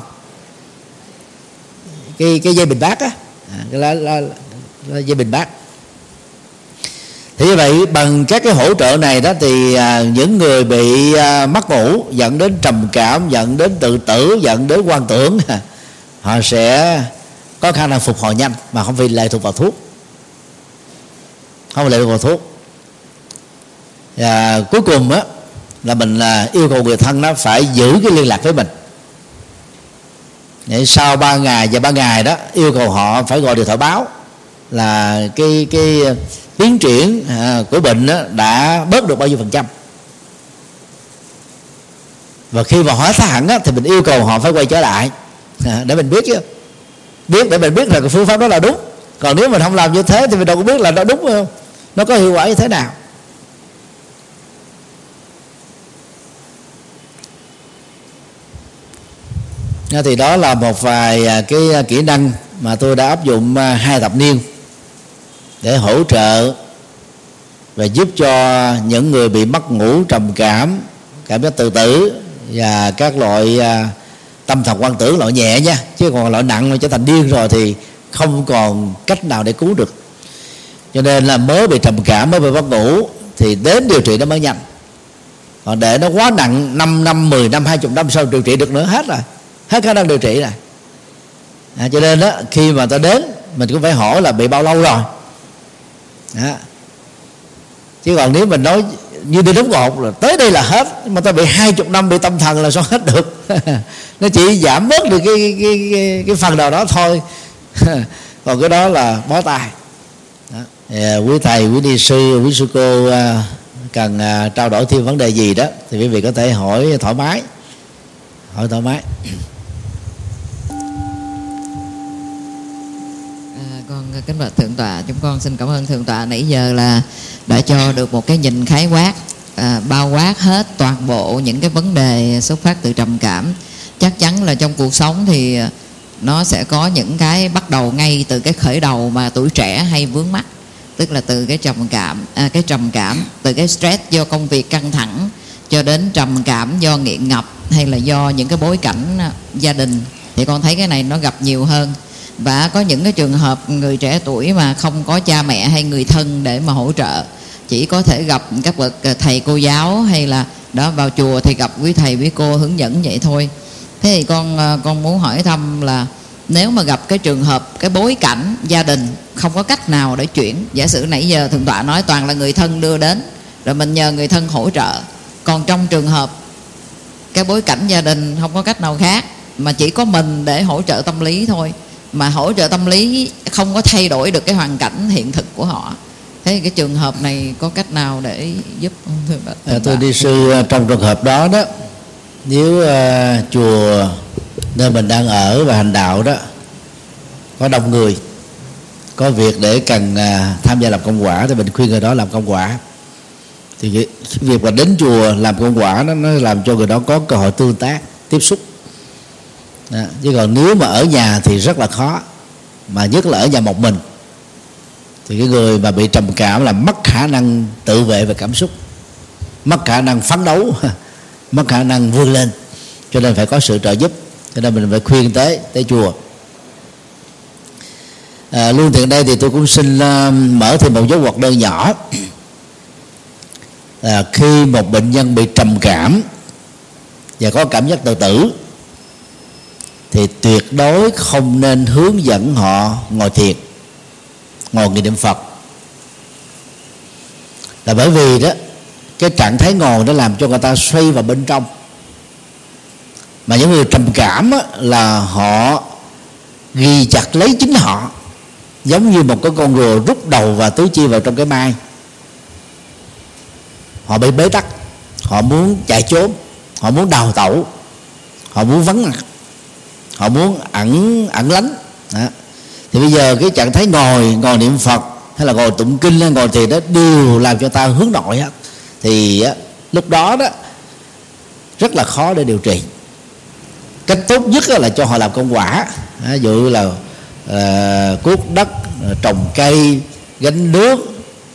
Cái cái dây bình bát á à, cái lá, lá, lá dây bình bát. Thì như vậy bằng các cái hỗ trợ này đó thì à, những người bị à, mất ngủ dẫn đến trầm cảm dẫn đến tự tử dẫn đến quan tưởng à, họ sẽ có khả năng phục hồi nhanh mà không phải lệ thuộc vào thuốc. Không lệ thuộc vào thuốc và cuối cùng á là mình là yêu cầu người thân nó phải giữ cái liên lạc với mình. Để sau ba ngày và ba ngày đó yêu cầu họ phải gọi điện thoại báo là cái cái tiến triển à, của bệnh đó đã bớt được bao nhiêu phần trăm. Và khi mà hỏi thẳng á, thì mình yêu cầu họ phải quay trở lại. À, để mình biết chứ. Biết để mình biết là cái phương pháp đó là đúng. Còn nếu mình không làm như thế thì mình đâu có biết là nó đúng không. Nó có hiệu quả như thế nào. Ờ, thì đó là một vài à, cái à, kỹ năng mà tôi đã áp dụng à, hai thập niên để hỗ trợ và giúp cho những người bị mất ngủ trầm cảm cảm giác tự tử và các loại tâm thần quan tưởng loại nhẹ nha, chứ còn loại nặng mà trở thành điên rồi thì không còn cách nào để cứu được. Cho nên là mới bị trầm cảm, mới bị mất ngủ thì đến điều trị nó mới nhanh. Còn để nó quá nặng 5 năm 10 năm 20 năm sau điều trị được nữa, hết rồi hết khả năng điều trị rồi. À, cho nên đó khi mà ta đến mình cũng phải hỏi là bị bao lâu rồi. Đó. chứ còn nếu mình nói như đi đóng gột là tới đây là hết mà ta bị hai chục năm bị tâm thần là sao hết được? Nó chỉ giảm bớt được cái cái cái, cái phần nào đó thôi. Còn cái đó là bó tay. Đó. À, quý thầy quý ni sư quý sư cô à, cần à, trao đổi thêm vấn đề gì đó thì quý vị có thể hỏi thoải mái. Hỏi thoải mái. Kính bạch thượng tọa. Chúng con xin cảm ơn thượng tọa. Nãy giờ là đã cho được một cái nhìn khái quát à, bao quát hết toàn bộ những cái vấn đề xuất phát từ trầm cảm. Chắc chắn là trong cuộc sống thì nó sẽ có những cái bắt đầu ngay từ cái khởi đầu mà tuổi trẻ hay vướng mắt tức là từ cái trầm cảm à, cái trầm cảm từ cái stress do công việc căng thẳng cho đến trầm cảm do nghiện ngập hay là do những cái bối cảnh à, gia đình. Thì con thấy cái này nó gặp nhiều hơn và có những cái trường hợp người trẻ tuổi mà không có cha mẹ hay người thân để mà hỗ trợ. Chỉ có thể gặp các bậc thầy cô giáo hay là đó, vào chùa thì gặp quý thầy, quý cô hướng dẫn vậy thôi. Thế thì con ờ, con muốn hỏi thăm là nếu mà gặp cái trường hợp, cái bối cảnh gia đình không có cách nào để chuyển, giả sử nãy giờ thượng tọa nói toàn là người thân đưa đến, rồi mình nhờ người thân hỗ trợ. Còn trong trường hợp cái bối cảnh gia đình không có cách nào khác, mà chỉ có mình để hỗ trợ tâm lý thôi mà hỗ trợ tâm lý không có thay đổi được cái hoàn cảnh hiện thực của họ. Thế cái trường hợp này có cách nào để giúp không thưa bà, à, tôi đi sư à, trong trường hợp đó đó nếu uh, chùa nơi mình đang ở và hành đạo đó có đông người có việc để cần uh, tham gia làm công quả thì mình khuyên người đó làm công quả. Thì cái việc mà đến chùa làm công quả đó, nó làm cho người đó có cơ hội tương tác tiếp xúc đó. chứ còn nếu mà ở nhà thì rất là khó mà nhất là ở nhà một mình. Thì cái người mà bị trầm cảm là mất khả năng tự vệ về cảm xúc mất khả năng phấn đấu mất khả năng vươn lên. Cho nên phải có sự trợ giúp. Cho nên mình phải khuyên tới tới chùa. À, luôn tiện đây thì tôi cũng xin uh, mở thêm một dấu hoạt đơn nhỏ. Là khi một bệnh nhân bị trầm cảm và có cảm giác tự tử thì tuyệt đối không nên hướng dẫn họ ngồi thiền ngồi niệm niệm phật. Là bởi vì đó cái trạng thái ngồi nó làm cho người ta xoay vào bên trong. Mà những người trầm cảm á, là họ ghi chặt lấy chính họ giống như một cái con rùa rút đầu và tứ chi vào trong cái mai. Họ bị bế tắc họ muốn chạy trốn họ muốn đào tẩu họ muốn vắng mặt họ muốn ẩn ẩn lánh. Đó. thì bây giờ cái trạng thái ngồi ngồi niệm phật hay là ngồi tụng kinh hay ngồi thiền đó đều làm cho ta hướng nội á. Thì á, lúc đó đó rất là khó để điều trị cách tốt nhất là cho họ làm công quả. Ví dụ là uh, cuốc đất ờ, trồng cây gánh nước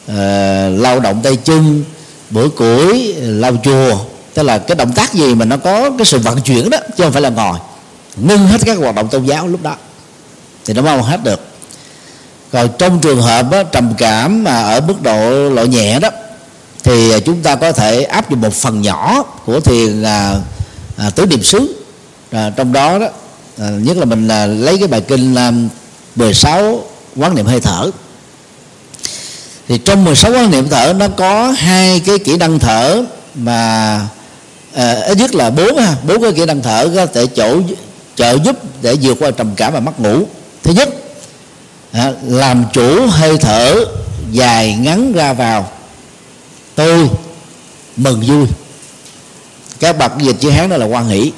ờ, uh, lao động tay chân bữa củi lau chùa. Tức là cái động tác gì mà nó có cái sự vận chuyển đó chứ không phải là ngồi ngưng hết các hoạt động tôn giáo lúc đó. Thì nó mau hết được. Còn trong trường hợp đó, trầm cảm mà ở mức độ loại nhẹ đó thì chúng ta có thể áp dụng một phần nhỏ của thiền là à, tứ niệm xứ. À, trong đó đó à, nhất là mình à, lấy cái bài kinh à, 16 quán niệm hơi thở. Thì trong 16 quán niệm thở nó có hai cái kỹ năng thở mà à, ít nhất là bốn ha bốn cái kỹ năng thở có thể chỗ trợ giúp để vượt qua trầm cảm và mất ngủ. Thứ nhất à, làm chủ hơi thở dài ngắn ra vào. Tôi mừng vui. Các bậc dịch chữ hán đó là quan hỷ.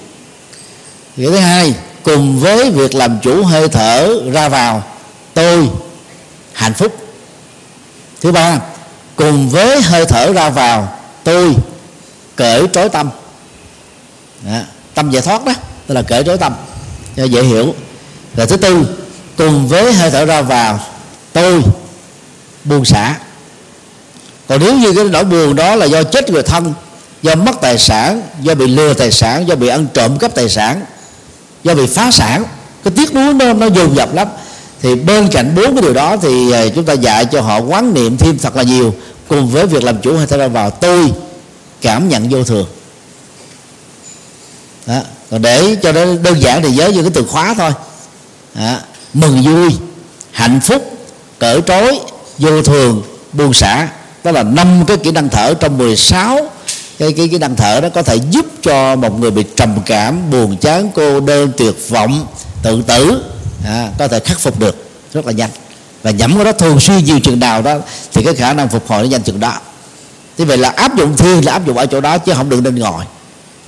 Cái thứ hai cùng với việc làm chủ hơi thở ra vào tôi hạnh phúc. Thứ ba cùng với hơi thở ra vào tôi cởi trói tâm. Đó, tâm giải thoát đó tức là cởi trói tâm cho dễ hiểu. Rồi thứ tư, cùng với hơi thở ra vào tôi buông xả. Còn nếu như cái nỗi buồn đó là do chết người thân, do mất tài sản, do bị lừa tài sản, do bị ăn trộm cắp tài sản, do bị phá sản, cái tiếc nuối nó nó dồn dập lắm. Thì bên cạnh bốn cái điều đó thì à, chúng ta dạy cho họ quán niệm thêm thật là nhiều, cùng với việc làm chủ hay ra vào tôi cảm nhận vô thường. Đó còn để cho nó đơn giản thì nhớ như cái từ khóa thôi. À, mừng vui hạnh phúc cởi trói vô thường buông xả. Đó là năm cái kỹ năng thở trong 16 cái cái cái năng thở đó có thể giúp cho một người bị trầm cảm buồn chán cô đơn tuyệt vọng tự tử. À, có thể khắc phục được. Rất là nhanh. Và nhẩm cái đó thường xuyên nhiều chừng nào đó thì cái khả năng phục hồi nó nhanh chừng đó. Thế vậy là áp dụng thiền là áp dụng ở chỗ đó chứ không được nên ngồi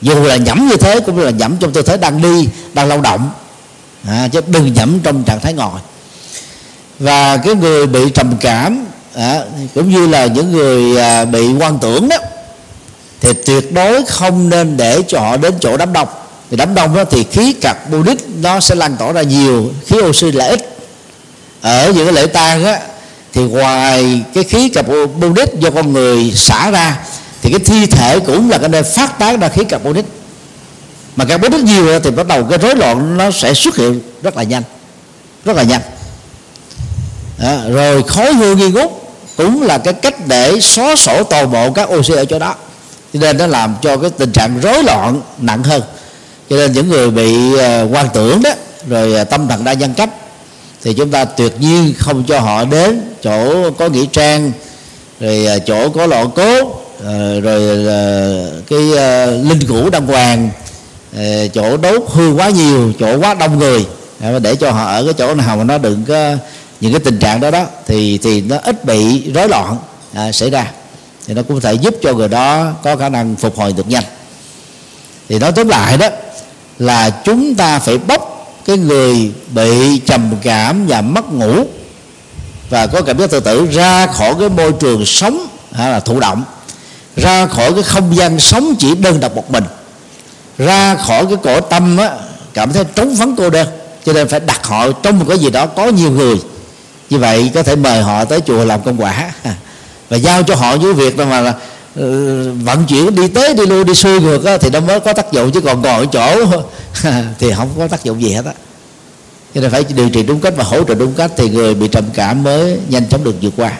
dù là nhẩm như thế cũng là nhẩm trong tư thế đang đi đang lao động. À, chứ đừng nhẩm trong trạng thái ngồi. Và cái người bị trầm cảm à, cũng như là những người à, bị quan tưởng đó thì tuyệt đối không nên để cho họ đến chỗ đám đông. Thì đám đông đó thì khí carbonic nó sẽ lan tỏa ra nhiều khí oxy là ít. Ở những cái lễ tang á thì ngoài cái khí carbonic do con người xả ra thì cái thi thể cũng là cái nơi phát tán ra khí carbonic. Mà carbonic nhiều thì bắt đầu cái rối loạn nó sẽ xuất hiện rất là nhanh. Rất là nhanh. Đó. rồi khói hương nghi ngút cũng là cái cách để xóa sổ toàn bộ các oxy ở chỗ đó. Cho nên nó làm cho cái tình trạng rối loạn nặng hơn. Cho nên những người bị ờ, quan tưởng đó, rồi ờ, tâm thần đa nhân cách, thì chúng ta tuyệt nhiên không cho họ đến chỗ có nghĩa trang, rồi ờ, chỗ có lọ cốt Ờ, rồi ờ, cái ờ, linh cữu đăng hoàng chỗ đốt hương quá nhiều chỗ quá đông người. Để cho họ ở cái chỗ nào mà nó đừng có những cái tình trạng đó đó thì thì nó ít bị rối loạn à, xảy ra. Thì nó cũng có thể giúp cho người đó có khả năng phục hồi được nhanh. Thì nói tóm lại đó là chúng ta phải bóc cái người bị trầm cảm và mất ngủ và có cảm giác tự tử ra khỏi cái môi trường sống hay là thụ động ra khỏi cái không gian sống chỉ đơn độc một mình. Ra khỏi cái cổ tâm á, cảm thấy trống vắng cô đơn. Cho nên phải đặt họ trong một cái gì đó có nhiều người. Như vậy có thể mời họ tới chùa làm công quả. Và giao cho họ những việc mà là ừ, vận chuyển đi tới đi lui đi xuôi ngược á, thì nó mới có tác dụng. Chứ còn ngồi ở chỗ thì không có tác dụng gì hết á. Cho nên phải điều trị đúng cách và hỗ trợ đúng cách thì người bị trầm cảm mới nhanh chóng được vượt qua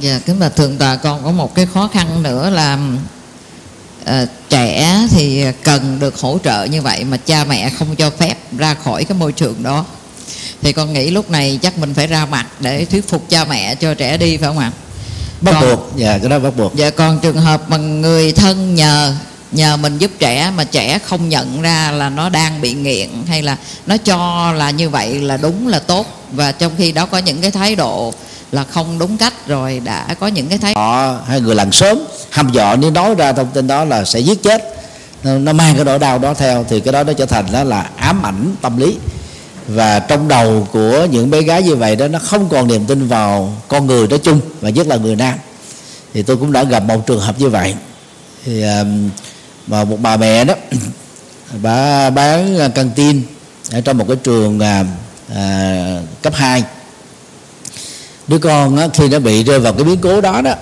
dạ kính bạch thượng tọa còn có một cái khó khăn nữa là uh, trẻ thì cần được hỗ trợ như vậy mà cha mẹ không cho phép ra khỏi cái môi trường đó. Thì con nghĩ lúc này chắc mình phải ra mặt để thuyết phục cha mẹ cho trẻ đi phải không ạ? Bắt còn, buộc dạ cái đó bắt buộc. Dạ còn trường hợp mà người thân nhờ nhờ mình giúp trẻ mà trẻ không nhận ra là nó đang bị nghiện hay là nó cho là như vậy là đúng là tốt. Và trong khi đó có những cái thái độ là không đúng cách rồi đã có những cái thấy. Họ hay người làng sớm hăm dọ nếu nói ra thông tin đó là sẽ giết chết. Nó mang cái nỗi đau đó theo thì cái đó nó trở thành đó là ám ảnh tâm lý. Và trong đầu của những bé gái như vậy đó nó không còn niềm tin vào con người nói chung và nhất là người nam. Thì tôi cũng đã gặp một trường hợp như vậy. Thì um, mà một bà mẹ đó bà bán à, căng tin ở trong một cái trường à, à, cấp 2 đứa con á, khi nó bị rơi vào cái biến cố đó đó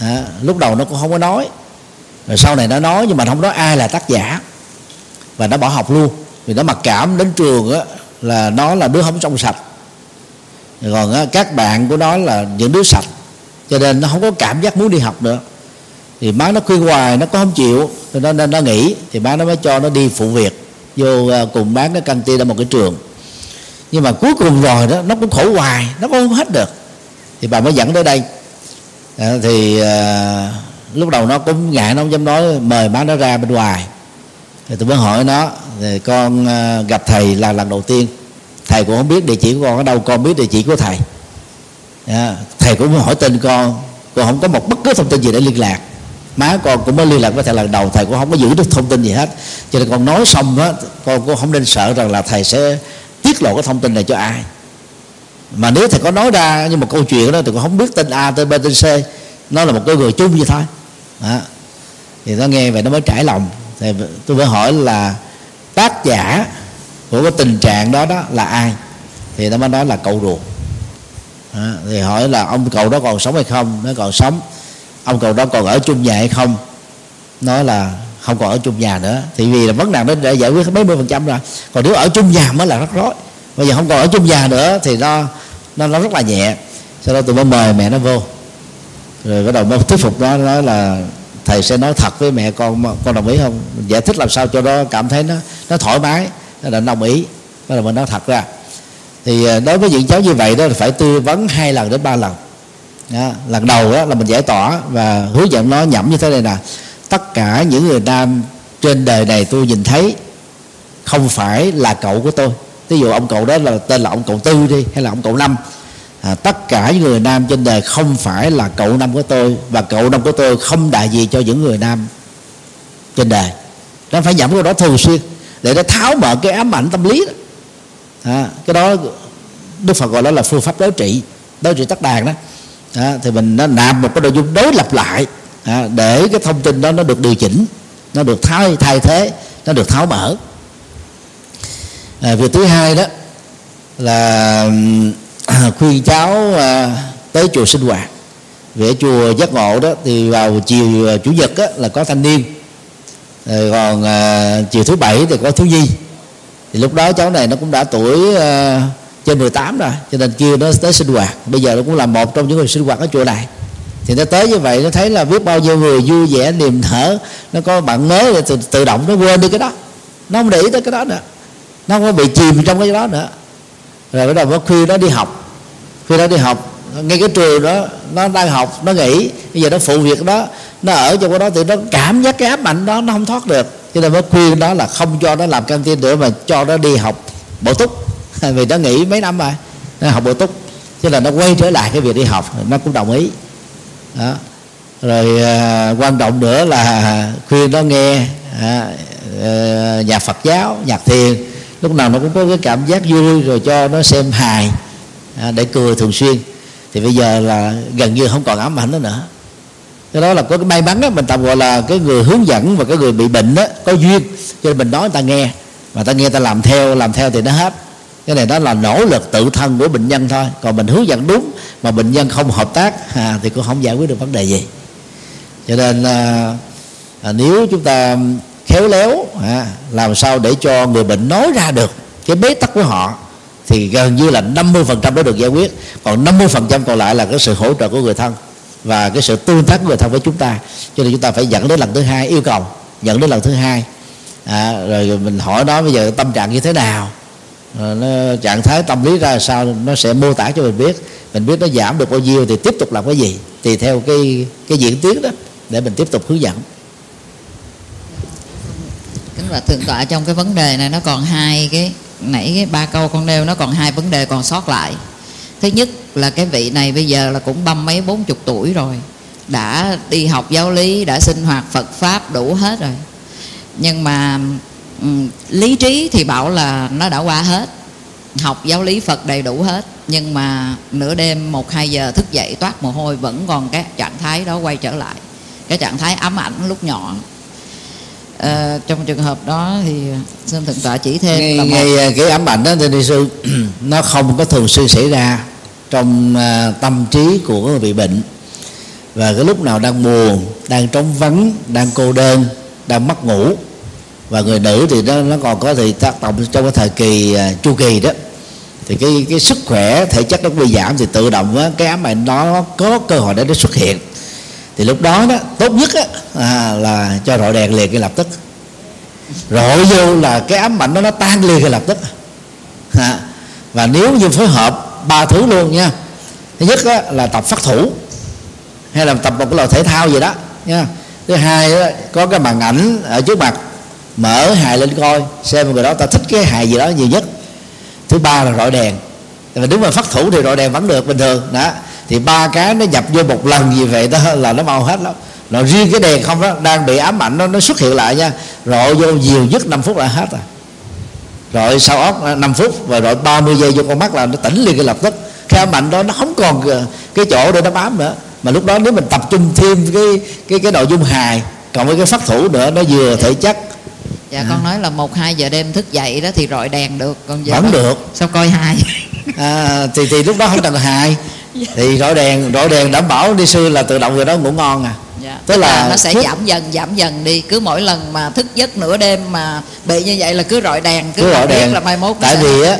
à, lúc đầu nó cũng không có nói. Rồi sau này nó nói nhưng mà không nói ai là tác giả. Và nó bỏ học luôn. Vì nó mặc cảm đến trường á, là nó là đứa không trong sạch. Còn á, các bạn của nó là những đứa sạch. Cho nên nó không có cảm giác muốn đi học nữa. Thì má nó khuyên hoài nó có không chịu. Cho nên nó, nó nghỉ thì má nó mới cho nó đi phụ việc. Vô à, cùng bán cái căng tin ở một cái trường. Nhưng mà cuối cùng rồi đó nó cũng khổ hoài. Nó cũng không hết được thì bà mới dẫn tới đây. À, thì à, lúc đầu nó cũng ngại nó không dám nói mời má nó ra bên ngoài. Thì tôi mới hỏi nó thì con à, gặp thầy là lần đầu tiên. Thầy cũng không biết địa chỉ của con ở đâu con biết địa chỉ của thầy. À, thầy cũng hỏi tên con con không có một bất cứ thông tin gì để liên lạc. Má con cũng mới liên lạc với thầy lần đầu thầy cũng không có giữ được thông tin gì hết. Cho nên con nói xong đó con cũng không nên sợ rằng là thầy sẽ tiết lộ cái thông tin này cho ai mà nếu thầy có nói ra như một câu chuyện đó thì con không biết tên a tên b tên c. Nó là một cái người chung vậy thôi. Đó. thì nó nghe vậy nó mới trải lòng. Thì tôi mới hỏi là tác giả của cái tình trạng đó đó là ai? Thì nó mới nói là cậu ruột. Đó. thì hỏi là ông cậu đó còn sống hay không? Nó còn sống. Ông cậu đó còn ở chung nhà hay không? Nói là không còn ở chung nhà nữa. Thì vì là vấn nạn đó đã giải quyết mấy mươi phần trăm rồi. Còn nếu ở chung nhà mới là rắc rối bây giờ không còn ở chung nhà nữa thì nó nó nó rất là nhẹ. Sau đó tôi mới mời mẹ nó vô. Rồi bắt đầu mới thuyết phục nó nói là, thầy sẽ nói thật với mẹ con con đồng ý không? Giải thích làm sao cho nó cảm thấy nó nó thoải mái, nó đã đồng ý. Bắt đầu mình nói thật ra. Thì à, đối với những cháu như vậy đó là phải tư vấn hai lần đến ba lần. Đó. lần đầu đó là mình giải tỏa và hướng dẫn nó nhẩm như thế này nè. Tất cả những người nam trên đời này tôi nhìn thấy không phải là cậu của tôi ví dụ ông cậu đó là tên là ông cậu tư đi hay là ông cậu năm. À, tất cả những người nam trên đời không phải là cậu năm của tôi và cậu năm của tôi không đại gì cho những người nam trên đời. Nó phải nhẩm cái đó thường xuyên để nó tháo mở cái ám ảnh tâm lý đó. À, cái đó đức phật gọi đó là phương pháp đối trị đối trị tắc đàn đó. À, thì mình nó nạp một cái nội dung đối lập lại à, để cái thông tin đó nó được điều chỉnh nó được thay thay thế nó được tháo mở à, việc thứ hai đó là khuyên cháu à, tới chùa sinh hoạt. Về chùa giác ngộ đó thì vào chiều à, chủ nhật á, là có thanh niên. Rồi còn à, chiều thứ bảy thì có thiếu nhi. Thì lúc đó cháu này nó cũng đã tuổi à, trên 18 rồi cho nên kêu nó tới sinh hoạt. Bây giờ nó cũng là một trong những người sinh hoạt ở chùa này. Thì nó tới như vậy nó thấy là biết bao nhiêu người vui vẻ niềm nở nó có bạn mới thì tự, tự động nó quên đi cái đó. Nó không để ý tới cái đó nữa nó không có bị chìm trong cái đó nữa. Rồi bắt đầu nó khuya nó đi học. Khuya nó đi học. Ngay cái trường đó nó đang học nó nghỉ. Bây giờ nó phụ việc đó. Nó ở trong cái đó thì nó cảm giác cái áp mạnh đó nó không thoát được. Cho nên mới khuyên đó là không cho nó làm căng tin nữa mà cho nó đi học bổ túc. Vì nó nghỉ mấy năm rồi. Nó học bổ túc. Cho là nó quay trở lại cái việc đi học. Nó cũng đồng ý. Đó. Rồi à, quan trọng nữa là khuyên nó nghe à, à, nhạc Phật giáo nhạc thiền lúc nào nó cũng có cái cảm giác vui rồi cho nó xem hài à, để cười thường xuyên. Thì bây giờ là gần như không còn ám ảnh nữa nữa. Cái đó là có cái may mắn đó mình tạm gọi là cái người hướng dẫn và cái người bị bệnh đó có duyên. Cho nên mình nói người ta nghe mà ta nghe ta làm theo làm theo thì nó hết. Cái này đó là nỗ lực tự thân của bệnh nhân thôi. Còn mình hướng dẫn đúng mà bệnh nhân không hợp tác à, thì cũng không giải quyết được vấn đề gì. Cho nên à, à, nếu chúng ta khéo léo à, làm sao để cho người bệnh nói ra được cái bế tắc của họ thì gần như là 50% đó được giải quyết. Còn 50% còn lại là cái sự hỗ trợ của người thân và cái sự tương tác của người thân với chúng ta. Cho nên chúng ta phải dẫn đến lần thứ hai yêu cầu dẫn đến lần thứ hai. À, rồi mình hỏi nó bây giờ tâm trạng như thế nào rồi nó trạng thái tâm lý ra sao nó sẽ mô tả cho mình biết. Mình biết nó giảm được bao nhiêu thì tiếp tục làm cái gì tùy theo cái cái diễn tiến đó để mình tiếp tục hướng dẫn kính bạch thượng tọa trong cái vấn đề này nó còn hai cái nãy cái ba câu con nêu nó còn hai vấn đề còn sót lại. Thứ nhất là cái vị này bây giờ là cũng băm mấy bốn chục tuổi rồi đã đi học giáo lý đã sinh hoạt phật pháp đủ hết rồi. Nhưng mà um, lý trí thì bảo là nó đã qua hết học giáo lý phật đầy đủ hết. Nhưng mà nửa đêm một hai giờ thức dậy toát mồ hôi vẫn còn cái trạng thái đó quay trở lại. Cái trạng thái ám ảnh lúc nhỏ à, trong trường hợp đó thì xin thượng tọa chỉ thêm ngay, là một... ngay cái ám ảnh đó thưa sư nó không có thường xuyên xảy ra trong uh, tâm trí của người bị bệnh. Và cái lúc nào đang buồn đang trống vắng đang cô đơn đang mất ngủ và người nữ thì nó nó còn có thể tác động trong cái thời kỳ uh, chu kỳ đó. Thì cái cái sức khỏe thể chất nó bị giảm thì tự động á, cái ám ảnh nó có cơ hội để nó xuất hiện thì lúc đó đó tốt nhất á, à, là cho rọi đèn liền ngay lập tức. Rọi vô là cái ám ảnh đó nó tan liền ngay lập tức. À, và nếu như phối hợp ba thứ luôn nha. Thứ nhất á, là tập phát thủ hay là tập một cái loại thể thao gì đó nha. Thứ hai đó, có cái màn ảnh ở trước mặt mở hài lên coi xem người đó ta thích cái hài gì đó nhiều nhất. Thứ ba là rọi đèn. Và nếu mà phát thủ thì rọi đèn vẫn được bình thường đó thì ba cái nó nhập vô một lần như vậy đó là nó mau hết lắm nó riêng cái đèn không đó đang bị ám ảnh nó nó xuất hiện lại nha. Rọi vô nhiều nhất 5 phút là hết rồi. Rồi sau óc 5 phút và rồi 30 giây vô con mắt là nó tỉnh liền cái lập tức. Cái ám ảnh đó nó không còn cái chỗ để nó bám nữa. Mà lúc đó nếu mình tập trung thêm cái cái cái nội dung hài cộng với cái phát thủ nữa nó vừa thể chất. Dạ à. con nói là một hai giờ đêm thức dậy đó thì rọi đèn được còn giờ vẫn được. Sao coi hai à, thì thì lúc đó không cần hài thì rọi đèn rọi đèn đảm bảo đi sư là tự động người đó ngủ ngon à. Dạ. tức là nó sẽ thức... giảm dần giảm dần đi. Cứ mỗi lần mà thức giấc nửa đêm mà bị như vậy là cứ rọi đèn cứ, cứ rọi đèn. là mai mốt tại vì á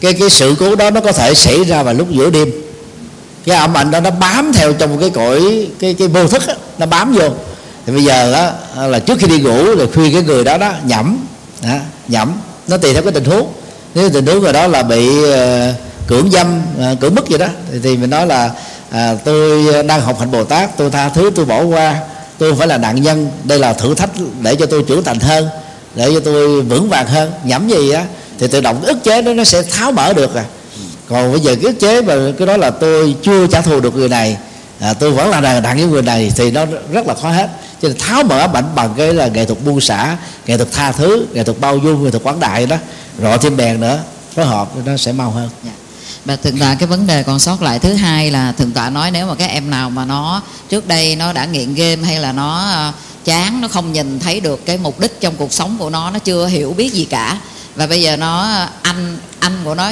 cái cái sự cố đó nó có thể xảy ra vào lúc giữa đêm. Cái ẩm ảnh đó nó bám theo trong cái cõi cái cái vô thức đó, nó bám vô. Thì bây giờ đó là trước khi đi ngủ là khuyên cái người đó đó nhẩm đó, nhẩm. Nó tùy theo cái tình huống. Nếu tình huống người đó là bị uh, cưỡng dâm à, cưỡng bức gì đó thì, thì mình nói là à, tôi đang học hành bồ tát tôi tha thứ tôi bỏ qua tôi không phải là nạn nhân đây là thử thách để cho tôi trưởng thành hơn để cho tôi vững vàng hơn. Nhẩm gì á thì tự động ức chế đó nó sẽ tháo mở được à. Còn bây giờ cái ức chế mà cái đó là tôi chưa trả thù được người này à, tôi vẫn là đàn đặng với người này thì nó rất là khó hết. Cho nên tháo mở bệnh bằng cái là nghệ thuật buông xả nghệ thuật tha thứ nghệ thuật bao dung nghệ thuật quảng đại đó rọi thêm đèn nữa phối hợp nó sẽ mau hơn. Yeah. Và thượng tọa cái vấn đề còn sót lại thứ hai là thượng tọa nói nếu mà các em nào mà nó trước đây nó đã nghiện game hay là nó ờ, chán nó không nhìn thấy được cái mục đích trong cuộc sống của nó nó chưa hiểu biết gì cả. Và bây giờ nó anh anh của nó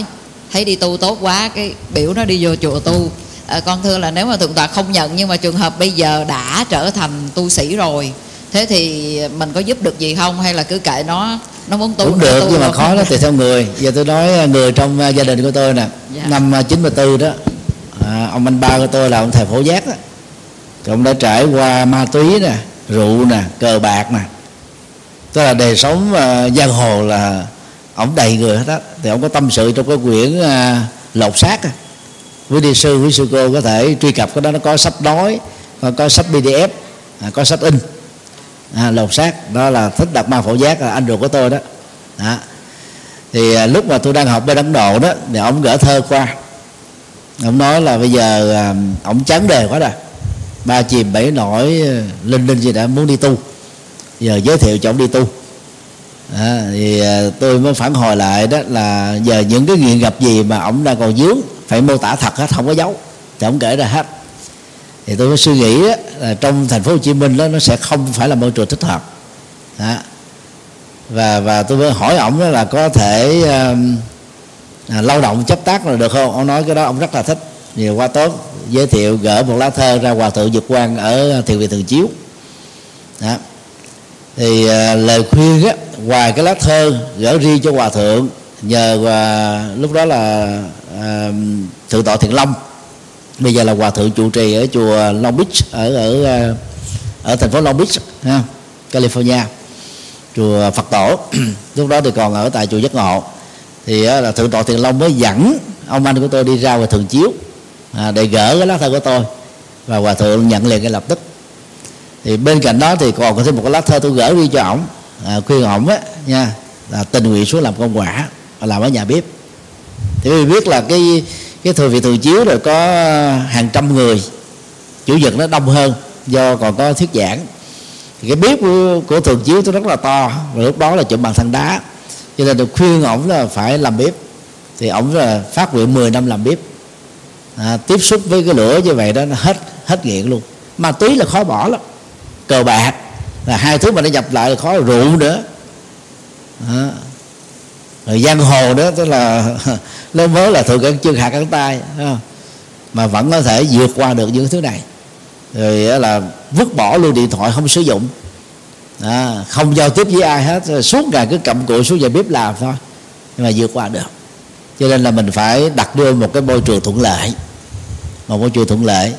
thấy đi tu tốt quá cái biểu nó đi vô chùa tu. À, con thưa là nếu mà thượng tọa không nhận nhưng mà trường hợp bây giờ đã trở thành tu sĩ rồi thế thì mình có giúp được gì không? Hay là cứ kệ nó nó muốn tu cũng được tu nhưng mà khó đó tùy theo người. Giờ tôi nói à, người trong à, gia đình của tôi nè dạ. năm 94 đó à, ông anh ba của tôi là ông thầy phổ giác đó. Ông đã trải qua ma túy nè rượu nè cờ bạc nè. Tức là đời sống uh, giang hồ là ông đầy người hết á. Thì ông có tâm sự trong cái quyển uh, lột xác á. Quý đi sư quý sư cô có thể truy cập cái đó nó có sách nói có, có sách pdf à, có sách in à, lột xác. Đó là thích đặt ma phổ giác là anh ruột của tôi đó, à. thì à, lúc mà tôi đang học bên ấn độ đó thì ông gỡ thơ qua. Ông nói là bây giờ à, ông chán đề quá rồi. Ba chìm bảy nổi à, linh linh gì đã muốn đi tu. Giờ giới thiệu cho ông đi tu. À, thì à, tôi mới phản hồi lại đó là giờ những cái nghiện gặp gì mà ông đang còn dướng phải mô tả thật hết không có giấu, thì ông kể ra hết thì tôi có suy nghĩ là trong thành phố Hồ Chí Minh đó nó sẽ không phải là môi trường thích hợp đó. và và tôi mới hỏi ông đó là có thể um, à, lao động chấp tác là được không ông nói cái đó ông rất là thích nhiều quá tốt giới thiệu gỡ một lá thơ ra hòa thượng Dực Quang ở thiền viện Thường Chiếu đó. thì à, lời khuyên á ngoài cái lá thơ gỡ riêng cho hòa thượng nhờ và lúc đó là à, thượng tọa thiện long bây giờ là hòa thượng trụ trì ở chùa long beach ở ở ờ, ở thành phố long beach ha, california chùa phật tổ. Lúc đó thì còn ở tại chùa giác ngộ. Thì ờ, là thượng tọa thiện long mới dẫn ông anh của tôi đi ra và thường chiếu à, để gỡ cái lá thơ của tôi. Và hòa thượng nhận liền ngay lập tức. Thì bên cạnh đó thì còn có thêm một cái lá thơ tôi gửi đi cho ổng à, khuyên ổng á nha là tình nguyện xuống làm công quả và làm ở nhà bếp. Thì quý biết là cái cái thừa vị thường chiếu rồi có hàng trăm người. Chủ nhật nó đông hơn do còn có thuyết giảng. Thì cái bếp của, của thường chiếu nó rất là to và lúc đó là chuẩn bằng thằng đá. Cho nên được khuyên ổng là phải làm bếp. Thì ổng là phát nguyện 10 năm làm bếp. À, tiếp xúc với cái lửa như vậy đó nó hết hết nghiện luôn. Ma túy là khó bỏ lắm. Cờ bạc là hai thứ mà nó nhập lại là khó rượu nữa. À, rồi giang hồ đó tức là lớn mới là thượng cân chân hạ cân tay mà vẫn có thể vượt qua được những thứ này. Rồi là vứt bỏ luôn điện thoại không sử dụng. À, không giao tiếp với ai hết suốt ngày cứ cầm cụi xuống nhà bếp làm thôi. Nhưng mà vượt qua được. Cho nên là mình phải đặt đưa một cái môi trường thuận lợi. Một môi trường thuận lợi.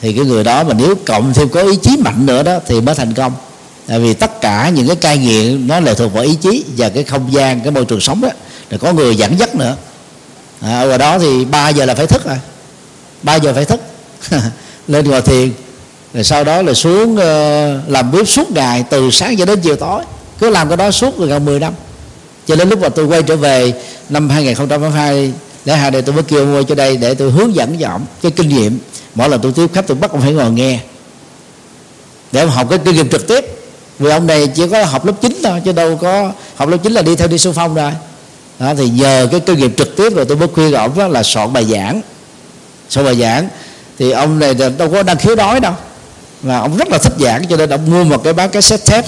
Thì cái người đó mà nếu cộng thêm có ý chí mạnh nữa đó thì mới thành công tại vì tất cả những cái cai nghiện nó lệ thuộc vào ý chí và cái không gian cái môi trường sống đó. Rồi có người dẫn dắt nữa. À, ở đó thì 3 giờ là phải thức rồi. 3 giờ phải thức. Lên ngồi thiền. Rồi sau đó là xuống uh, làm bếp suốt ngày từ sáng cho đến chiều tối. Cứ làm cái đó suốt gần 10 năm. Cho đến lúc mà tôi quay trở về năm 2022 để hai đây tôi mới kêu mua cho đây để tôi hướng dẫn cho ông cái kinh nghiệm. Mỗi lần tôi tiếp khách tôi bắt ông phải ngồi nghe. Để ông học cái kinh nghiệm trực tiếp vì ông này chỉ có học lớp 9 thôi chứ đâu có học lớp 9 là đi theo đi xung phong rồi. Đó, thì nhờ cái kinh nghiệm trực tiếp rồi tôi mới khuyên ông đó là soạn bài giảng. Soạn bài giảng. Thì ông này đâu có đang khiếu đói đâu. Và ông rất là thích giảng cho nên ông mua một cái bán cassette thép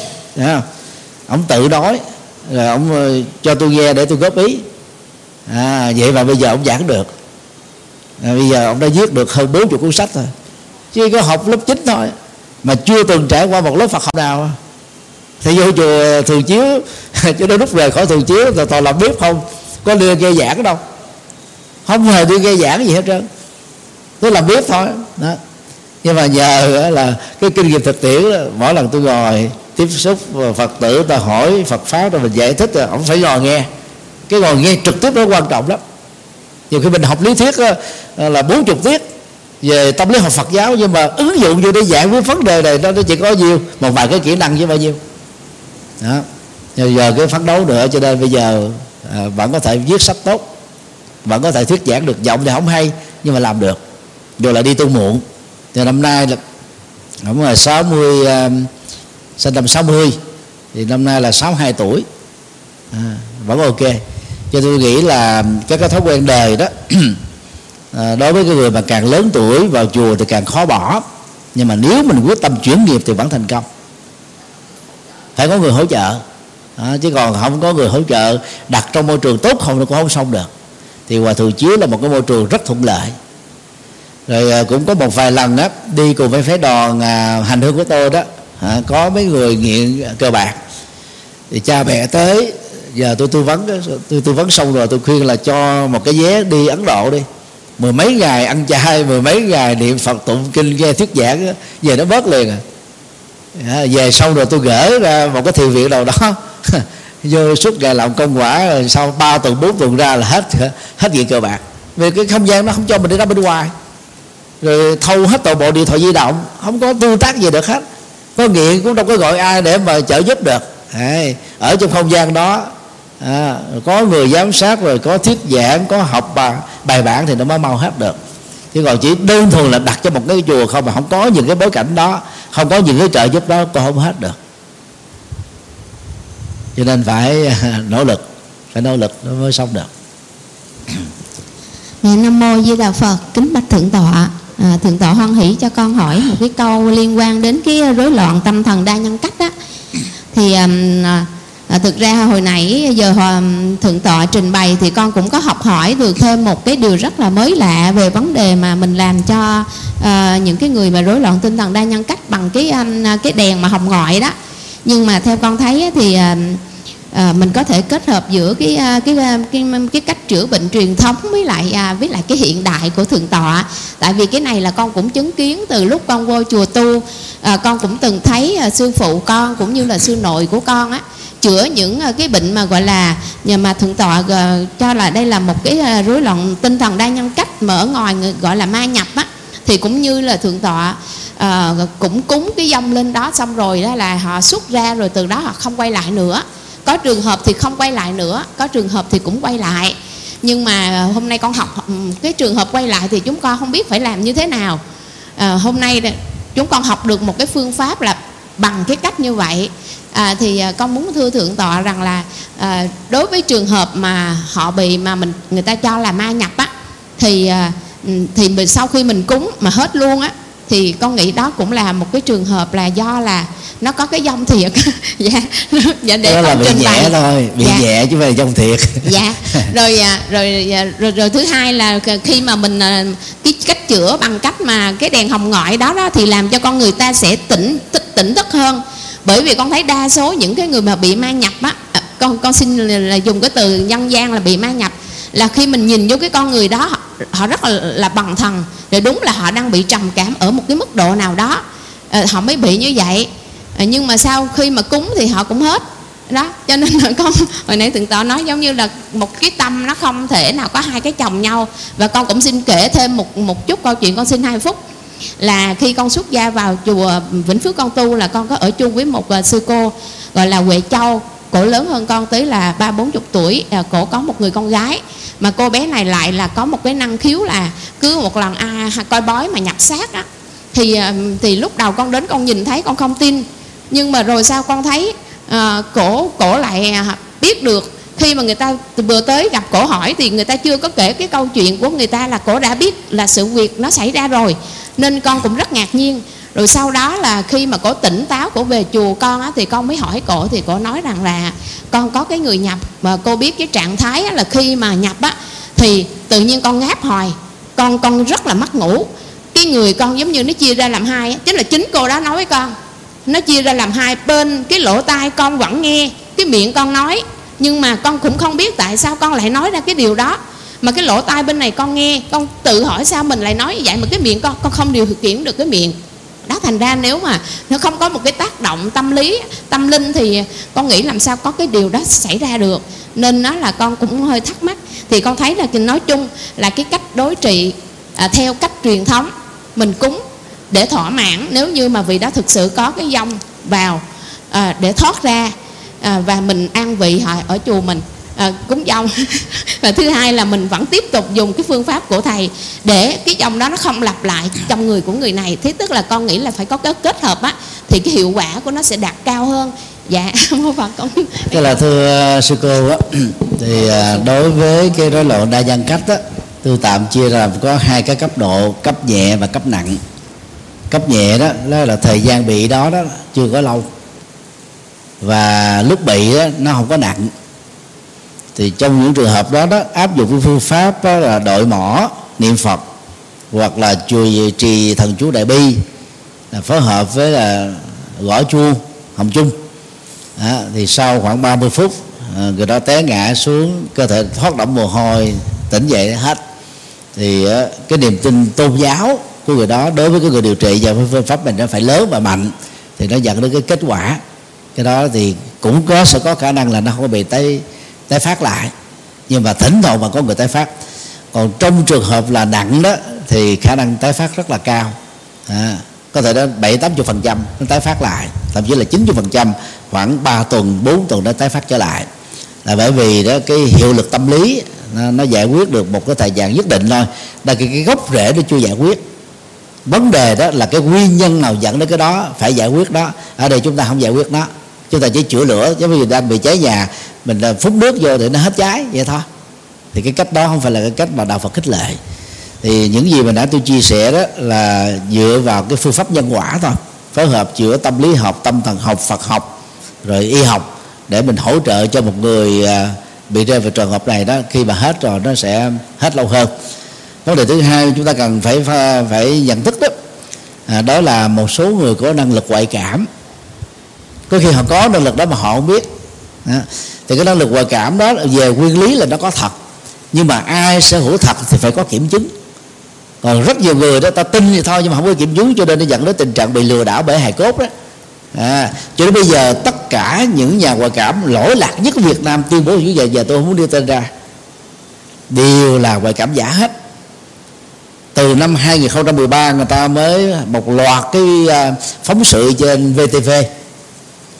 ông tự đói rồi ông ờ, cho tôi nghe để tôi góp ý. À, vậy mà bây giờ ông giảng được. À, bây giờ ông đã viết được hơn 40 cuốn sách rồi. Chứ có học lớp 9 thôi mà chưa từng trải qua một lớp Phật học nào thì vô chùa, thường chiếu cho đến lúc rời khỏi thường chiếu, là toàn làm bếp không có đưa nghe giảng đâu. Không hề đưa nghe giảng gì hết trơn. Cứ làm bếp thôi. Đó. Nhưng mà nhờ là cái kinh nghiệm thực tiễn mỗi lần tôi ngồi tiếp xúc phật tử, ta hỏi phật pháp rồi mình giải thích rồi ông phải ngồi nghe. Cái ngồi nghe trực tiếp nó quan trọng lắm. Nhiều khi mình học lý thuyết à, là bốn chục tiết về tâm lý học Phật giáo, nhưng mà ứng dụng vô để giải quyết vấn đề này, nó chỉ có nhiêu, một vài cái kỹ năng với bao nhiêu đó. Nhưng giờ cái phấn đấu nữa cho nên bây giờ à, vẫn có thể viết sách tốt vẫn có thể thuyết giảng được. Giọng thì không hay nhưng mà làm được. Rồi lại đi tu muộn. Thì năm nay là cũng là 60 à, sinh năm 60 thì năm nay là 62 tuổi. À, vẫn ok. Cho tôi nghĩ là các cái thói quen đời đó à, đối với cái người mà càng lớn tuổi vào chùa thì càng khó bỏ. Nhưng mà nếu mình quyết tâm chuyển nghiệp thì vẫn thành công phải có người hỗ trợ. À, chứ còn không có người hỗ trợ đặt trong môi trường tốt không nó cũng không xong được. Thì hòa thượng chiếu là một cái môi trường rất thuận lợi. Rồi à, cũng có một vài lần đó đi cùng với phái đoàn à, hành hương của tôi đó à, có mấy người nghiện cơ bạc. Thì cha mẹ tới giờ tôi tư vấn tôi tư vấn xong rồi tôi khuyên là cho một cái vé đi ấn độ đi. Mười mấy ngày ăn chay mười mấy ngày niệm phật tụng kinh nghe thuyết giảng về nó bớt liền à. À, về xong rồi tôi gỡ ra một cái thiền viện nào đó. Vô suốt ngày làm công quả rồi sau ba tuần bốn tuần ra là hết hết nghiện cờ bạc. Vì cái không gian nó không cho mình đi ra bên ngoài. Rồi thâu hết toàn bộ điện thoại di động không có tương tác gì được hết. Có nghiện cũng đâu có gọi ai để mà trợ giúp được. À, ở trong không gian đó à, có người giám sát rồi có thuyết giảng có học bài, bài bản thì nó mới mau hết được. Chứ còn chỉ đơn thuần là đặt cho một cái chùa không mà không có những cái bối cảnh đó không có những cái trợ giúp đó con không hết được. Cho nên phải à, nỗ lực phải nỗ lực nó mới xong được. Dạ Nam Mô Di Đà Phật Kính Bạch Thượng Tọa. À, Thượng Tọa hoan hỷ cho con hỏi một cái câu liên quan đến cái rối loạn tâm thần đa nhân cách á. Thì à, à, thực ra hồi nãy giờ à, Thượng Tọa trình bày thì con cũng có học hỏi được thêm một cái điều rất là mới lạ Về vấn đề mà mình làm cho à, những cái người mà rối loạn tinh thần đa nhân cách bằng cái à, cái đèn mà hồng ngoại đó. Nhưng mà theo con thấy thì à, à, mình có thể kết hợp giữa cái à, cái cái cái cách chữa bệnh truyền thống với lại à, với lại cái hiện đại của thượng tọa. Tại vì cái này là con cũng chứng kiến từ lúc con vô chùa tu. À, con cũng từng thấy à, sư phụ con cũng như là sư nội của con á chữa những ờ, cái bệnh mà gọi là nhà mà thượng tọa ờ, cho là đây là một cái ờ, rối loạn tinh thần đa nhân cách mà ở ngoài gọi là ma nhập á. Thì cũng như là thượng tọa à, cũng cúng cái dông lên đó xong rồi đó là họ xuất ra rồi từ đó họ không quay lại nữa. Có trường hợp thì không quay lại nữa có trường hợp thì cũng quay lại. Nhưng mà hôm nay con học cái trường hợp quay lại thì chúng con không biết phải làm như thế nào. À, hôm nay chúng con học được một cái phương pháp là bằng cái cách như vậy à, thì à, con muốn thưa thượng tọa rằng là à, đối với trường hợp mà họ bị mà mình người ta cho là ma nhập á thì à, ừ, thì mình sau khi mình cúng mà hết luôn á thì con nghĩ đó cũng là một cái trường hợp là do là nó có cái dông thiệt. Dạ. Dạ để đó là bị nhẹ bày. thôi bị dạ. nhẹ chứ phải dông thiệt. Dạ. Rồi à, rồi, rồi rồi rồi thứ hai là khi mà mình à, cái cách chữa bằng cách mà cái đèn hồng ngoại đó đó thì làm cho con người ta sẽ tỉnh tỉnh thức hơn. Bởi vì con thấy đa số những cái người mà bị ma nhập á à, con con xin là dùng cái từ nhân gian là bị ma nhập là khi mình nhìn vô cái con người đó họ, họ rất là, là bằng thần. Rồi đúng là họ đang bị trầm cảm ở một cái mức độ nào đó. À, họ mới bị như vậy. À, nhưng mà sau khi mà cúng thì họ cũng hết. Đó cho nên là con hồi nãy thượng tọa nói giống như là một cái tâm nó không thể nào có hai cái chồng nhau. Và con cũng xin kể thêm một một chút câu chuyện con xin hai phút. Là khi con xuất gia vào chùa Vĩnh Phước con tu là con có ở chung với một ờ, sư cô gọi là Huệ Châu cổ lớn hơn con tới là ba bốn chục tuổi. À, cổ có một người con gái. Mà cô bé này lại là có một cái năng khiếu là cứ một lần a à, coi bói mà nhập xác á. Thì à, thì lúc đầu con đến con nhìn thấy con không tin. Nhưng mà rồi sao con thấy à, cổ cổ lại à, biết được. Khi mà người ta vừa tới gặp cổ hỏi thì người ta chưa có kể cái câu chuyện của người ta là cổ đã biết là sự việc nó xảy ra rồi. Nên con cũng rất ngạc nhiên rồi sau đó là khi mà cổ tỉnh táo cổ về chùa con á, thì con mới hỏi cổ thì cổ nói rằng là con có cái người nhập mà cô biết cái trạng thái á, là khi mà nhập á thì tự nhiên con ngáp hoài. Con con rất là mất ngủ. Cái người con giống như nó chia ra làm hai chính là chính cô đó nói với con. Nó chia ra làm hai bên cái lỗ tai con vẫn nghe cái miệng con nói. Nhưng mà con cũng không biết tại sao con lại nói ra cái điều đó. Mà cái lỗ tai bên này con nghe con tự hỏi sao mình lại nói như vậy mà cái miệng con con không điều khiển được cái miệng đó thành ra nếu mà nó không có một cái tác động tâm lý tâm linh thì con nghĩ làm sao có cái điều đó xảy ra được. Nên nó là con cũng hơi thắc mắc. Thì con thấy là nói chung là cái cách đối trị à, theo cách truyền thống mình cúng để thỏa mãn. Nếu như mà vị đó thực sự có cái dông vào à, để thoát ra à, và mình an vị họ ở chùa mình à, cúng dông. Và thứ hai là mình vẫn tiếp tục dùng cái phương pháp của thầy để cái dòng đó nó không lặp lại trong người của người này. Thế tức là con nghĩ là phải có cái kết hợp á thì cái hiệu quả của nó sẽ đạt cao hơn. Dạ mô phật con. Tức là thưa sư cô á thì à, đối với cái rối loạn đa nhân cách á tôi tạm chia ra có hai cái cấp độ cấp nhẹ và cấp nặng. Cấp nhẹ đó, đó là thời gian bị đó đó chưa có lâu. Và lúc bị đó, nó không có nặng thì trong những trường hợp đó đó áp dụng phương pháp đó là đội mỏ niệm phật hoặc là chùa trì thần chú đại bi là phối hợp với là gõ chuông hồng chung. Đó, thì sau khoảng 30 phút ờ, người đó té ngã xuống cơ thể thoát động mồ hôi tỉnh dậy hết. Thì ờ, cái niềm tin tôn giáo của người đó đối với cái người điều trị và phương pháp mình nó phải lớn và mạnh thì nó dẫn đến cái kết quả. Cái đó thì cũng có sẽ có khả năng là nó không bị tái tái phát lại. Nhưng mà thỉnh thoảng mà có người tái phát. Còn trong trường hợp là nặng đó thì khả năng tái phát rất là cao. À, có thể đến bảy tám phần trăm nó tái phát lại. Thậm chí là chín phần trăm khoảng 3 tuần 4 tuần nó tái phát trở lại. Là bởi vì đó cái hiệu lực tâm lý nó, nó giải quyết được một cái thời gian nhất định thôi. Là cái, cái gốc rễ nó chưa giải quyết. Vấn đề đó là cái nguyên nhân nào dẫn đến cái đó phải giải quyết đó. Ở đây chúng ta không giải quyết nó. Chúng ta chỉ chữa lửa. Giống như đang bị cháy nhà mình là phút nước vô để nó hết cháy vậy thôi. Thì cái cách đó không phải là cái cách mà đạo Phật khích lệ. Thì những gì mà đã tôi chia sẻ đó là dựa vào cái phương pháp nhân quả thôi. Phối hợp giữa tâm lý học tâm thần học Phật học rồi y học để mình hỗ trợ cho một người à, bị rơi vào trường hợp này đó khi mà hết rồi nó sẽ hết lâu hơn. Vấn đề thứ hai chúng ta cần phải phải nhận thức đó à, đó là một số người có năng lực ngoại cảm. Có khi họ có năng lực đó mà họ không biết đó. thì cái năng lực ngoại cảm đó về nguyên lý là nó có thật. Nhưng mà ai sở hữu thật thì phải có kiểm chứng. Còn rất nhiều người đó ta tin thì thôi nhưng mà không có kiểm chứng cho nên nó dẫn đến tình trạng bị lừa đảo bởi hài cốt đó. À, cho đến bây giờ tất cả những nhà ngoại cảm lỗi lạc nhất Việt Nam tuyên bố như vậy giờ tôi không muốn đưa tên ra. Đều là ngoại cảm giả hết. Từ năm 2013 người ta mới một loạt cái à, phóng sự trên VTV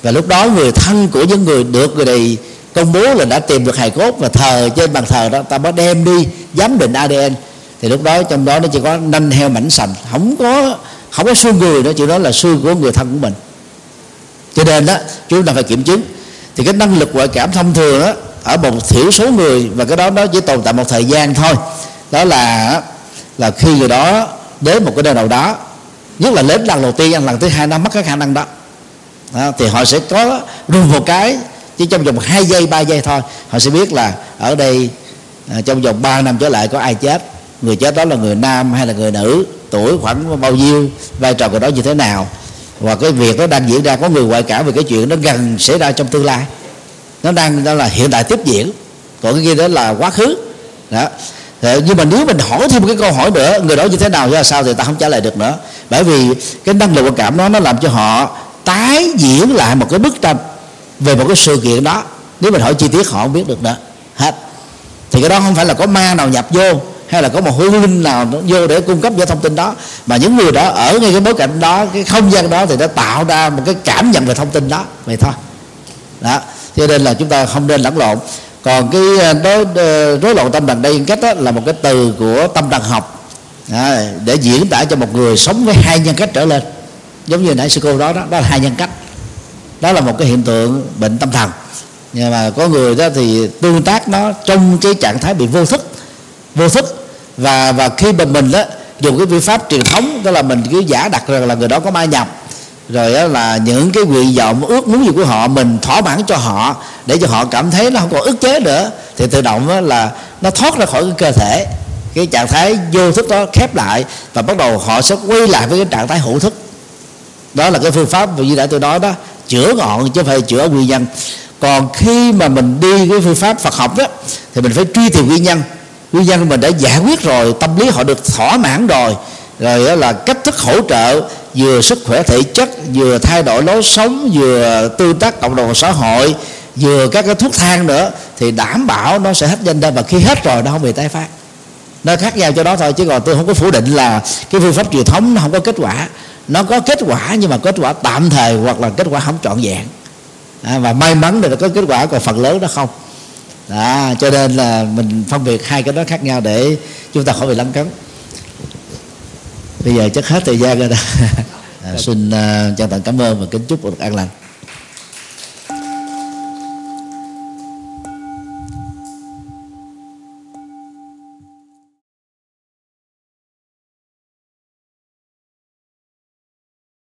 và lúc đó người thân của những người được người này công bố là đã tìm được hài cốt và thờ trên bàn thờ đó. Ta mới đem đi giám định ADN thì lúc đó trong đó nó chỉ có nanh heo mảnh sành. Không có không có xương người đó chỉ đó là xương của người thân của mình. Cho nên đó chúng ta phải kiểm chứng. Thì cái năng lực ngoại cảm thông thường đó ở một thiểu số người và cái đó nó chỉ tồn tại một thời gian thôi. Đó là là khi người đó đến một cái nơi nào đó nhất là đến lần đầu tiên lần thứ hai nó mất cái khả năng đó, đó, thì họ sẽ có rung một cái chỉ trong vòng 2 giây 3 giây thôi, họ sẽ biết là ở đây à, trong vòng 3 năm trở lại có ai chết. Người chết đó là người nam hay là người nữ, tuổi khoảng bao nhiêu, vai trò của đó như thế nào. Và cái việc đó đang diễn ra, có người ngoại cảm về cái chuyện nó gần xảy ra trong tương lai. Nó đang đó là hiện tại tiếp diễn. Còn cái kia đó là quá khứ. Đó. Ờ, nhưng mà nếu mình hỏi thêm một cái câu hỏi nữa, người đó như thế nào ra sao thì ta không trả lời được nữa. Bởi vì cái năng lực quan cảm đó, nó làm cho họ tái diễn lại một cái bức tranh về một cái sự kiện đó. Nếu mình hỏi chi tiết họ không biết được nữa hết. Thì cái đó không phải là có ma nào nhập vô hay là có một hữu linh nào vô để cung cấp cho thông tin đó. Mà những người đó ở ngay cái bối cảnh đó cái không gian đó thì đã tạo ra một cái cảm nhận về thông tin đó. Vậy thôi. Đó. Cho nên là chúng ta không nên lẫn lộn. Còn cái ờ, rối, ờ, rối loạn tâm thần đây cách đó là một cái từ của tâm thần học. À, để diễn tả cho một người sống với hai nhân cách trở lên giống như nãy sư cô đó đó, đó là hai nhân cách. Đó là một cái hiện tượng bệnh tâm thần. Nhưng mà có người đó thì tương tác nó trong cái trạng thái bị vô thức vô thức. Và và khi mà mình đó dùng cái phương pháp truyền thống đó là mình cứ giả đặt rằng là người đó có ma nhập. Rồi đó là những cái nguyện vọng ước muốn gì của họ mình thỏa mãn cho họ để cho họ cảm thấy nó không còn ức chế nữa thì tự động đó là nó thoát ra khỏi cái cơ thể. Cái trạng thái vô thức đó khép lại và bắt đầu họ sẽ quay lại với cái trạng thái hữu thức đó là cái phương pháp như đã tôi nói đó. Chữa ngọn chứ không phải chữa nguyên nhân. Còn khi mà mình đi cái phương pháp Phật học đó, thì mình phải truy tìm nguyên nhân. Nguyên nhân mình đã giải quyết rồi, tâm lý họ được thỏa mãn rồi. Rồi đó là cách thức hỗ trợ, vừa sức khỏe thể chất, vừa thay đổi lối sống, vừa tương tác cộng đồng xã hội, vừa các cái thuốc thang nữa, thì đảm bảo nó sẽ hết danh đơn và khi hết rồi, nó không bị tái phát. Nó khác nhau cho đó thôi, chứ còn tôi không có phủ định là cái phương pháp truyền thống nó không có kết quả nó có kết quả nhưng mà kết quả tạm thời hoặc là kết quả không trọn vẹn. À, và may mắn là có kết quả còn phần lớn nó không. Đó, cho nên là mình phân biệt hai cái đó khác nhau để chúng ta khỏi bị lấn cấn. Bây giờ chắc hết thời gian rồi đó. À, xin uh, chân thành cảm ơn và kính chúc được an lành.